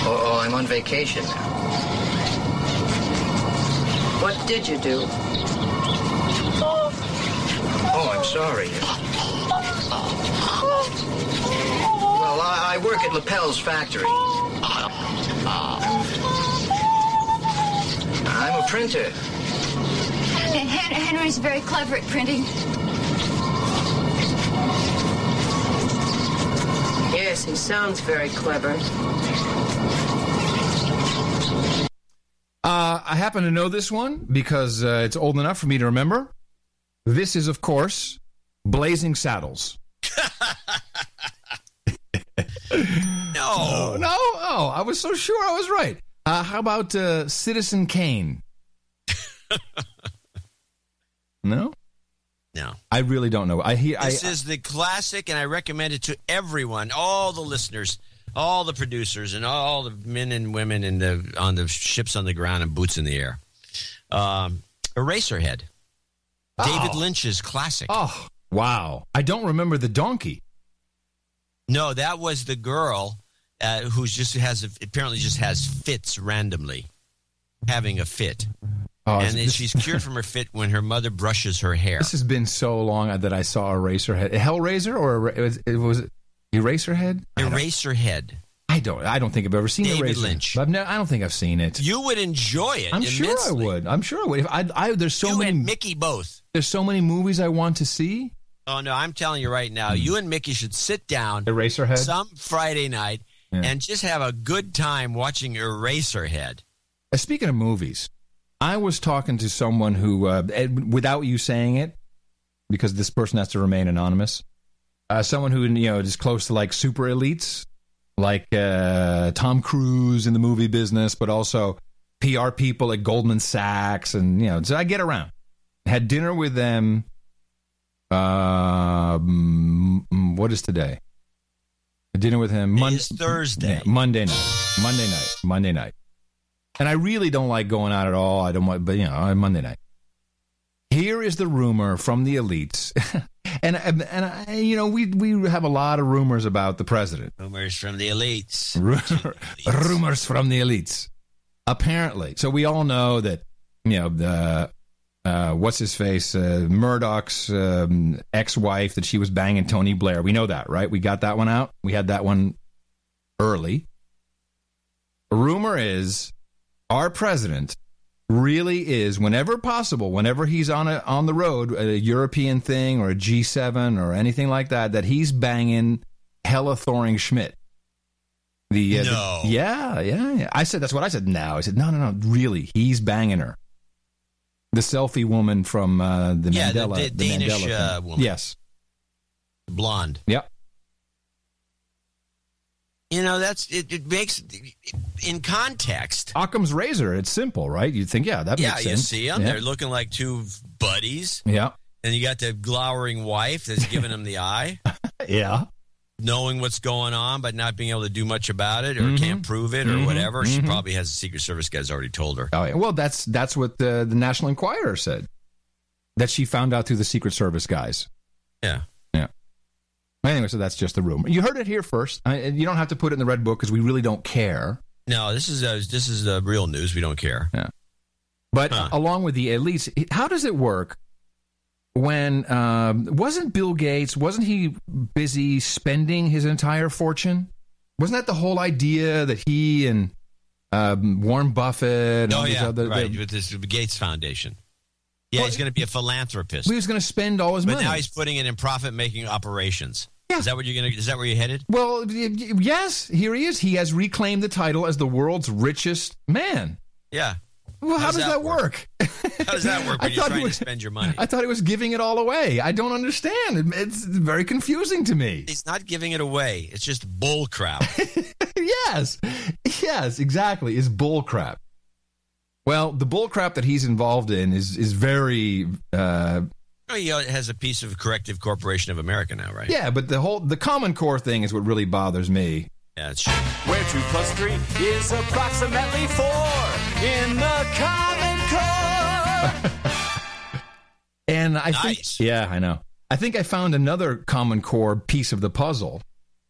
Oh, oh, I'm on vacation now. What did you do? Oh, I'm sorry. Well, I, I work at Lapel's factory. I'm a printer. Henry's very clever at printing. Yes, he sounds very clever. Uh, I happen to know this one because uh, it's old enough for me to remember. This is, of course, Blazing Saddles. No. no. Oh, I was so sure I was right. Uh, how about uh, Citizen Kane? No, No. I really don't know. I hear. I, This is the classic, and I recommend it to everyone, all the listeners, all the producers, and all the men and women in the on the ships on the ground and boots in the air. Um, Eraserhead, David Oh. Lynch's classic. oh wow! I don't remember the donkey. No, that was the girl uh, who just has apparently just has fits randomly, having a fit, Oh, and then this- she's cured from her fit when her mother brushes her hair. This has been so long that I saw Eraserhead, Hellraiser, or it was it was Eraserhead? Eraserhead. I don't. I don't think I've ever seen David Eraserhead. Lynch. I've never, I don't think I've seen it. You would enjoy it. I'm sure I would. I'm sure I would. If I, I there's so You many and Mickey both. there's so many movies I want to see. Oh no, I'm telling you right now, you and Mickey should sit down Eraserhead. some Friday night Yeah. and just have a good time watching Eraserhead. Uh, Speaking of movies, I was talking to someone who, uh, without you saying it, because this person has to remain anonymous, uh, someone who you know is close to like super elites, like uh, Tom Cruise in the movie business, but also PR people at Goldman Sachs, and you know, so I get around. Had dinner with them. Mm, what is today? Dinner with him. Mon- It's Thursday. yeah, Monday night. Monday night. Monday night. And I really don't like going out at all. I don't want, but you know, on Monday night. Here is the rumor from the elites, and and, and I, you know we we have a lot of rumors about the president. Rumors from the elites. rumors from the elites. Apparently, so we all know that you know the uh, what's his face uh, Murdoch's um, ex-wife that she was banging Tony Blair. We know that, right? We got that one out. We had that one early. Rumor is our president really is whenever possible whenever he's on a on the road a european thing or a g7 or anything like that that he's banging Helle Thorning-Schmidt. The, uh, the- yeah yeah yeah. I said that's what i said now. I said no no no really he's banging her. The selfie woman from uh, the Yeah, mandela Da- the Danish, mandela uh, woman. yes. Blonde. yep You know, that's it, it makes in context. occam's razor it's simple right you'd think yeah that yeah, makes sense. Yeah, you see them. yeah. They're looking like two buddies. yeah And you got the glowering wife that's giving him the eye, yeah knowing what's going on, but not being able to do much about it or Mhm. can't prove it or Mhm. whatever. She Mhm. probably has the Secret Service guys already told her. Oh, yeah. Well, that's that's what the the National Enquirer said that she found out through the Secret Service guys. Yeah. Anyway, so that's just the rumor. You heard it here first. I, you don't have to put it in the red book because we really don't care. No, this is uh, this is uh, real news. We don't care. Yeah. But along with the elites, how does it work when um, wasn't Bill Gates wasn't he busy spending his entire fortune? Wasn't that the whole idea that he and um, Warren Buffett and Oh these yeah, other right. With this Gates Foundation. Yeah, he's going to be a philanthropist. he was going to spend all his but money? now he's putting it in profit-making operations. Is that what you're to? Is that where you're headed? Well, yes, here he is. He has reclaimed the title as the world's richest man. Yeah. Well, how, does, that, work? How does that work I when you're thought trying was- to spend your money? I thought he was giving it all away. I don't understand. It's very confusing to me. He's not giving it away. It's just bull crap. yes, yes, exactly. Is bull crap. Well, the bull crap that he's involved in is is very uh, Oh, he has a piece of Corrections Corporation of America now, right? yeah. But the whole the Common Core thing is what really bothers me. Yeah, it's true. Where two plus three is approximately four in the Common Core. And I think, yeah, I know. I think I found another Common Core piece of the puzzle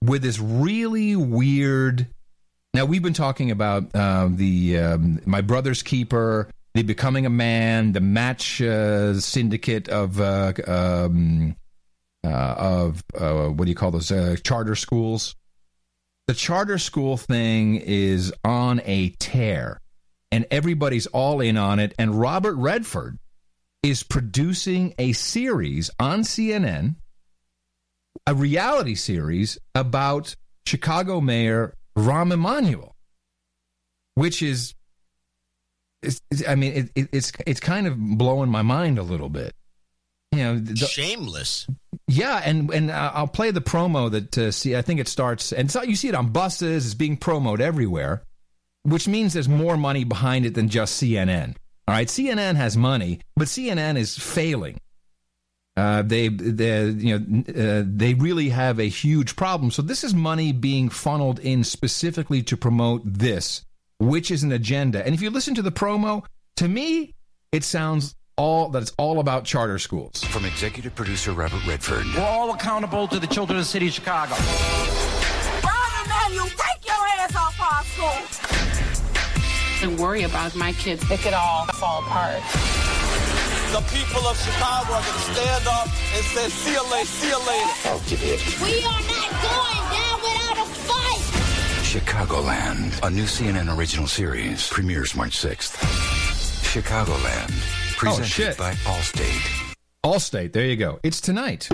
with this really weird. Now we've been talking about uh, the um, my brother's keeper, the becoming a man, the match uh, syndicate of uh, um, uh, of uh, what do you call those uh, charter schools? The charter school thing is on a tear, and everybody's all in on it. And Robert Redford is producing a series on CNN, a reality series about Chicago Mayor Rahm Emanuel, which is, it's, it's- I mean, it, it, it's it's kind of blowing my mind a little bit. You know, the, Shameless. yeah, and and I'll play the promo that uh, see. I think it starts, and so you see it on buses. It's being promoted everywhere, which means there's more money behind it than just CNN. All right, CNN has money, but CNN is failing. Uh, they, they, you know, uh, they really have a huge problem. So this is money being funneled in specifically to promote this, which is an agenda. And if you listen to the promo, to me, it sounds all that it's all about charter schools. From executive producer Robert Redford. We're all accountable to the children of the city of Chicago. Rahm Emanuel, take your ass off our school. And worry about my kids. It could all fall apart. The people of Chicago are going to stand up and say, see you later, see you later. I'll give it. We are not going down without a fight. Chicagoland, a new CNN original series, premieres March 6th. Chicagoland, oh, presented shit. by Allstate. Allstate, there you go. It's tonight.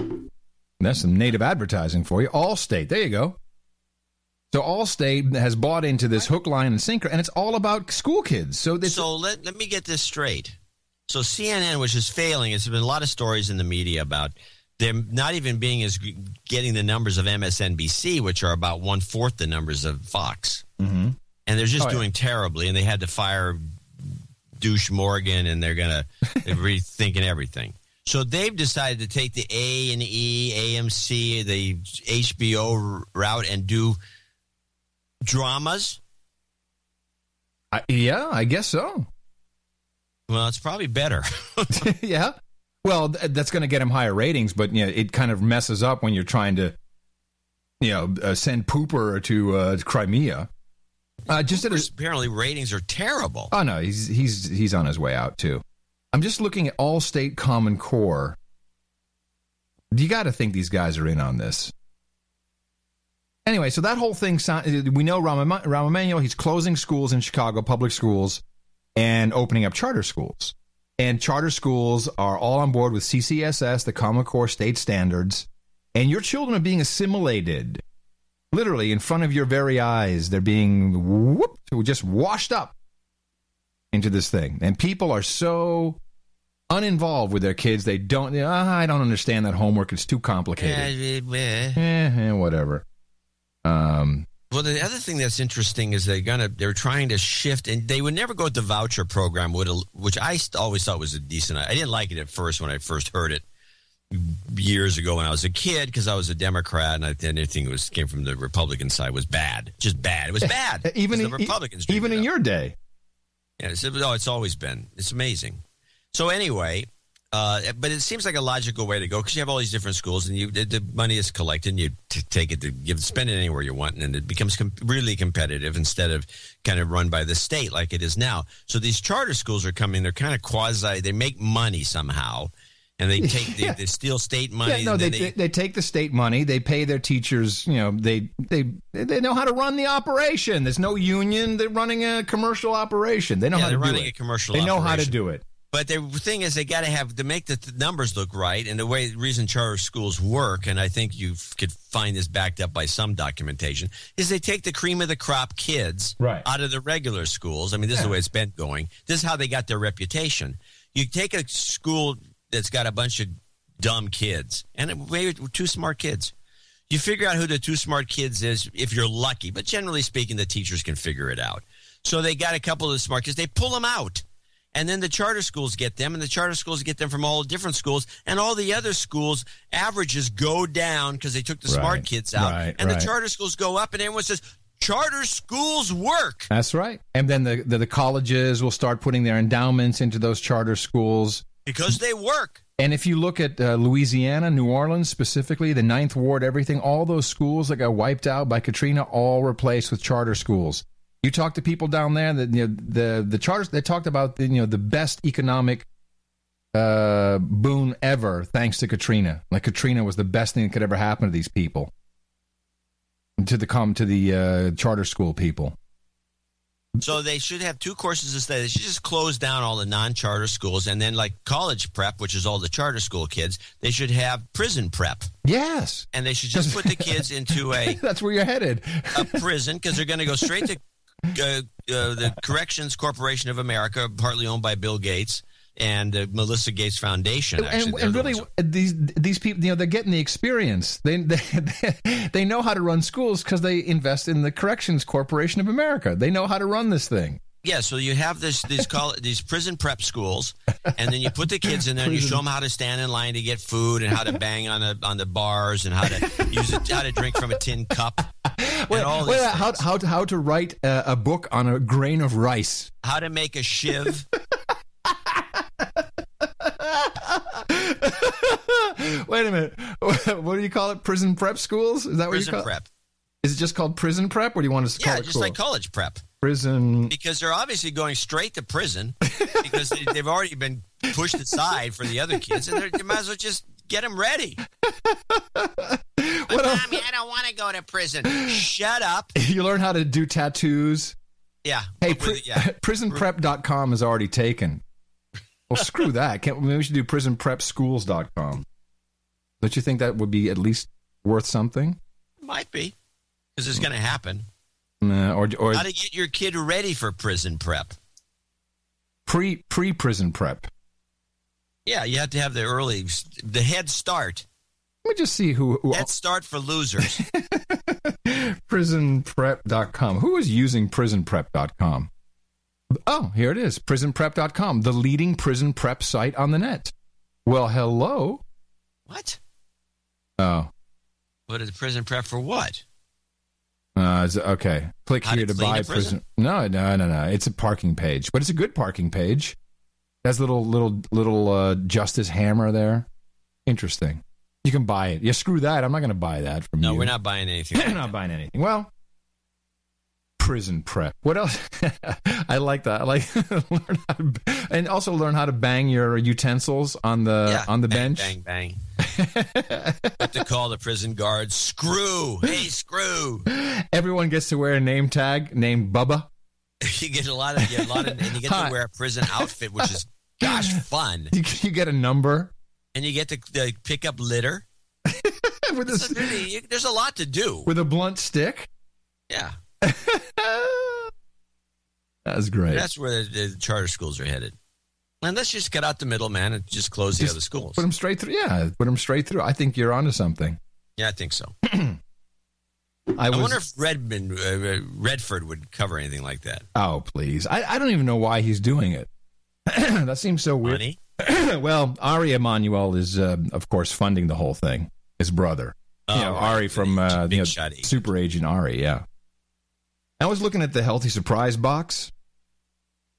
That's some native advertising for you. Allstate, there you go. So Allstate has bought into this hook, line, and sinker, and it's all about school kids. So this, So let, let me get this straight. So CNN, which is failing, there's been a lot of stories in the media about them not even being as getting the numbers of MSNBC, which are about one fourth the numbers of Fox, mm-hmm. and they're just Oh, yeah. doing terribly. And they had to fire douche Morgan, and they're gonna they're rethinking everything. So they've decided to take the A and E, AMC, the HBO route, and do dramas. I, yeah, I guess so. Well, it's probably better. yeah. Well, th- that's going to get him higher ratings, but you know, it kind of messes up when you're trying to, you know, uh, send Pooper to uh, Crimea. Uh, just a, apparently ratings are terrible. oh no, he's he's he's on his way out too. I'm just looking at Allstate Common Core. You got to think these guys are in on this. Anyway, so that whole thing, we know Rahm Emanuel, he's closing schools in Chicago, public schools, and opening up charter schools. And charter schools are all on board with CCSS, the Common Core state standards, and your children are being assimilated. Literally in front of your very eyes, they're being whooped, just washed up into this thing. And people are so uninvolved with their kids, they don't, "Ah, I don't understand that homework, it's too complicated. Yeah, Eh, eh, whatever. Um, Well, the other thing that's interesting is they're gonna they're trying to shift, and they would never go with the voucher program, which I always thought was a decent. I didn't like it at first when I first heard it years ago when I was a kid because I was a Democrat and I anything was came from the Republican side was bad, just bad. It was bad. even in, the Republicans, even in your day. yeah, it's, oh, it's always been. It's amazing. So anyway, uh, but it seems like a logical way to go because you have all these different schools and you the, the money is collected and you t- take it to give spend it anywhere you want and it becomes com- really competitive instead of kind of run by the state like it is now. So these charter schools are coming. They're kind of quasi. They make money somehow. And they take they, they steal state money. Yeah, no, they, they they take the state money. They pay their teachers. You know, they they they know how to run the operation. There's no union. They're running a commercial operation. They know Yeah, how to they're do running it. a commercial They know how to do it. But the thing is, they got to have to make the th- numbers look right, and the way the reason charter schools work, and I think you f- could find this backed up by some documentation, is they take the cream of the crop kids Right. out of the regular schools. I mean, this is the way it's been going. This is how they got their reputation. You take a school that's got a bunch of dumb kids and maybe two smart kids. You figure out who the two smart kids is if you're lucky, but generally speaking, the teachers can figure it out. So they got a couple of the smart kids. They pull them out. And then the charter schools get them, and the charter schools get them from all the different schools, and all the other schools' averages go down because they took the smart kids out, right, and right. the charter schools go up, and everyone says charter schools work. That's right. And then the, the the colleges will start putting their endowments into those charter schools. because they work. And if you look at uh, Louisiana, New Orleans specifically, the Ninth Ward, everything, all those schools that got wiped out by Katrina, all replaced with charter schools. You talk to people down there that you know, the the charters. They talked about you know the best economic uh, boon ever thanks to Katrina. Like Katrina was the best thing that could ever happen to these people, to the come to the uh, charter school people. So they should have two courses instead. They should just close down all the non-charter schools, and then like college prep, which is all the charter school kids, they should have prison prep, Yes, and they should just put the kids into a that's where you're headed. a prison because they're going to go straight to uh, uh, the Corrections Corporation of America, partly owned by Bill Gates and the Melissa Gates Foundation. Actually, and, and really, ones these these people, you know, they're getting the experience. They they, they know how to run schools because they invest in the Corrections Corporation of America. They know how to run this thing. Yeah, so you have this these call these prison prep schools, and then you put the kids in there and you show them how to stand in line to get food and how to bang on the on the bars and how to use it, how to drink from a tin cup. Wait, and all wait, how, how, to, how to write a, a book on a grain of rice. how to make a shiv. Wait a minute. What do you call it? Prison prep schools? Is that what Prison you call prep. Is it just called prison prep? Or do you want us to call it? Yeah, it just cool? like college prep. Prison? Because they're obviously going straight to prison because they, they've already been pushed aside for the other kids, and they're- might as well just get them ready. But, Mommy, I don't want to go to prison. Shut up. You learn how to do tattoos. Yeah. Hey, but with- pri- yeah. prisonprep.com is already taken. Well, screw that. Can't, maybe we should do prisonprepschools.com. Don't you think that would be at least worth something? Might be because it's going to happen. Nah, or or How to get your kid ready for prison prep? pre pre prison prep. Yeah, you have to have the early, the head start. Let me just see who, who Head start for losers. prisonprep.com. Who is using prisonprep.com? Oh, here it is. Prisonprep.com, the leading prison prep site on the net. Well, hello. what? Oh, What is prison prep for? What? Uh, is- okay. Click How here to to buy prison? prison. No, no, no, no. It's a parking page, but it's a good parking page. It has little, little, little uh, Justice Hammer there. Interesting. You can buy it. Yeah, screw that. I'm not going to buy that from No, you. No, we're not buying anything. We're not buying anything. Well, prison prep. What else? I like that. I like learn how to, and also learn how to bang your utensils on the Yeah, on the bang, bench. Bang, bang. Have to call the prison guards. Screw. Hey, screw. Everyone gets to wear a name tag named Bubba. You get a lot of, you get a lot of, and you get Hi. to wear a prison outfit, which is, gosh, fun. You, you get a number And you get to uh, pick up litter. with a, really, you- there's a lot to do. with a blunt stick. Yeah, That's great. that's where the, the charter schools are headed. And let's just cut out the middleman and just close the other schools. Put them straight through. Yeah, put them straight through. I think you're onto something. Yeah, I think so. I I, was. wonder if Redmond, uh, Redford would cover anything like that. oh, please. I, I don't even know why he's doing it. that seems so weird. Money? well, Ari Emanuel is, uh, of course, funding the whole thing. His brother, Oh, you know, right. Ari from uh, you know. Super Agent Ari. Yeah. I was looking at the healthy surprise box.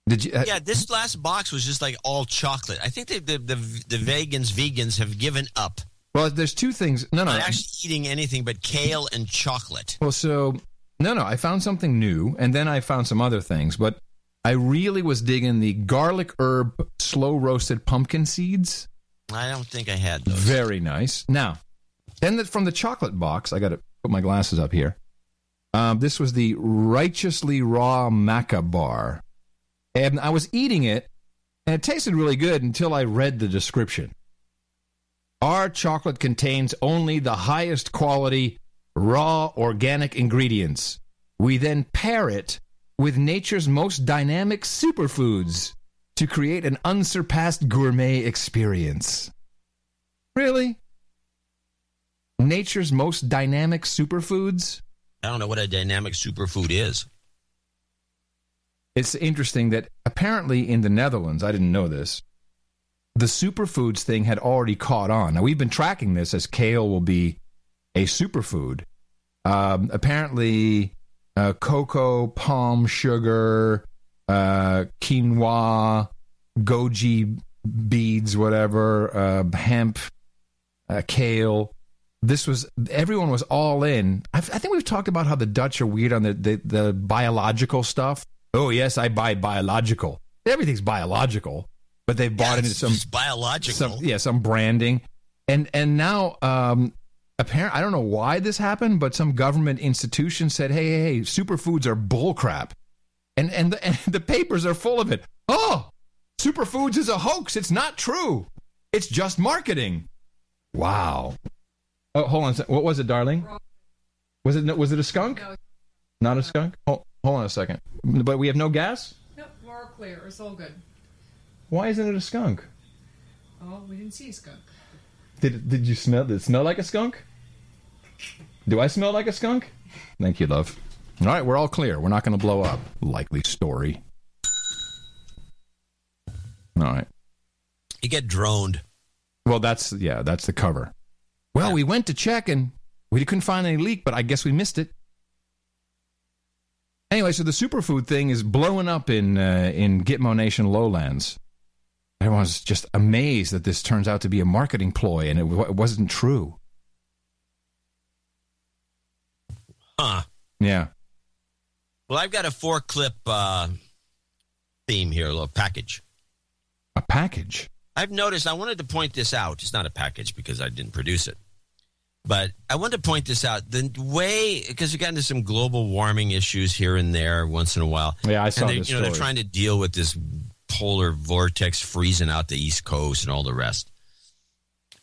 Did you? Uh, Yeah, this last box was just like all chocolate. I think they, the, the the vegans vegans have given up Well, there's two things. No, no. on actually eating anything but kale and chocolate. Well, so no, no. I found something new, and then I found some other things, but I really was digging the garlic herb slow roasted pumpkin seeds. I don't think I had those. Very nice. Now, then the, from the chocolate box, I got to put my glasses up here. Um, this was the righteously raw maca bar, and I was eating it, and it tasted really good until I read the description. Our chocolate contains only the highest quality raw organic ingredients. We then pair it with nature's most dynamic superfoods to create an unsurpassed gourmet experience. Really? Nature's most dynamic superfoods? I don't know what a dynamic superfood is. It's interesting that apparently in the Netherlands, I didn't know this, the superfoods thing had already caught on. Now, we've been tracking this as kale will be a superfood. Um, apparently, uh, cocoa, palm sugar, uh, quinoa, goji beads, whatever, uh, hemp, uh, kale. This was everyone was all in. I, I think we've talked about how the Dutch are weird on the, the the biological stuff. Oh yes, I buy biological. Everything's biological, but they've bought into it's some just biological. some yeah some branding. And and now um apparent i don't know why this happened but some government institution said hey hey, hey superfoods are bullcrap. And and the, and the papers are full of it. Oh superfoods is a hoax. It's not true. It's just marketing. Wow. Oh hold on a sec. what was it darling? Was it was it a skunk? Not a skunk? Hold, hold on a second but we have no gas Nope, we're all clear. It's all good. why isn't it a skunk Oh, we didn't see a skunk. Did did you smell? Did it smell like a skunk? Do I smell like a skunk? Thank you, love. All right, we're all clear. We're not going to blow up. Likely story. All right. You get droned. Well, that's yeah, that's the cover. Well, we went to check and we couldn't find any leak, but I guess we missed it. Anyway, so the superfood thing is blowing up in uh, in Gitmo Nation lowlands. Everyone's just amazed that this turns out to be a marketing ploy, and it, w- it wasn't true. Huh. Yeah. Well, I've got a four clip uh, theme here, a little package. A package? I've noticed, I wanted to point this out. It's not a package because I didn't produce it. But I want to point this out. The way, because we got into some global warming issues here and there once in a while. Yeah, I saw and they, this You know, they're trying to deal with this polar vortex freezing out the East Coast and all the rest.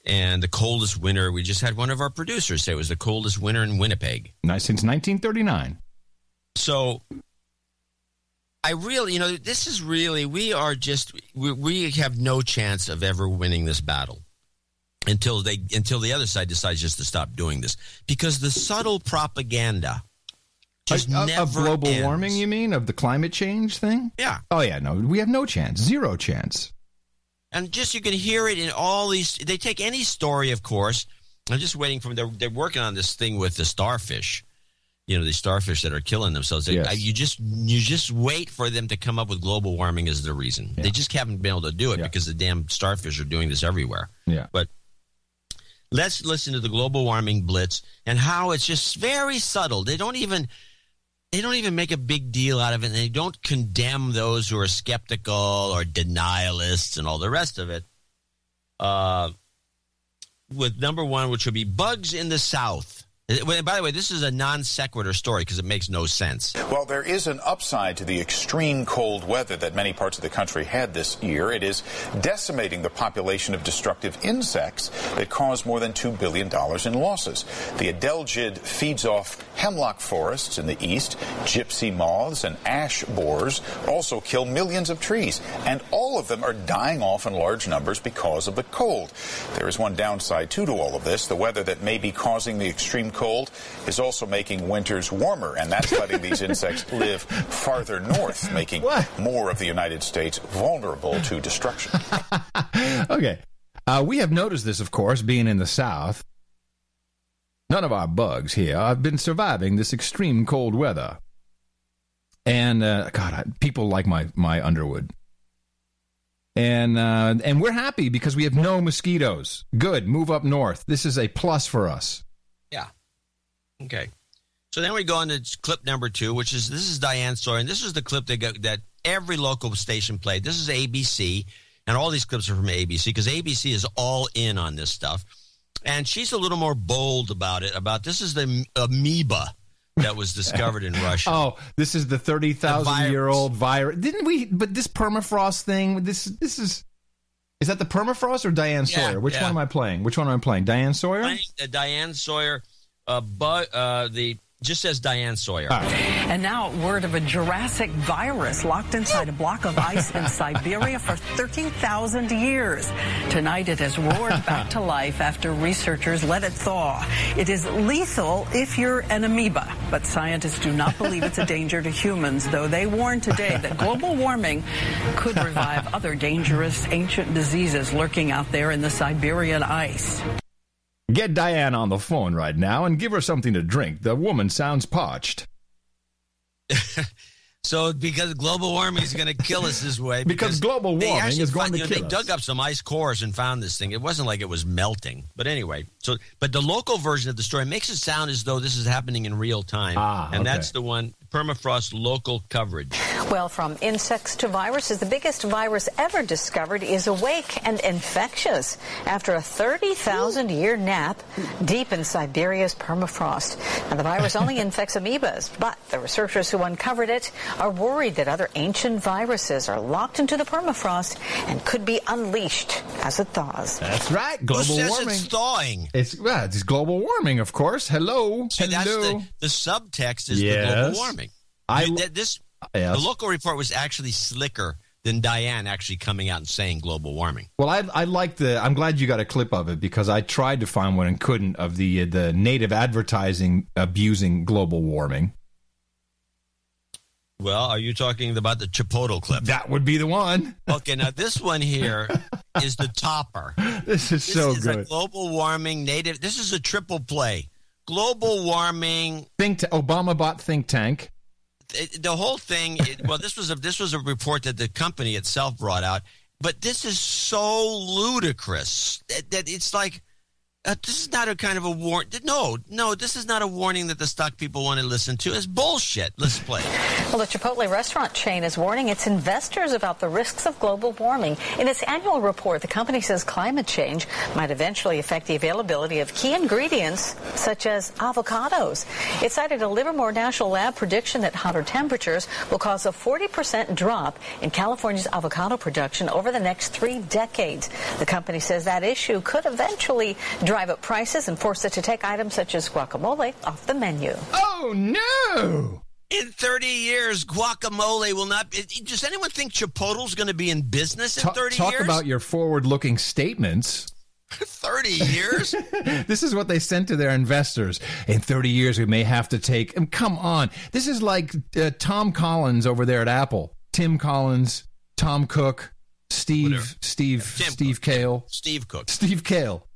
And the coldest winter, we just had one of our producers say it was the coldest winter in Winnipeg. Nice since 1939. So I really, you know, this is really, we are just, we, we have no chance of ever winning this battle until they, until the other side decides just to stop doing this because the subtle propaganda just Of- of- never of global ends. warming, you mean? Of the climate change thing? Yeah. Oh yeah, no, we have no chance, zero chance. And just you can hear it in all these. They take any story, of course. I'm just waiting for they're they're working on this thing with the starfish. You know, the starfish that are killing themselves. They- Yes. You just you just wait for them to come up with global warming as the reason. They just haven't been able to do it because the damn starfish are doing this everywhere. Yeah. But let's listen to the global warming blitz and how it's just very subtle. They don't even they don't even make a big deal out of it. And they don't condemn those who are skeptical or denialists and all the rest of it. Uh, with number one, which would be bugs in the south. By the way, this is a non sequitur story because it makes no sense. Well, there is an upside to the extreme cold weather that many parts of the country had this year. It is decimating the population of destructive insects that cause more than $2 billion in losses. The adelgid feeds off hemlock forests in the east. Gypsy moths and ash borers also kill millions of trees, and all of them are dying off in large numbers because of the cold. There is one downside, too, to all of this. The weather that may be causing the extreme cold is also making winters warmer, and that's letting these insects live farther north, making more of the United States vulnerable to destruction. okay. Uh, we have noticed this, of course, being in the South. None of our bugs here have been surviving this extreme cold weather. And, uh, God, I, people like my, my Underwood. And, uh, and we're happy because we have no mosquitoes. Good. Move up north. This is a plus for us. Yeah. Okay. So then we go on to clip number two, which is this is Diane Sawyer, and this is the clip that got, that every local station played. This is ABC, and all these clips are from ABC because ABC is all in on this stuff, and she's a little more bold about it. About this is the amoeba that was discovered in Russia. Oh, this is the thirty thousand year old virus. Didn't we? But this permafrost thing. This this is. Is that the permafrost or Diane Yeah, Sawyer? Which yeah. one am I playing? Which one am I playing? Diane Sawyer. Playing, uh, Diane Sawyer, uh, but uh, the just says Diane Sawyer. And now, word of a Jurassic virus locked inside a block of ice in Siberia for 13,000 years. Tonight, it has roared back to life after researchers let it thaw. It is lethal if you're an amoeba, but scientists do not believe it's a danger to humans, though they warn today that global warming could revive other dangerous ancient diseases lurking out there in the Siberian ice. Get Diane on the phone right now and give her something to drink. The woman sounds parched. So because global warming is going to kill us this way. Because global warming is going found- to you know, kill They dug up some ice cores and found this thing. It wasn't like it was melting. But anyway, so but the local version of the story makes it sound as though this is happening in real time. Ah, and okay. that's the one permafrost local coverage. Well, from insects to viruses, the biggest virus ever discovered is awake and infectious after a 30,000 year nap deep in Siberia's permafrost. And the virus only infects amoebas, but the researchers who uncovered it are worried that other ancient viruses are locked into the permafrost and could be unleashed as it thaws. That's right. Global Who says warming. it's thawing? It's well, it's global warming, of course. Hello, See, that's hello. the, the subtext is the global warming. I- this Yes. the local report was actually slicker than Diane actually coming out and saying global warming. Well, I I like the. I'm glad you got a clip of it because I tried to find one and couldn't of the uh, the native advertising abusing global warming. Well, are you talking about the Chipotle clip? That would be the one. Okay, now this one here is the topper. This is This so is a good. global warming native. This is a triple play. Global warming. Think t- Obama bought think tank. It- the whole thing. It, well, this was a this was a report that the company itself brought out. But this is so ludicrous that, that it's like uh, this is not a kind of a warn. No, no, this is not a warning that the stock people want to listen to. It's bullshit. Let's play. Well, the Chipotle restaurant chain is warning its investors about the risks of global warming. In its annual report, the company says climate change might eventually affect the availability of key ingredients such as avocados. It cited a Livermore National Lab prediction that hotter temperatures will cause a 40% drop in California's avocado production over the next three decades. The company says that issue could eventually drive up prices and force it to take items such as guacamole off the menu. Oh, no! In 30 years, guacamole will not. Be, does anyone think Chipotle's going to be in business in Ta- 30 talk years? about your forward-looking statements. 30 years? this is what they sent to their investors. In 30 years, we may have to take. um, come on. This is like uh, Tom Collins over there at Apple. Tim Collins, Tom Cook, Steve, Steve, Steve Kale. Steve Cook. Steve Kale.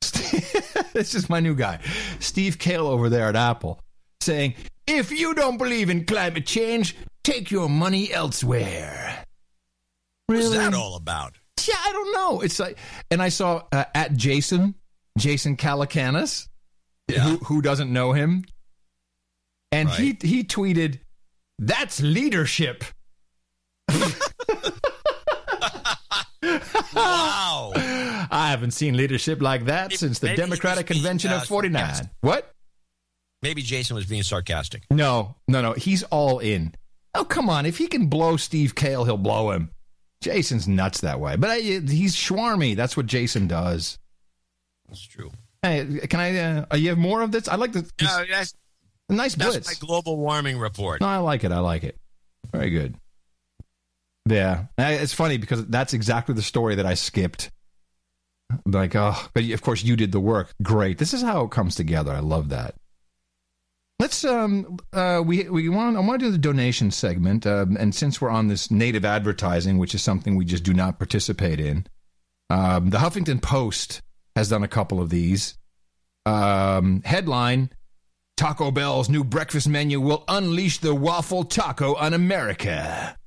this is my new guy. Steve Kale over there at Apple saying, if you don't believe in climate change, take your money elsewhere. What's that all about? Yeah, I don't know. It's like, and I saw uh, at Jason, Jason Calacanis, who who doesn't know him, and he he tweeted, "That's leadership." wow! I haven't seen leadership like that since the Democratic was being, Convention uh, of '49. sarcastic. What? Maybe Jason was being sarcastic. No, no, no. He's all in. Oh, come on. If he can blow Steve Kale, he'll blow him. Jason's nuts that way. But I, he's schwarmy. That's what Jason does. That's true. Hey, can I? Uh, you have more of this? I like the No, that's, nice that's blitz. my global warming report. No, I like it. I like it. Very good. Yeah, Uh, it's funny because that's exactly the story that I skipped. Like, oh, but of course you did the work. Great. This is how it comes together. I love that. Let's um uh we we want I want to do the donation segment um, and since we're on this native advertising which is something we just do not participate in um, the Huffington Post has done a couple of these um, headline Taco Bell's new breakfast menu will unleash the waffle taco on America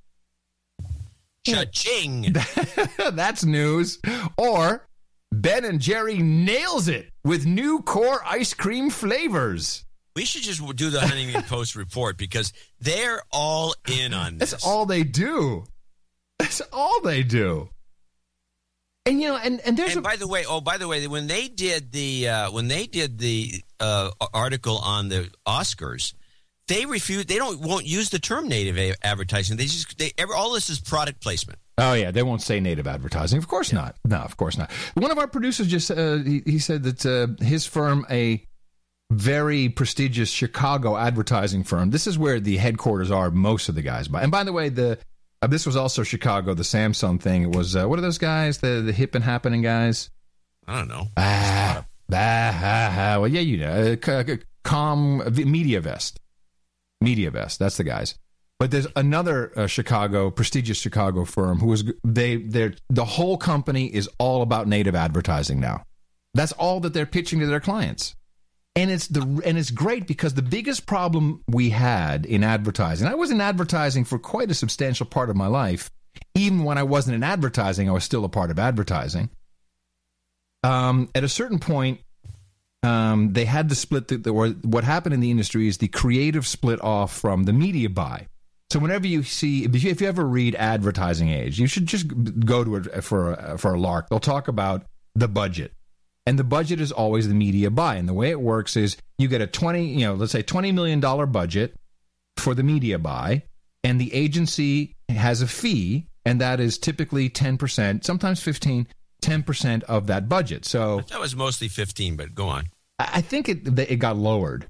Cha-ching! that's news or Ben and Jerry nails it with new core ice cream flavors We should just do the Huntington Post report because they're all in on this. That's all they do. That's all they do. And you know, and and there's and a, by the way, oh, by the way, when they did the uh, when they did the uh, article on the Oscars, they refuse. They don't won't use the term native a- advertising. They just they ever all this is product placement. oh yeah, they won't say native advertising. Of course not. No, of course not. One of our producers just uh, he, he said that uh, his firm, a very prestigious Chicago advertising firm. This is where the headquarters are. Most of the guys. By and by the way, the uh, this was also Chicago. The Samsung thing. It was uh, what are those guys? The the hip and happening guys. I don't know. Ah, ah, ah, ah. Well, yeah, you know, uh, com Media Vest, Media Vest. That's the guys. But there's another uh, Chicago, prestigious Chicago firm who is they they're the whole company is all about native advertising now. That's all that they're pitching to their clients. And it's the and it's great because the biggest problem we had in advertising. I was in advertising for quite a substantial part of my life. Even when I wasn't in advertising, I was still a part of advertising um, at a certain point, um, they had to split the, or what happened in the industry is the creative split off from the media buy. So whenever you see, if you, ever read Advertising Age, you should just go to it for a, for a lark. They'll talk about the budget, and the budget is always the media buy. And the way it works is you get a twenty, you know, let's say twenty million dollar budget for the media buy, and the agency has a fee, and that is typically ten percent, sometimes 15 10% of that budget. So That was mostly fifteen, but go on. I I think it it got lowered.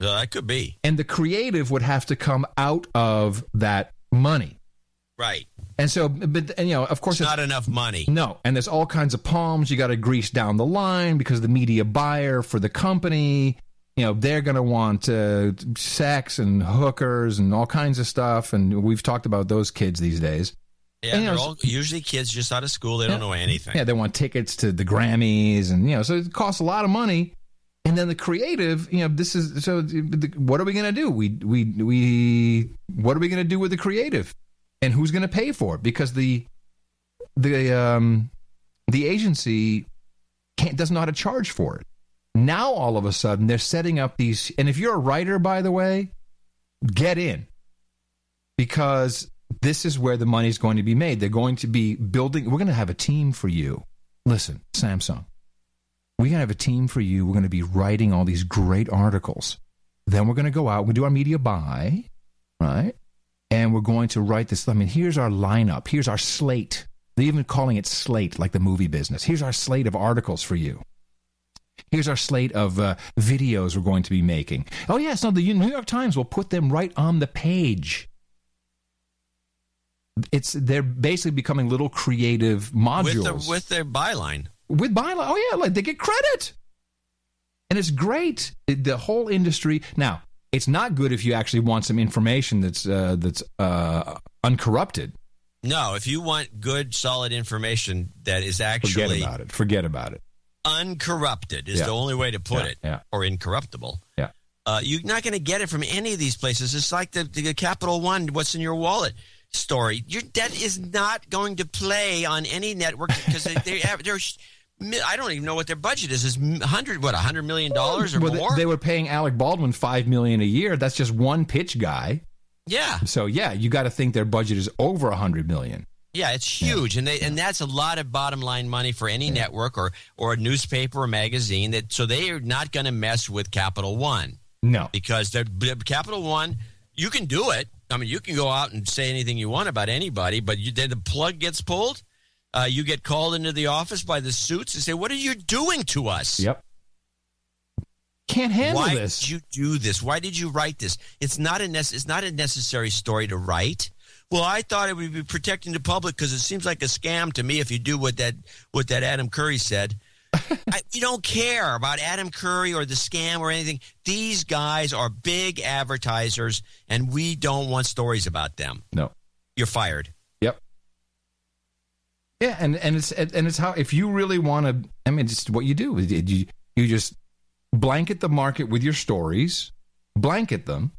Uh, that could be And the creative would have to come out of that money. right. And so but and, you know, of course It's not enough money. No, and there's all kinds of palms you got to grease down the line because the media buyer for the company you know they're going to want uh, sex and hookers and all kinds of stuff, and we've talked about those kids these days. Yeah, And, they're know, all usually kids just out of school. They don't know anything. Yeah, they want tickets to the Grammys, and you know, so it costs a lot of money. And then the creative, you know, this is so. The, what are we going to do? We we we. What are we going to do with the creative? And who's going to pay for it? Because the the um the agency can't doesn't know how to charge for it. Now all of a sudden they're setting up these. And if you're a writer, by the way, get in because this is where the money is going to be made. They're going to be building. We're going to have a team for you. Listen, Samsung, we're going to have a team for you. We're going to be writing all these great articles. Then we're going to go out. We'll do our media buy, right? And we're going to write this. I mean, here's our lineup. Here's our slate. They're even calling it slate, like the movie business. Here's our slate of articles for you. Here's our slate of uh, videos we're going to be making. Oh, yes, no, the New York Times will put them right on the page. It's they're basically becoming little creative modules with, the, with their byline. with byline. Oh yeah, like they get credit, and it's great. The whole industry now. It's not good if you actually want some information that's uh, that's uh, uncorrupted. No, if you want good, solid information that is actually Forget about it. Forget about it. uncorrupted is Yeah. the only way to put Yeah, it, yeah. or incorruptible. Yeah. Uh, you're not going to get it from any of these places. It's like the, the Capital One, what's in your wallet story. Your debt is not going to play on any network because they, they have, they're, I don't even know what their budget is. Is hundred what hundred million dollars or Well, more? They, were paying Alec Baldwin five million a year. That's just one pitch guy. yeah, So yeah, you got to think their budget is over a hundred million. yeah, it's huge, and they and that's a lot of bottom line money for any network or or a newspaper or magazine. That so they are not going to mess with Capital One. No, because they're Capital One. You can do it. I mean, you can go out and say anything you want about anybody, but you, then the plug gets pulled. Uh, you get called into the office by the suits and say, "What are you doing to us?" Yep. Can't handle Why this. Why did you do this? Why did you write this? It's not a nec- it's not a necessary story to write. Well, I thought it would be protecting the public because it seems like a scam to me if you do what that what that Adam Curry said. I, you don't care about Adam Curry or the scam or anything. These guys are big advertisers, and we don't want stories about them. No. You're fired. Yep. Yeah, and and it's and it's how if you really want to, I mean, it's what you do. You you just blanket the market with your stories, blanket them,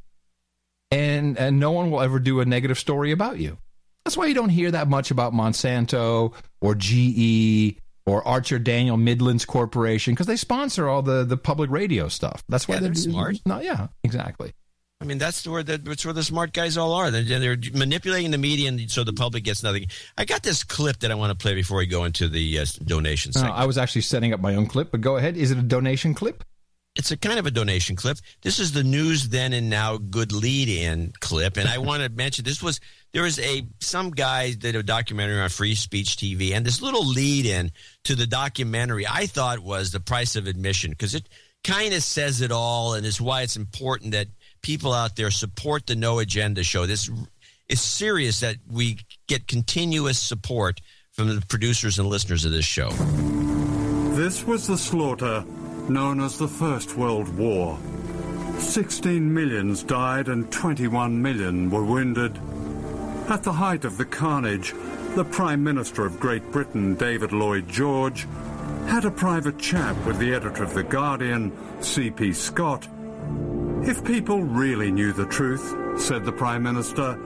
and and no one will ever do a negative story about you. That's why you don't hear that much about Monsanto or GE or Archer Daniels Midland Corporation because they sponsor all the the public radio stuff. That's why Yeah, they're, they're smart. No, yeah, exactly. I mean, that's where the, that's where the smart guys all are. They're, they're manipulating the media and so the public gets nothing. I got this clip that I want to play before we go into the uh, donation No. I was actually setting up my own clip, but go ahead. Is it a donation clip? It's a kind of a donation clip. This is the news then and now good lead in clip, and I want to mention this was there was a some guy did a documentary on free speech TV, and this little lead in to the documentary I thought was the price of admission because it kind of says it all, and is why it's important that people out there support the No Agenda show. This is serious that we get continuous support from the producers and listeners of this show. This was the slaughter known as the First World War. 16 millions died and 21 million were wounded. At the height of the carnage, the Prime Minister of Great Britain, David Lloyd George, had a private chat with the editor of The Guardian, C.P. Scott. If people really knew the truth, said the Prime Minister,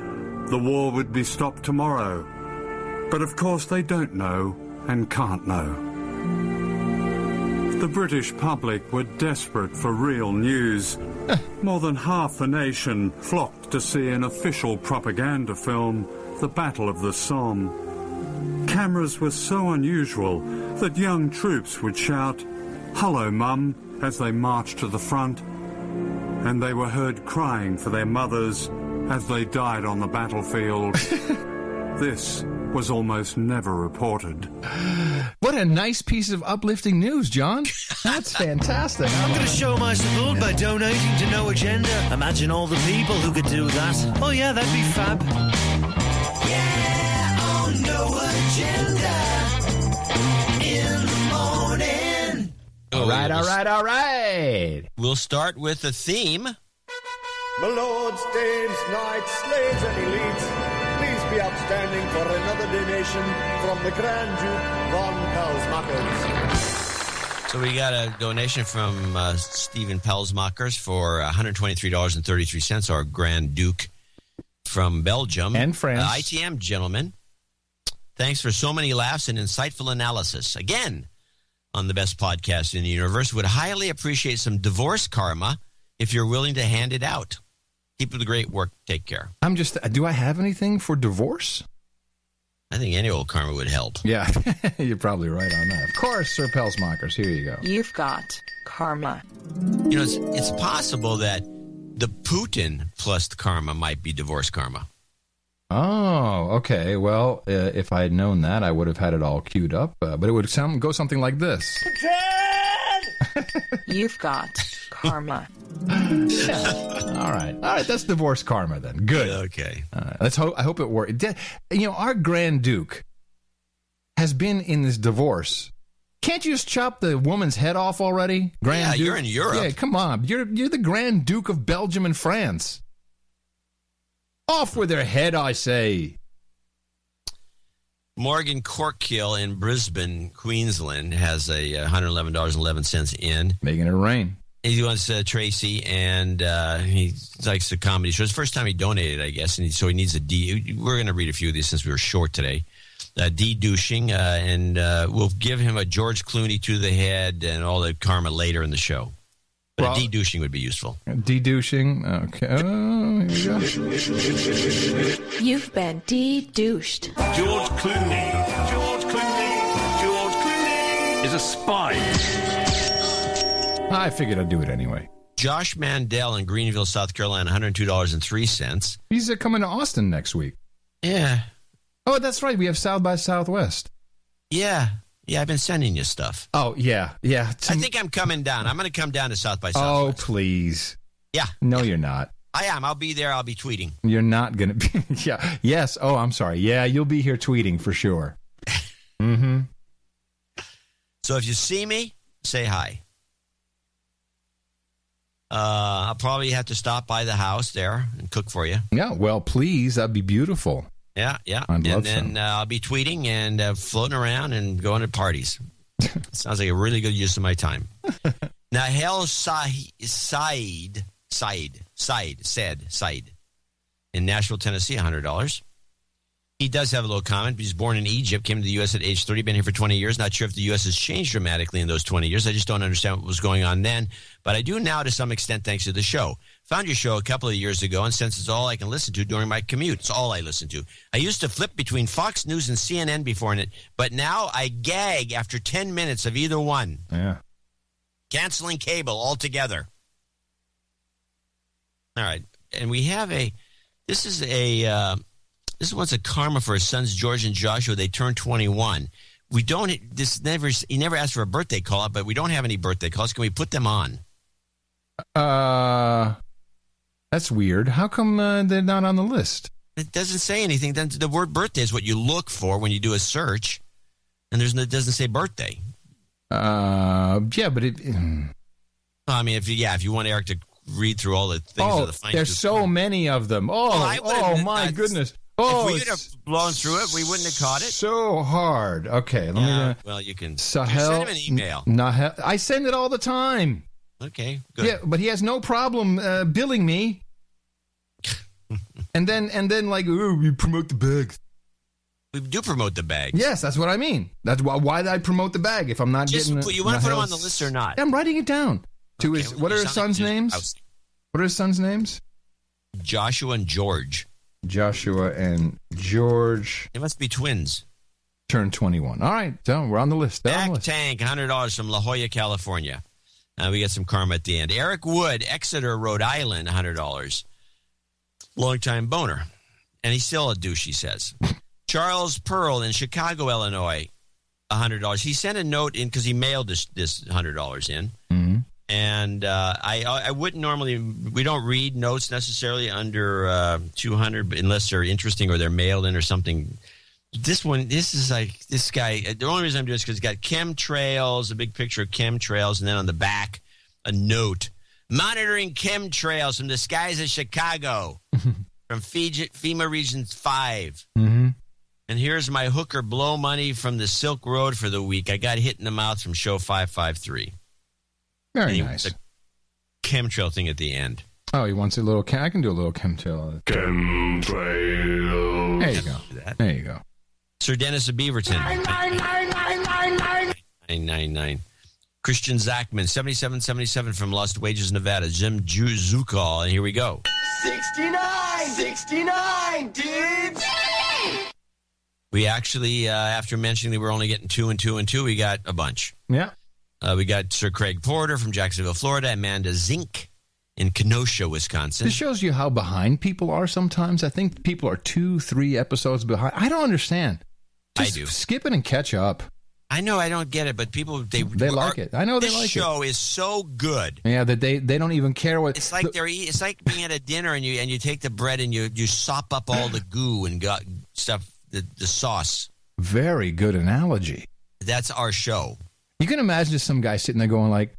the war would be stopped tomorrow. But of course they don't know and can't know. The British public were desperate for real news. More than half the nation flocked to see an official propaganda film, The Battle of the Somme. Cameras were so unusual that young troops would shout, Hello, Mum, as they marched to the front. And they were heard crying for their mothers as they died on the battlefield. this was almost never reported. What a nice piece of uplifting news, John. That's fantastic. I'm going to show my support by donating to No Agenda. Imagine all the people who could do that. Oh, yeah, that'd be fab. Yeah, on No Agenda. In the morning. Oh, all right, we'll- all right, all right. We'll start with the theme. My lords, dames, knights, slaves, and elites, please be upstanding for another donation from the Grand Duke von Pelsmackers. So we got a donation from uh, Stephen Pelsmakers for $123.33, our Grand Duke from Belgium. And France. Uh, ITM gentlemen. Thanks for so many laughs and insightful analysis. Again, on the best podcast in the universe. Would highly appreciate some divorce karma if you're willing to hand it out. Keep up the great work. Take care. I'm just. Do I have anything for divorce? I think any old karma would help. Yeah, you're probably right on that. Of course, Sir Pelsmakers. Here you go. You've got karma. You know, it's, it's possible that the Putin plus the karma might be divorce karma. Oh, okay. Well, uh, if I had known that, I would have had it all queued up. Uh, but it would sound go something like this. You've got karma. All right, all right. That's divorce karma then. Good. Okay. All right. Let's hope. I hope it works. De- You know, our Grand Duke has been in this divorce. Can't you just chop the woman's head off already? Grand Yeah, Duke? you're in Europe. Yeah, come on. You're you're the Grand Duke of Belgium and France. Off with her head, I say. Morgan Corkhill in Brisbane, Queensland, has a uh, $111.11 in. Making it rain. He wants uh, Tracy, and uh, he likes the comedy show. It's the first time he donated, I guess, and he, so he needs a D. We're going to read a few of these since we were short today. Uh, D douching, uh, and uh, we'll give him a George Clooney to the head and all the karma later in the show. But Well- a D douching would be useful. De-douching. Okay. Oh, here we go. You've been de-douched. George Clooney. George Clooney. George Clooney is a spy. I figured I'd do it anyway. Josh Mandel in Greenville, South Carolina, $102.03. He's uh, coming to Austin next week. Yeah. Oh, that's right. We have South by Southwest. Yeah. Yeah, I've been sending you stuff. Oh, yeah. Yeah. I think I'm coming down. I'm going to come down to South by South. oh, please. Yeah. No, you're not. I am. I'll be there. I'll be tweeting. You're not going to be. yeah. Yes. Oh, I'm sorry. Yeah, you'll be here tweeting for sure. mm-hmm. So if you see me, say hi. Uh, I'll probably have to stop by the house there and cook for you. Yeah. Well, please. That'd be beautiful. Yeah, yeah. I'd and then uh, I'll be tweeting and uh, floating around and going to parties. Sounds like a really good use of my time. Said, Said, Said, Said, said, Said, in Nashville, Tennessee, $100. He does have a little comment. He's born in Egypt, came to the U.S. at age 30, been here for 20 years. Not sure if the U.S. has changed dramatically in those 20 years. I just don't understand what was going on then. But I do now to some extent thanks to the show. Found your show a couple of years ago, and since it's all I can listen to during my commute, it's all I listen to. I used to flip between Fox News and CNN before it, but now I gag after 10 minutes of either one. Yeah. Canceling cable altogether. All right. And we have a, this is a, uh, this one's a karma for his sons George and Joshua. They turned 21. We don't, this never, he never asked for a birthday call out, but we don't have any birthday calls. Can we put them on? Uh, that's weird. How come uh, they're not on the list? It doesn't say anything. Then the word birthday is what you look for when you do a search, and there's no, it doesn't say birthday. Uh, yeah, but it. I mean, if you, yeah, if you want Eric to read through all the things Oh, of the there's so many of them. Oh, I oh, my goodness. Oh, if we would have blown through it, we wouldn't have caught it. so hard. Okay, let Yeah, me. Well, you can Sahel. send him an email. Nahel, I send it all the time. Okay, good. Yeah, but he has no problem uh, billing me. and then and then like ooh, we promote the bags. We do promote the bag. Yes, that's what I mean. That's why why did I promote the bag if I'm not Just getting? put- you wanna put him on the list or not? I'm writing it down. To his, well, what are his sons' names? What are his sons' names? Joshua and George. Joshua and George They must be twins. turned 21. All right, so we're on the list. On the Back list. Tank, hundred dollars from La Jolla, California. Uh, we get some karma at the end. Eric Wood, Exeter, Rhode Island, hundred dollars. Longtime boner, and he's still a douche. He says. Charles Pearl in Chicago, Illinois, hundred dollars. He sent a note in because he mailed this this hundred dollars in. Mhm. And uh, I I wouldn't normally we don't read notes necessarily under uh, two hundred unless they're interesting or they're mailed in or something This one, this is like this guy. The only reason I'm doing this because he's got chemtrails, a big picture of chemtrails, and then on the back, a note monitoring chemtrails from the skies of Chicago from Fiji, FEMA Region 5. Mm-hmm. And here's my hooker blow money from the Silk Road for the week. I got hit in the mouth from show 553. Very And he- nice. the chemtrail thing at the end. Oh, he wants a little. Chem- I can do a little chemtrail. Chemtrail. There you go. There you go. Sir Dennis of Beaverton. 999. Christian Zachman, 7777 from Lost Wages, Nevada. Jim Ju- Zukal. And here we go. 69! 69, dudes! We actually, uh, after mentioning that we're only getting two and two and two, we got a bunch. Yeah. Uh, we got Sir Craig Porter from Jacksonville, Florida. Amanda Zink in Kenosha, Wisconsin. This shows you how behind people are sometimes. I think people are two, three episodes behind. I don't understand. I do. Skip it and catch up. I know I don't get it, but people they They like it. I know they like it. show is so good. Yeah, that they they don't even care what. It's like they're eat, it's like being at a dinner and you and you take the bread and you you sop up all the goo and got stuff the, the sauce. very good analogy. That's our show. You can imagine just some guy sitting there going like,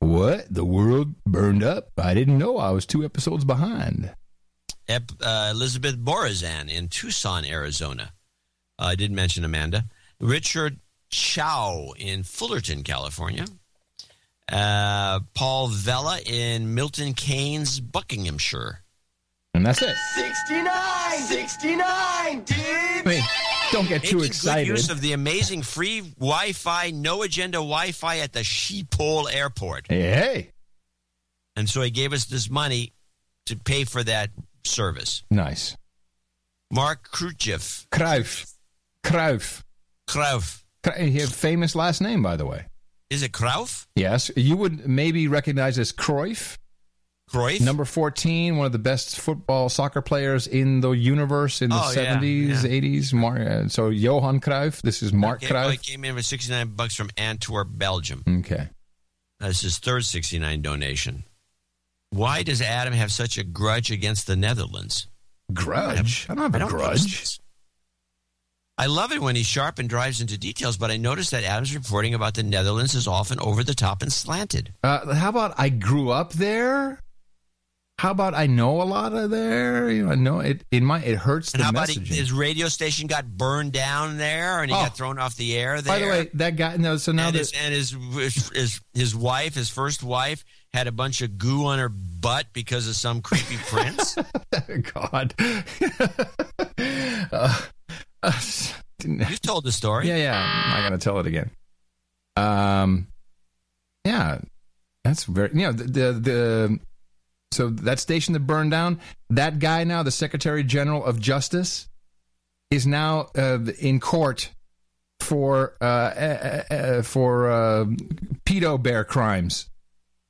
"What? The world burned up? I didn't know I was two episodes behind." Ep, uh, Elizabeth Borazan in Tucson, Arizona. Uh, I did mention Amanda. Richard Chow in Fullerton, California. Uh, Paul Vella in Milton Keynes, Buckinghamshire. And that's it. 69! 69, dudes! I mean, don't get too excited. Good use of the amazing free Wi-Fi, no agenda Wi-Fi at the Schiphol Airport. Hey, hey, And so he gave us this money to pay for that service. nice. Mark Khrushchev. Kruif. Krauf. Kru- He had a famous last name, by the way. Is it Krauf? Yes, you would maybe recognize as Cruyff. Cruyff? Number 14, one of the best football soccer players in the universe in the Oh, 70s, yeah. 80s. Mar- uh, so Johan Cruyff, this is Mark Okay, well, he came in with 69 bucks from Antwerp, Belgium. Okay. That's his third 69 donation. Why does Adam have such a grudge against the Netherlands? Grudge? I don't have a grudge. I love it when he's sharp and drives into details, but I notice that Adam's reporting about the Netherlands is often over the top and slanted. Uh, how about I grew up there? How about I know a lot of there? You know, I know it. In my, it hurts And the how about messaging. his radio station got burned down there and he Oh. got thrown off the air there? By the way, that guy. No, so now and, that his, and his, his his wife, his first wife, had a bunch of goo on her butt because of some creepy prince. God. uh, uh, you told the story. Yeah, yeah. I'm not going to tell it again. Um, yeah, that's very. You know, the, the the so that station that burned down. That guy now, the Secretary General of Justice, is now uh, in court for uh, uh, uh, for uh, pedo bear crimes.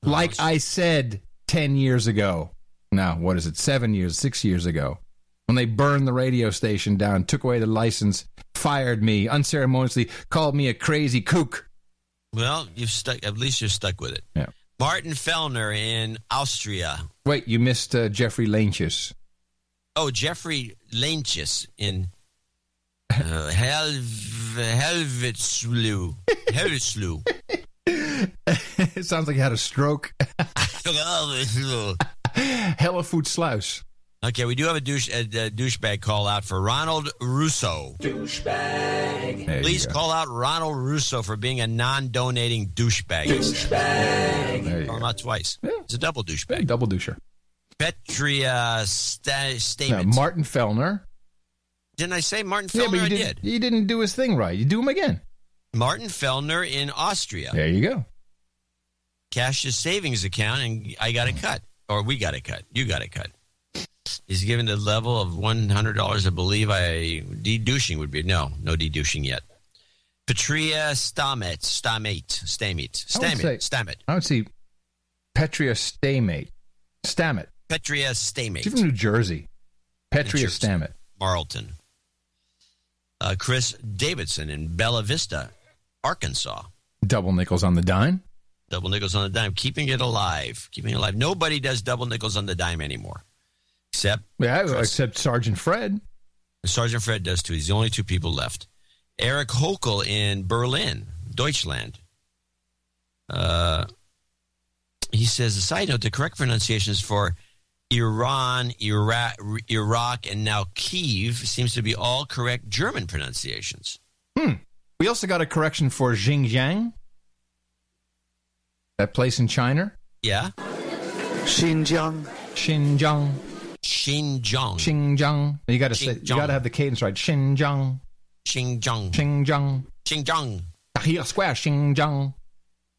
Like I said ten years ago. Now, what is it? Seven years, six years ago, when they burned the radio station down, took away the license, fired me unceremoniously, called me a crazy kook. Well, you've stuck. At least you're stuck with it. Yeah. Martin Fellner in Austria. Wait, you missed uh, Jeffrey Lynch's. Oh, Jeffrey Lynch's in uh, Helv- Helvetslu. Helvetslu. it sounds like he had a stroke. Hellevoetsluis. Okay, we do have a, douche, a, a douchebag call out for Ronald Russo. Douchebag. There Please go. call out Ronald Russo for being a non-donating douchebag. Douchebag. There Call him out twice. It's a double douchebag. Double doucher. Petria sta- Now, Stamens. Martin Fellner. Didn't I say Martin Yeah, Fellner? but you I didn't, did. you didn't do his thing right. You do him again. Martin Fellner in Austria. There you go. Cashed his savings account and I got a mm. cut. Or we got a cut. You got a cut. He's given the level of $100, I believe I de-douching would be. No, no de-douching yet. Petria Stamet, Stamate, Stamate, Stamate, Stamate, I would see Petria Stamate. Stammet. Petria She's from New Jersey. Petria Jersey. Stammet. Marlton. Uh, Chris Davidson in Bella Vista, Arkansas. Double nickels on the dime. Double nickels on the dime, keeping it alive, keeping it alive. Nobody does double nickels on the dime anymore, except Yeah, Chris. except Sergeant Fred. Sergeant Fred does too. He's the only two people left. Eric Hokel in Berlin, Deutschland. Uh, he says, a side note, the correct pronunciation is for Iran, Iraq, Iraq, and now Kiev seems to be all correct German pronunciations. Hmm. We also got a correction for Xinjiang. That place in China. Yeah. Xinjiang. Xinjiang. Xinjiang. Xinjiang. You got to say. You Xinjiang. got to have the cadence right. Xinjiang. Xinjiang. Xinjiang. Xinjiang. Tahrir Square. Xinjiang.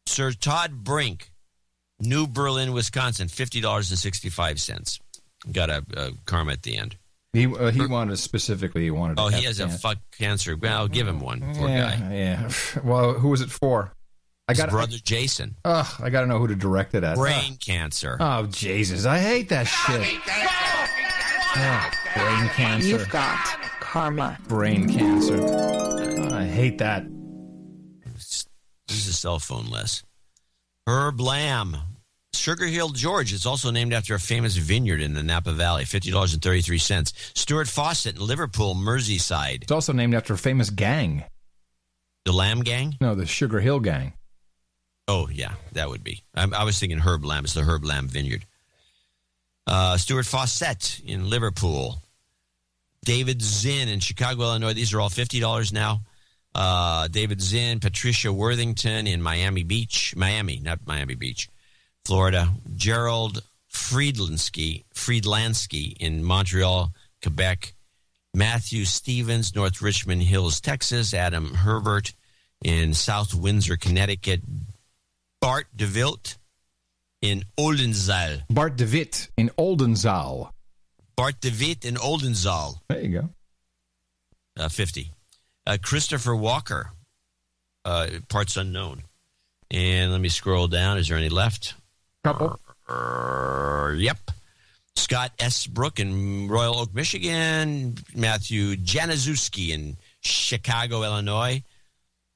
Sir Todd Brink, New Berlin, Wisconsin, fifty dollars and sixty-five cents. Got a, a karma at the end. He uh, he wanted specifically. He wanted. Oh, he have has a fuck cancer. Well, I'll give him one. Poor yeah, guy. Yeah. Well, who was it for? I got brother Jason. Ugh, I got to know who to direct it at. Brain cancer. Oh Jesus! I hate that shit. Oh, brain cancer. You've got karma. brain cancer. Oh, I hate that. Use a cell phone less. Herb Lamb. Sugar Hill George is also named after a famous vineyard in the Napa Valley. Fifty dollars and thirty-three cents. Stuart Fawcett in Liverpool, Merseyside. It's also named after a famous gang. The Lamb Gang. No, the Sugar Hill Gang. Oh yeah, that would be. I, I was thinking Herb Lamb. It's the Herb Lamb Vineyard. Uh, Stuart Fawcett in Liverpool. David Zinn in Chicago, Illinois. These are all fifty dollars now. Uh, David Zinn, Patricia Worthington in Miami Beach, Miami, not Miami Beach, Florida. Gerald Friedlansky, Friedlansky in Montreal, Quebec. Matthew Stevens, North Richland Hills, Texas. Adam Herbert in South Windsor, Connecticut. Bart de DeVilt in Oldenzaal. Bart de Witt in Oldenzaal. Bart de DeVitt in Oldenzaal. There you go. uh, 50. Uh, Christopher Walker, uh, parts unknown. And let me scroll down. Is there any left? Couple. Yep. Scott S. Brook in Royal Oak, Michigan. Matthew Januszewski in Chicago, Illinois.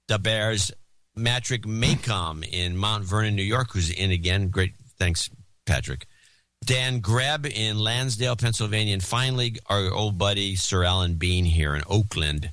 The Bears, Matrick Maycom in Mount Vernon, New York, who's in again. Great. Thanks, Patrick. Dan Greb in Lansdale, Pennsylvania. And finally, our old buddy, Sir Alan Bean here in Oakland,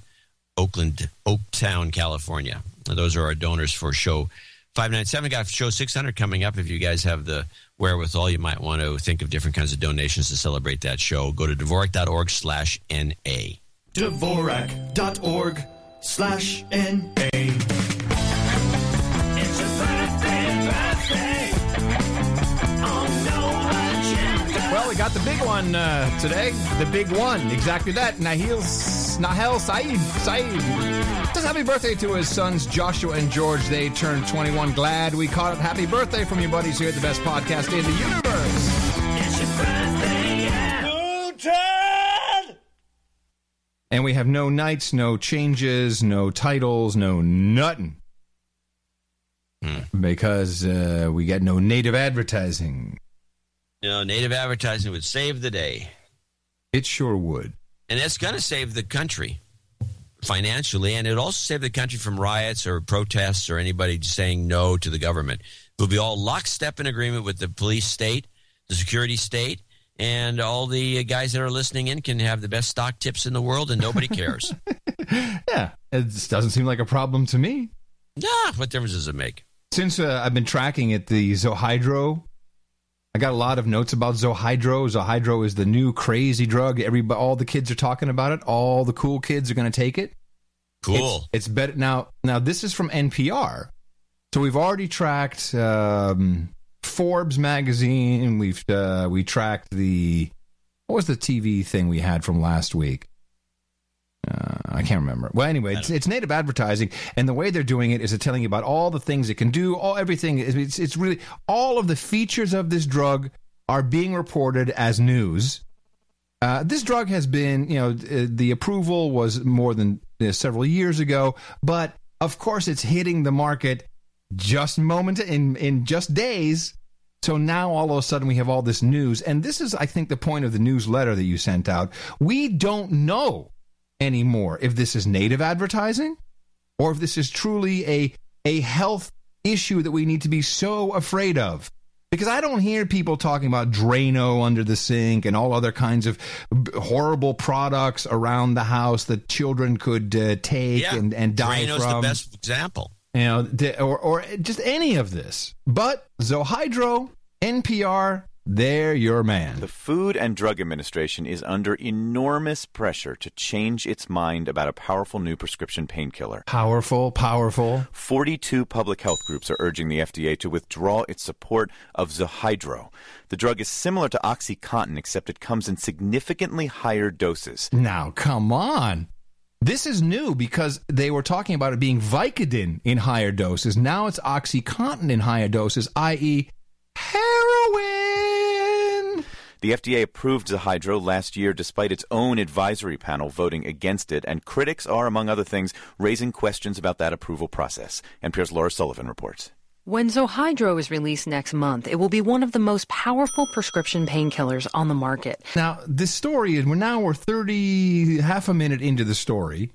Oakland, Oaktown, California. Those are our donors for show 597. Got show 600 coming up. If you guys have the wherewithal, you might want to think of different kinds of donations to celebrate that show. Go to dvorak.org slash NA. Dvorak.org slash N-A. Well, we got the big one uh, today. The big one. Exactly that. Nahil, Nahel Saeed. Saeed. Says happy birthday to his sons Joshua and George. They turned 21. Glad we caught it. Happy birthday from your buddies here at the best podcast in the universe. It's your birthday, yeah. Newton! And we have no knights, no changes, no titles, no nothing. Because uh, we get no native advertising. You know, native advertising would save the day. It sure would. And it's going to save the country financially, and it also save the country from riots or protests or anybody saying no to the government. We'll be all lockstep in agreement with the police state, the security state, and all the guys that are listening in can have the best stock tips in the world, and nobody cares. Yeah, it doesn't seem like a problem to me. nah, what difference does it make? Since uh, I've been tracking it, the Zohydro, I got a lot of notes about Zohydro. Zohydro is the new crazy drug. Everybody, all the kids are talking about it. All the cool kids are going to take it. Cool. It's, it's better now. Now this is from NPR, so we've already tracked um, Forbes magazine. We've uh, we tracked the what was the TV thing we had from last week? Uh, I can't remember. Well, anyway, it's, it's native advertising, and the way they're doing it is they're telling you about all the things it can do, all everything. It's, it's really all of the features of this drug are being reported as news. Uh, this drug has been, you know, uh, the approval was more than uh, several years ago, but of course, it's hitting the market just moment in in just days. So now all of a sudden we have all this news, and this is, I think, the point of the newsletter that you sent out. We don't know anymore if this is native advertising or if this is truly a a health issue that we need to be so afraid of Because I don't hear people talking about Drano under the sink and all other kinds of horrible products around the house that children could uh, take Yeah. and, and die Drano's from. the best example. You know, or, or just any of this. But Zohydro, NPR, they're your man. The Food and Drug Administration is under enormous pressure to change its mind about a powerful new prescription painkiller. Powerful, powerful. 42 public health groups are urging the FDA to withdraw its support of Zohydro. The drug is similar to OxyContin, except it comes in significantly higher doses. Now, come on. This is new because they were talking about it being Vicodin in higher doses. Now it's OxyContin in higher doses, i.e., heroin. The FDA approved Zohydro last year despite its own advisory panel voting against it, and critics are, among other things, raising questions about that approval process. NPR's Laura Sullivan reports. When Zohydro is released next month, it will be one of the most powerful prescription painkillers on the market. Now, this story is we're now we're 30 half a minute into the story.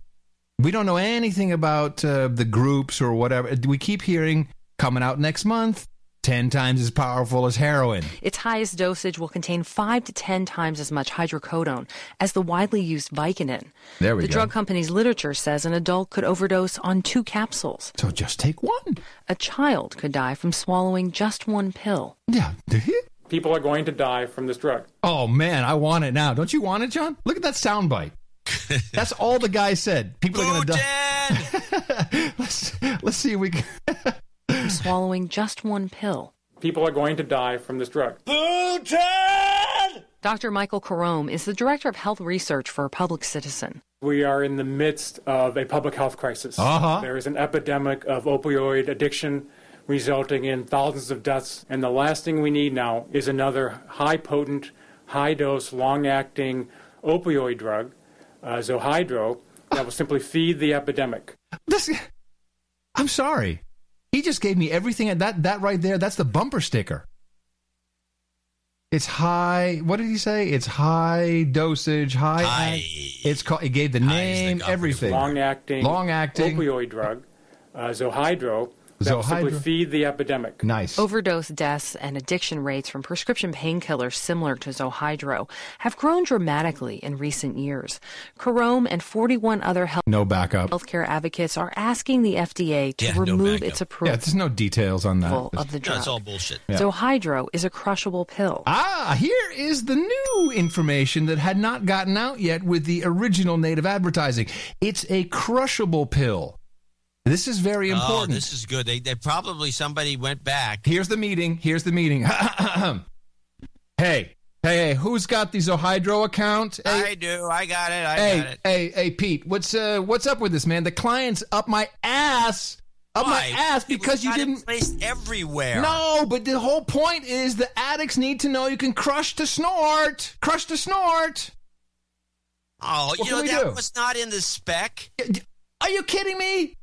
We don't know anything about uh, the groups or whatever. We keep hearing coming out next month, 10 times as powerful as heroin. Its highest dosage will contain 5 to 10 times as much hydrocodone as the widely used Vicodin. There we the go. drug company's literature says an adult could overdose on two capsules. So just take one. A child could die from swallowing just one pill. Yeah. People are going to die from this drug. Oh man, I want it now. Don't you want it, John? Look at that soundbite. That's all the guy said. People are going to die. let's let's see if we can. from swallowing just one pill. People are going to die from this drug. Dr. Michael Carome is the director of health research for Public Citizen. We are in the midst of a public health crisis. Uh-huh. There is an epidemic of opioid addiction resulting in thousands of deaths. And the last thing we need now is another high potent, high dose, long acting opioid drug, uh, Zohydro, that will simply feed the epidemic. This, I'm sorry. He just gave me everything. That that right there. That's the bumper sticker. It's high. What did he say? It's high dosage. High. High. It's called. It gave the name. everything. Long acting, Long acting. opioid drug, uh, Zohydro, that will simply Zohydro. feed the epidemic. Nice. Overdose deaths and addiction rates from prescription painkillers similar to Zohydro have grown dramatically in recent years. Carome and 41 other health No backup. healthcare advocates are asking the FDA to Yeah, remove backup. its approval Yeah, there's no details on that. of the drug. That's all bullshit. Yeah. Zohydro is a crushable pill. Ah, here is the new information that had not gotten out yet with the original native advertising. It's a crushable pill. This is very Oh, important. this is good. They, they probably somebody went back. Here's the meeting. Here's the meeting. hey, hey, hey, who's got these Zohydro account? Hey, I do. I got it. I hey, got it. hey, hey, Pete, what's uh, what's up with this, man? The client's up my ass, up Why? my ass because you didn't. placed everywhere. No, but the whole point is the addicts need to know you can crush to snort, crush to snort. Oh, What you know that do? was not in the spec. Are you kidding me?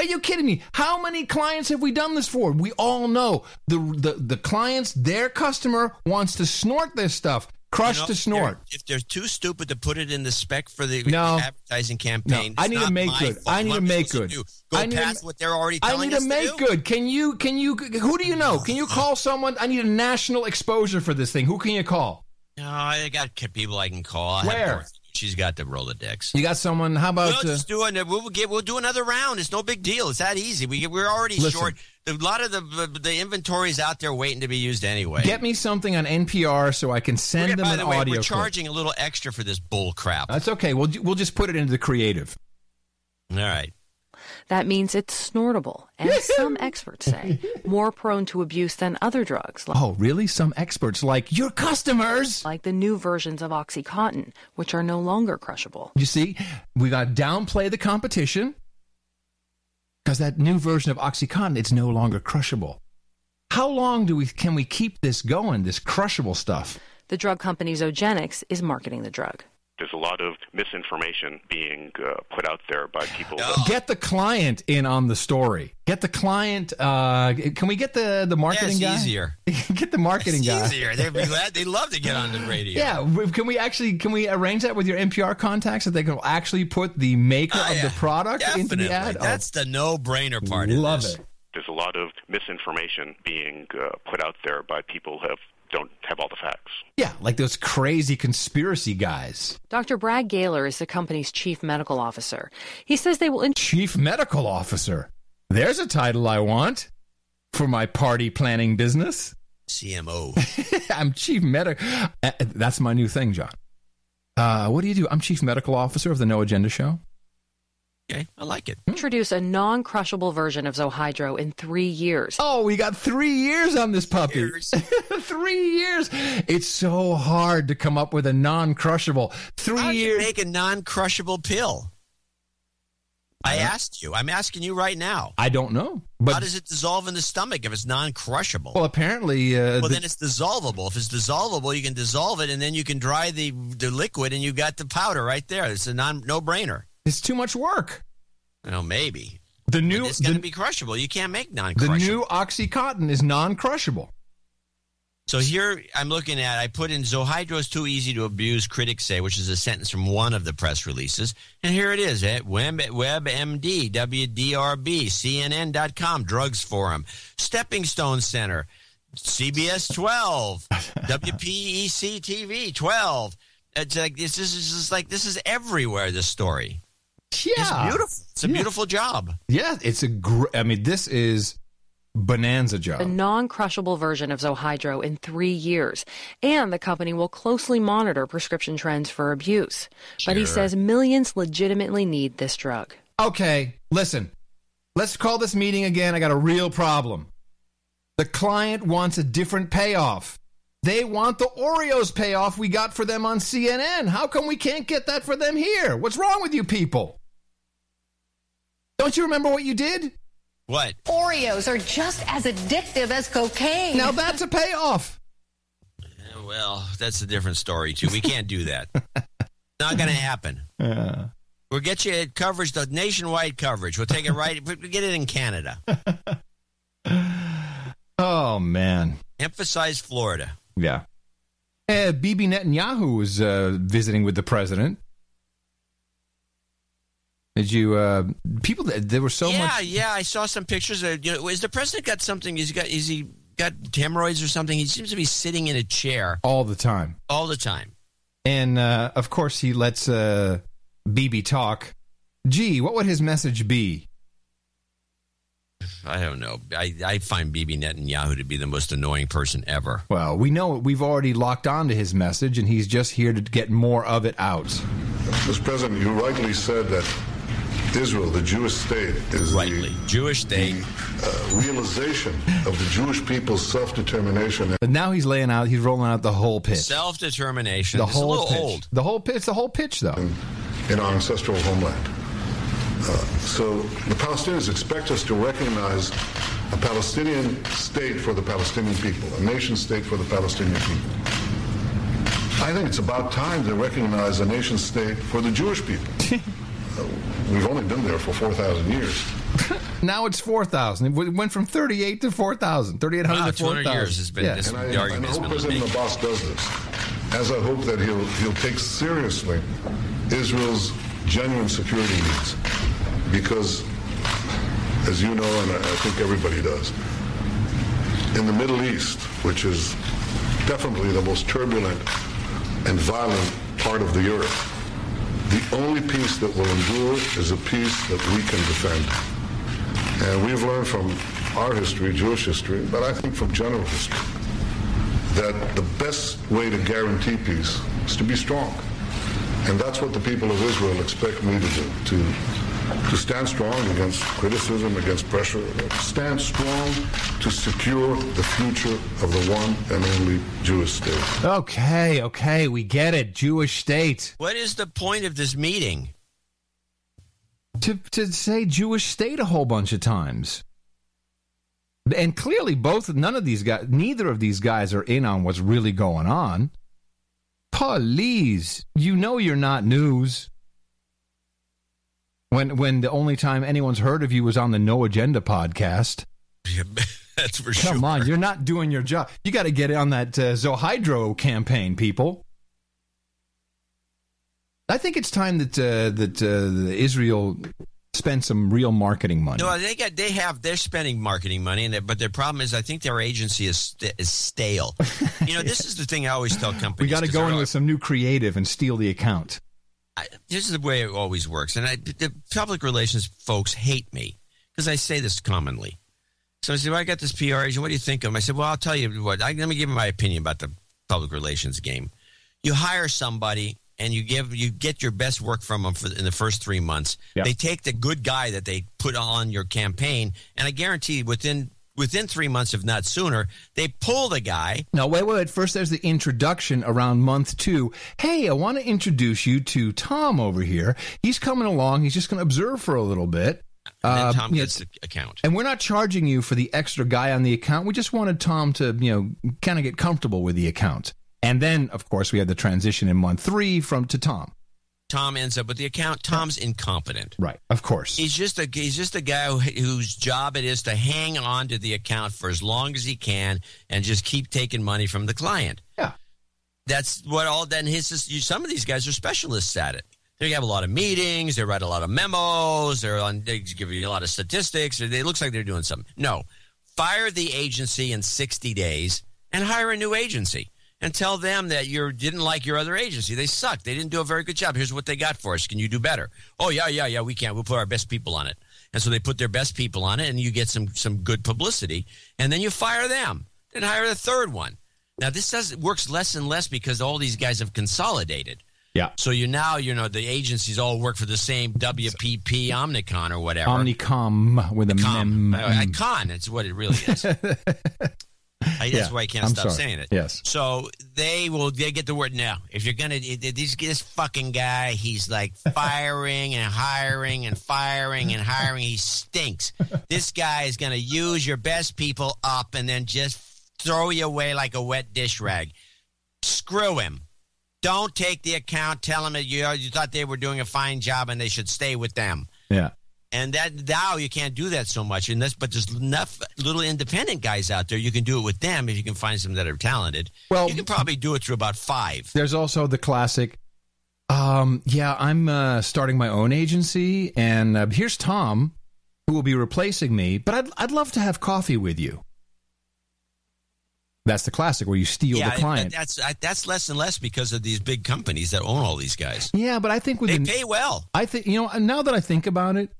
Are you kidding me? How many clients have we done this for? We all know the the, the clients, their customer wants to snort this stuff, crush You know, to snort. they're- If they're too stupid to put it in the spec for the No. advertising No, campaign, I need to make good. fault. I need What to make good. to? Go I need to- past what they're already I need to make do? good. Can you? Can you? Who do you know? Can you call someone? I need a national exposure for this thing. Who can you call? No, I got people I can call. I Where? She's got the Rolodex. You got someone? How about? We'll uh, just do it. We'll get. We'll do another round. It's no big deal. It's that easy. We we're already Listen. short. A lot of the the inventory is out there waiting to be used anyway. get me something on NPR so I can send them by an the way, audio. we're clip. charging a little extra for this bull crap. That's okay. We'll we'll just put it into the creative. All right. That means it's snortable, and some experts say more prone to abuse than other drugs, like, Oh, really? Some experts like your customers. like the new versions of OxyContin, which are no longer crushable. You see, we got to downplay the competition because that new version of OxyContin it's no longer crushable. How long do we can we keep this going? This crushable stuff. The drug company Zogenix is marketing the drug. There's a lot of misinformation being uh, put out there by people. Get the client in on the story. Get the client. Uh, can we get the the marketing Yeah, guy? it's easier. get the marketing It's guy. easier. They'd be glad. They'd love to get on the radio. Yeah, can we actually can we arrange that with your NPR contacts that they can actually put the maker Oh, of yeah. the product into the ad? Oh, That's the no-brainer part. love of this. it. There's a lot of misinformation being uh, put out there by people who have don't have all the facts. Yeah, like those crazy conspiracy guys. Dr. Brad Galer is the company's chief medical officer. He says they will. In- Chief medical officer. There's a title I want for my party planning business. CMO. I'm chief medical. That's my new thing, John. Uh, what do you do? I'm chief medical officer of the No Agenda Show. Okay, I like it. Introduce a non-crushable version of Zohydro in three years. Oh, we got three years on this puppy. three years. It's so hard to come up with a non-crushable. Three How do you years. make a non-crushable pill? I asked you. I'm asking you right now. I don't know. But How does it dissolve in the stomach if it's non-crushable? well, apparently, uh, well, the- then it's dissolvable. If it's dissolvable, you can dissolve it, and then you can dry the the liquid, and you got the powder right there. It's a non no brainer. It's too much work. Well, maybe The new it's going to be crushable. You can't make non-crushable. The new OxyContin is non-crushable. So here I'm looking at, I put in Zohydro is too easy to abuse, critics say, which is a sentence from one of the press releases. And here it is at Web, WebMD, WDRB, CNN.com, Drugs Forum, Stepping Stone Center, CBS 12, WPEC TV 12. It's like, this is, this is like, this is everywhere, this story. Yeah. It's beautiful. It's a beautiful job. Yeah, it's a great. I mean, this is bonanza job. A non-crushable version of Zohydro in three years, and the company will closely monitor prescription trends for abuse. But he says millions legitimately need this drug. Okay, listen. Let's call this meeting again. I got a real problem. The client wants a different payoff. They want the Oreos payoff we got for them on CNN. How come we can't get that for them here? What's wrong with you people? Don't you remember what you did? What? Oreos are just as addictive as cocaine. Now that's a payoff. Well, that's a different story, too. We can't do that. Not going to happen. Yeah. We'll get you coverage, the nationwide coverage. We'll take it right. We'll get it in Canada. Oh man. Emphasize Florida. Yeah. Uh, Bibi Netanyahu was uh, visiting with the president. Did you uh, people? There were so yeah, much. yeah. Yeah. I saw some pictures. Of, you know, is the president got something? Is he got? Is he got hemorrhoids or something? He seems to be sitting in a chair all the time. all the time. And uh, of course, he lets uh, Bibi talk. Gee, what would his message be? I don't know. I, I find Bibi Netanyahu to be the most annoying person ever. Well, we know we've already locked on to his message, and he's just here to get more of it out. Mr. President, you rightly said that Israel, the Jewish state, is rightly Jewish state uh, realization of the Jewish people's self-determination. But now he's laying out, he's rolling out the whole pitch. Self determination. The It's a whole little pitch. old. The whole pitch. The whole pitch, though. in our ancestral homeland. Uh, so the Palestinians expect us to recognize a Palestinian state for the Palestinian people, a nation state for the Palestinian people. I think it's about time to recognize a nation state for the Jewish people. Uh, we've only been there for 4,000 years. Now it's 4,000. It went from 38 to 4,000. 3,800 Wow, to 200 4,000. years has been Yeah. this And I, the and I hope been President making. Abbas does this, as I hope that he'll, he'll take seriously Israel's genuine security needs. Because, as you know, and I I think everybody does, in the Middle East, which is definitely the most turbulent and violent part of the earth, the only peace that will endure is a peace that we can defend. And we've learned from our history, Jewish history, but I think from general history, that the best way to guarantee peace is to be strong. And that's what the people of Israel expect me to do, to, to stand strong against criticism, against pressure, to stand strong to secure the future of the one and only Jewish state. Okay, okay, we get it. Jewish state. What is the point of this meeting? To, to say Jewish state a whole bunch of times. And clearly, both, none of these guys, neither of these guys are in on what's really going on. Please, you know you're not news. When, when the only time anyone's heard of you was on the No Agenda podcast. That's for Come sure. on, you're not doing your job. You got to get on that uh, Zohydro campaign, people. I think it's time that uh, that uh, Israel spend some real marketing money. No, they got they have they're spending marketing money, and but their problem is I think their agency is is stale. you know, this is the thing I always tell companies. we got to go in with some new creative and steal the account. I, this is the way it always works. And I, the public relations folks hate me because I say this commonly. So I said, well, I got this PR agent. What do you think of him? I said, well, I'll tell you what. I, let me give you my opinion about the public relations game. You hire somebody and you give you get your best work from them for in the first three months. They take the good guy that they put on your campaign, and I guarantee within within three months, if not sooner, they pull the guy. No, wait, wait. wait. First, there's the introduction around month two. Hey, I want to introduce you to Tom over here. He's coming along. He's just going to observe for a little bit. And then Uh, Tom know, gets the account. and we're not charging you for the extra guy on the account. We just wanted Tom to, you know, kind of get comfortable with the account. And then, of course, we had the transition in month three from to Tom. Tom ends up with the account. Tom's incompetent. Right. Of course. He's just a he's just a guy who, whose job it is to hang on to the account for as long as he can and just keep taking money from the client. Yeah. That's what all then his some of these guys are specialists at it. They have a lot of meetings, they write a lot of memos, they're on they give you a lot of statistics, it looks like they're doing something. No. Fire the agency in 60 days and hire a new agency and tell them that you didn't like your other agency. They suck. They didn't do a very good job. Here's what they got for us. Can you do better? Oh yeah, yeah, yeah. We can. We'll put our best people on it. And so they put their best people on it, and you get some some good publicity. And then you fire them. Then hire the third one. Now this does works less and less because all these guys have consolidated. Yeah. So you now you know the agencies all work for the same WPP Omnicon or whatever. Omnicom with a mem. I, I con. It's what it really is. I, that's Yeah, why I can't I'm stop sorry. saying it. Yes. So they will. They get the word now. If you're gonna, this this fucking guy, he's like firing and hiring and firing and hiring. He stinks. This guy is gonna use your best people up and then just throw you away like a wet dish rag. Screw him. Don't take the account. Tell him that you you thought they were doing a fine job and they should stay with them. Yeah. And that now you can't do that so much. And this, but there's enough little independent guys out there. You can do it with them if you can find some that are talented. Well- you can probably do it through about five. There's also the classic. Um, yeah, I'm uh, starting my own agency, and uh, here's Tom, who will be replacing me. But I'd I'd love to have coffee with you. That's the classic where you steal yeah, the client. that's I, that's less and less because of these big companies that own all these guys. yeah, but I think with They the- pay well. I think you know now that I think about it,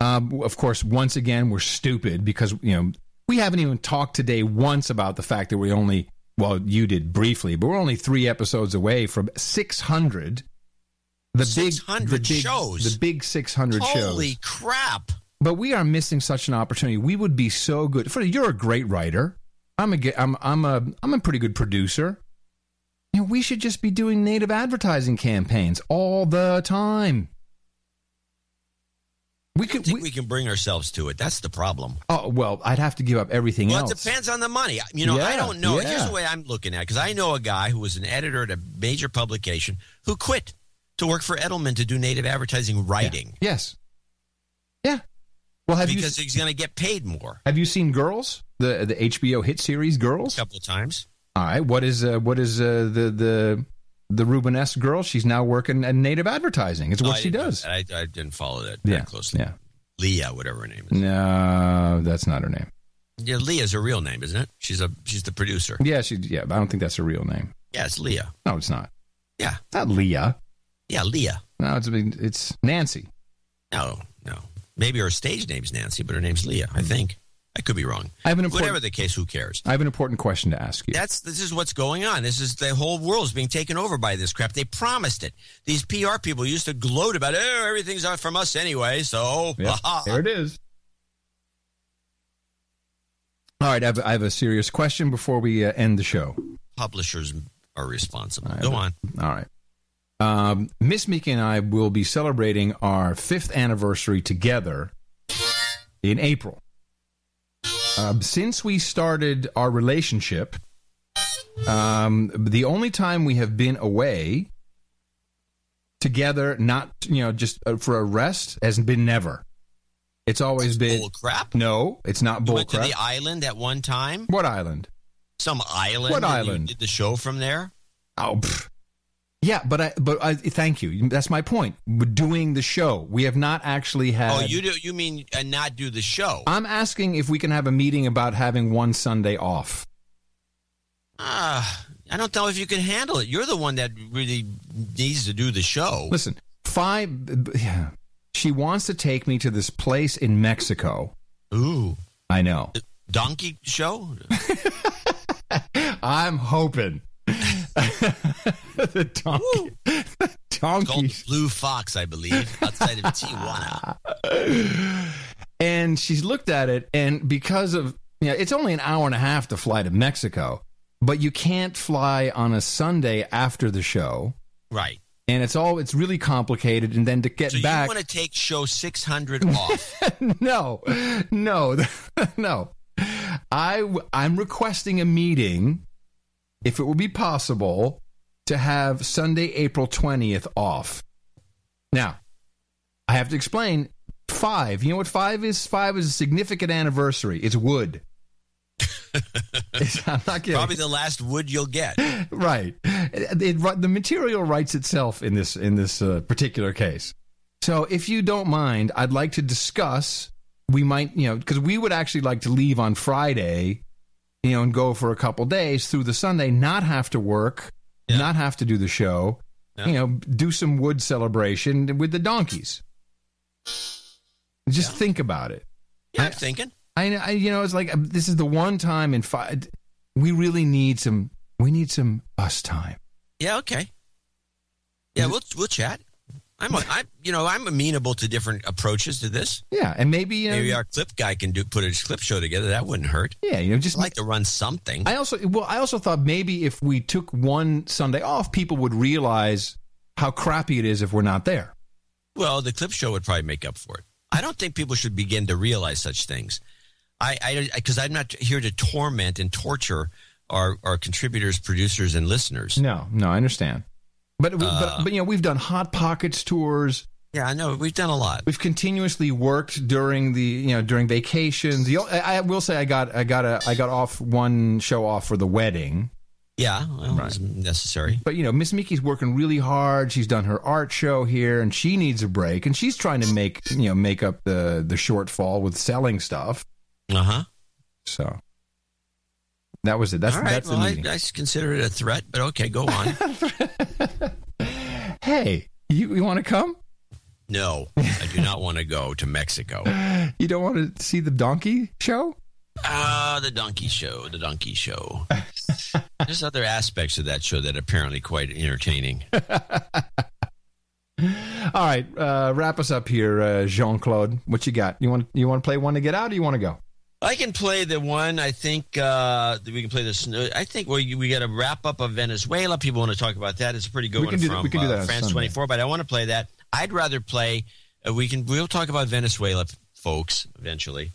um, of course, once again we're stupid because you know we haven't even talked today once about the fact that we only well you did briefly, but we're only three episodes away from six hundred. The big 600 the big, shows. the big six hundred shows. Holy crap! But we are missing such an opportunity. We would be so good. Freddie, you're a great writer. I'm a, I'm, I'm a, I'm a pretty good producer. You know, we should just be doing native advertising campaigns all the time. We I could. think We, we can bring ourselves to it. That's the problem. oh well, I'd have to give up everything Well, else. it depends on the money. You know, I don't know. yeah. Here's the way I'm looking at it. because I know a guy who was an editor at a major publication who quit to work for Edelman to do native advertising writing Yes. Yeah. Well, have because you he's going to get paid more. have you seen Girls, the the HBO hit series Girls? A couple of times. All right. What is uh, what is uh, the the the Rubenesque girl? She's now working at native advertising. It's what I she does. I, I didn't follow that Yeah. closely. Yeah. Leah, whatever her name is. No, that's not her name. Yeah, Leah's her real name, isn't it? She's a she's the producer. Yeah, she. Yeah, but I don't think that's her real name. Yeah, it's Leah. No, it's not. Yeah, Not Leah. yeah, Leah. No, it's it's Nancy. No, no. Maybe her stage name's Nancy, but her name's Leah. I think. I could be wrong. I have an important. Whatever the case, who cares? I have an important question to ask you. That's this is what's going on. This is the whole world is being taken over by this crap. They promised it. These PR people used to gloat about, oh, everything's out from us anyway. So Yeah, there it is. All right, I have, I have a serious question before we uh, end the show. publishers are responsible. Go on. All right. Um, Miss Meek and I will be celebrating our fifth anniversary together in April. Um, since we started our relationship, um, the only time we have been away together, not you know just uh, for a rest, has been never. It's always been Bull crap. no. It's not You bull went to crap. the island at one time. what island? Some island. What and you island? did the show from there. Oh, pff. Yeah, but I, but I, thank you. That's my point. We're doing the show. We have not actually had. Oh, you do? You mean uh, not do the show? I'm asking if we can have a meeting about having one Sunday off. Ah, I don't know if you can handle it. You're the one that really needs to do the show. Listen, five. Yeah, she wants to take me to this place in Mexico. Ooh, I know. Donkey show? I'm hoping. the donkey. It's called Blue Fox, I believe, outside of Tijuana. and she's looked at it, and because of you know, it's only an hour and a half to fly to Mexico, but you can't fly on a Sunday after the show, Right. and it's all it's really complicated. And then to get So back, you want to take show 600 off? no, no, no. i i'm requesting a meeting, if it would be possible, to have Sunday, April twentieth off. Now, I have to explain five. You know what five is? Five is a significant anniversary. It's wood. It's- I'm not kidding. Probably the last wood you'll get. right. It- it- the material writes itself in this in this uh, particular case. So, if you don't mind, I'd like to discuss. We might, you know, because we would actually like to leave on Friday, you know, and go for a couple days through the Sunday, not have to work, not have to do the show, you know, do some wood celebration with the donkeys. Just think about it. Yeah, I'm thinking. I, I, you know, it's like um, this is the one time in five. We really need some. We need some us time. Yeah, okay. Yeah, we'll we'll chat. I'm, I'm, you know, I'm amenable to different approaches to this. Yeah, and maybe you know, Maybe our clip guy can do put a clip show together. That wouldn't hurt. Yeah, you know, just I'd like to run something. I also well, I also thought maybe if we took one Sunday off, people would realize how crappy it is if we're not there. Well, the clip show would probably make up for it. I don't think people should begin to realize such things. I, I, because I'm not here to torment and torture our, our contributors, producers, and listeners. No, no, I understand. But, we- Uh, but but you know, we've done hot pockets tours. Yeah, I know we've done a lot. We've continuously worked during the you know during vacations. The, I, I will say I got I got a I got off one show off for the wedding. Yeah, well, it was necessary. But you know, Miss Mickey's working really hard. She's done her art show here, and she needs a break. And she's trying to make you know make up the the shortfall with selling stuff. Uh huh. So that was it. That's right. that's well, the I, meeting. I consider it a threat, but okay, go on. hey, you you want to come? no, I do not want to go to Mexico. You don't want to see the donkey show? Ah, the donkey show, the donkey show. There's other aspects of that show that are apparently quite entertaining. All right, uh, wrap us up here, uh, Jean Claude. What you got? You want you want to play one to get out, or you want to go? I can play the one. I think uh, we can play this. I think we we got a wrap up of Venezuela. People want to talk about that. It's a pretty good We one can do from we can do that uh, on France twenty four. But I want to play that. I'd rather play. Uh, we can. We'll talk about Venezuela, folks, eventually.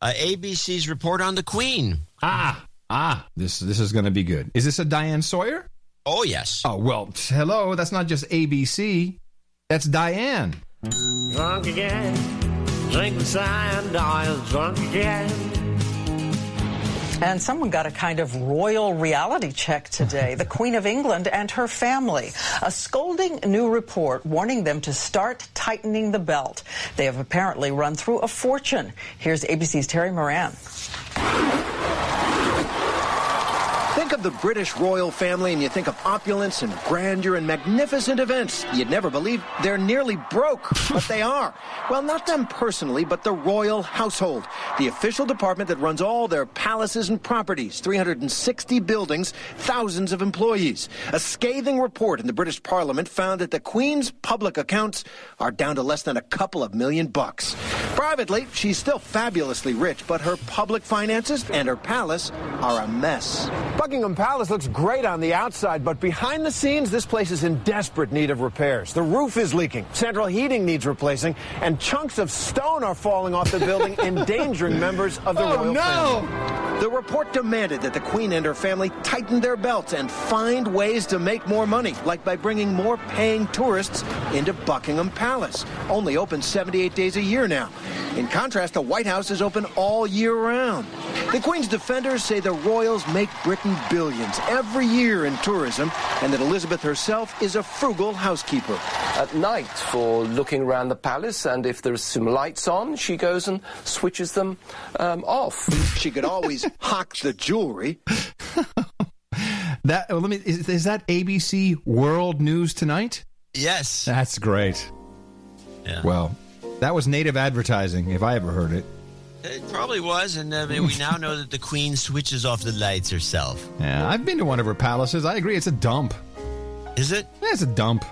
Uh, ABC's report on the Queen. Ah, ah, this this is going to be good. Is this a Diane Sawyer? Oh yes. Oh well, hello. That's not just ABC. That's Diane. Drunk again, drinking cyan, Diane's drunk again. And someone got a kind of royal reality check today. The Queen of England and her family. A scolding new report warning them to start tightening the belt. They have apparently run through a fortune. Here's ABC's Terry Moran. Think of the British royal family and you think of opulence and grandeur and magnificent events. You'd never believe they're nearly broke, but they are. Well, not them personally, but the royal household, the official department that runs all their palaces and properties, 360 buildings, thousands of employees. A scathing report in the British Parliament found that the Queen's public accounts are down to less than a couple of million bucks. Privately, she's still fabulously rich, but her public finances and her palace are a mess. Palace looks great on the outside, but behind the scenes, this place is in desperate need of repairs. The roof is leaking, central heating needs replacing, and chunks of stone are falling off the building, endangering members of the Oh, royal no! family. The report demanded that the Queen and her family tighten their belts and find ways to make more money, like by bringing more paying tourists into Buckingham Palace, only open 78 days a year now. In contrast, the White House is open all year round. The Queen's defenders say the royals make Britain billions every year in tourism, and that Elizabeth herself is a frugal housekeeper. At night, for looking around the palace, and if there's some lights on, she goes and switches them um, off. She could always hock the jewelry. That let me is, is that ABC World News tonight? Yes. That's great. Yeah. Well, that was native advertising if I ever heard it. It probably was, and uh, we now know that the Queen switches off the lights herself. Yeah, I've been to one of her palaces. I agree, it's a dump. Is it? Yeah, it's a dump.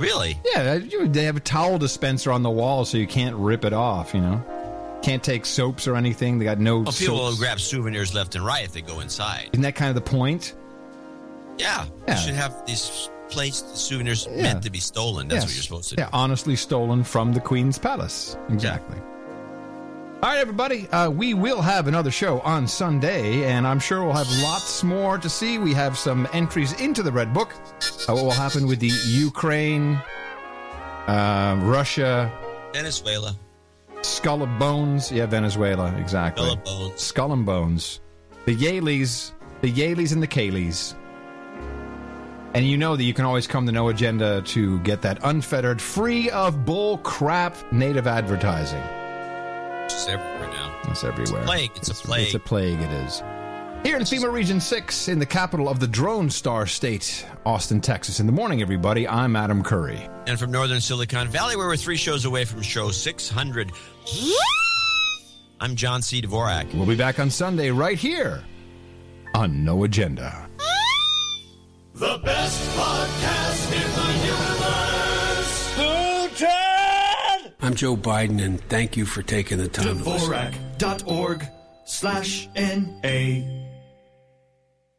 Really? Yeah, they have a towel dispenser on the wall, so you can't rip it off. You know, can't take soaps or anything. They got no. Well, people will grab souvenirs left and right if they go inside. Isn't that kind of the point? Yeah. Yeah. You should have these plates, souvenirs Yeah. meant to be stolen. That's what you're supposed to do. Yeah, honestly stolen from the Queen's palace. Exactly. All right, everybody. Uh, we will have another show on Sunday, and I'm sure we'll have lots more to see. We have some entries into the Red Book. Uh, what will happen with the Ukraine, uh, Russia, Venezuela. Skull of Bones. Yeah, Venezuela. Exactly. Skull of Bones. Skull and Bones. The Yaleys, the Yaleys and the Kayleys. And you know that you can always come to No Agenda to get that unfettered, free of bull crap native advertising. It's everywhere now. It's everywhere. plague. It's a plague. It's a plague, it is. Here in FEMA Region 6, in the capital of the Drone Star State, Austin, Texas. In the morning, everybody, I'm Adam Curry. And from northern Silicon Valley, where we're three shows away from show 600. I'm John C. Dvorak. We'll be back on Sunday right here on No Agenda. The best podcast in the universe. Putin! I'm Joe Biden, and thank you for taking the time to listen. Dvorak.org slash N-A.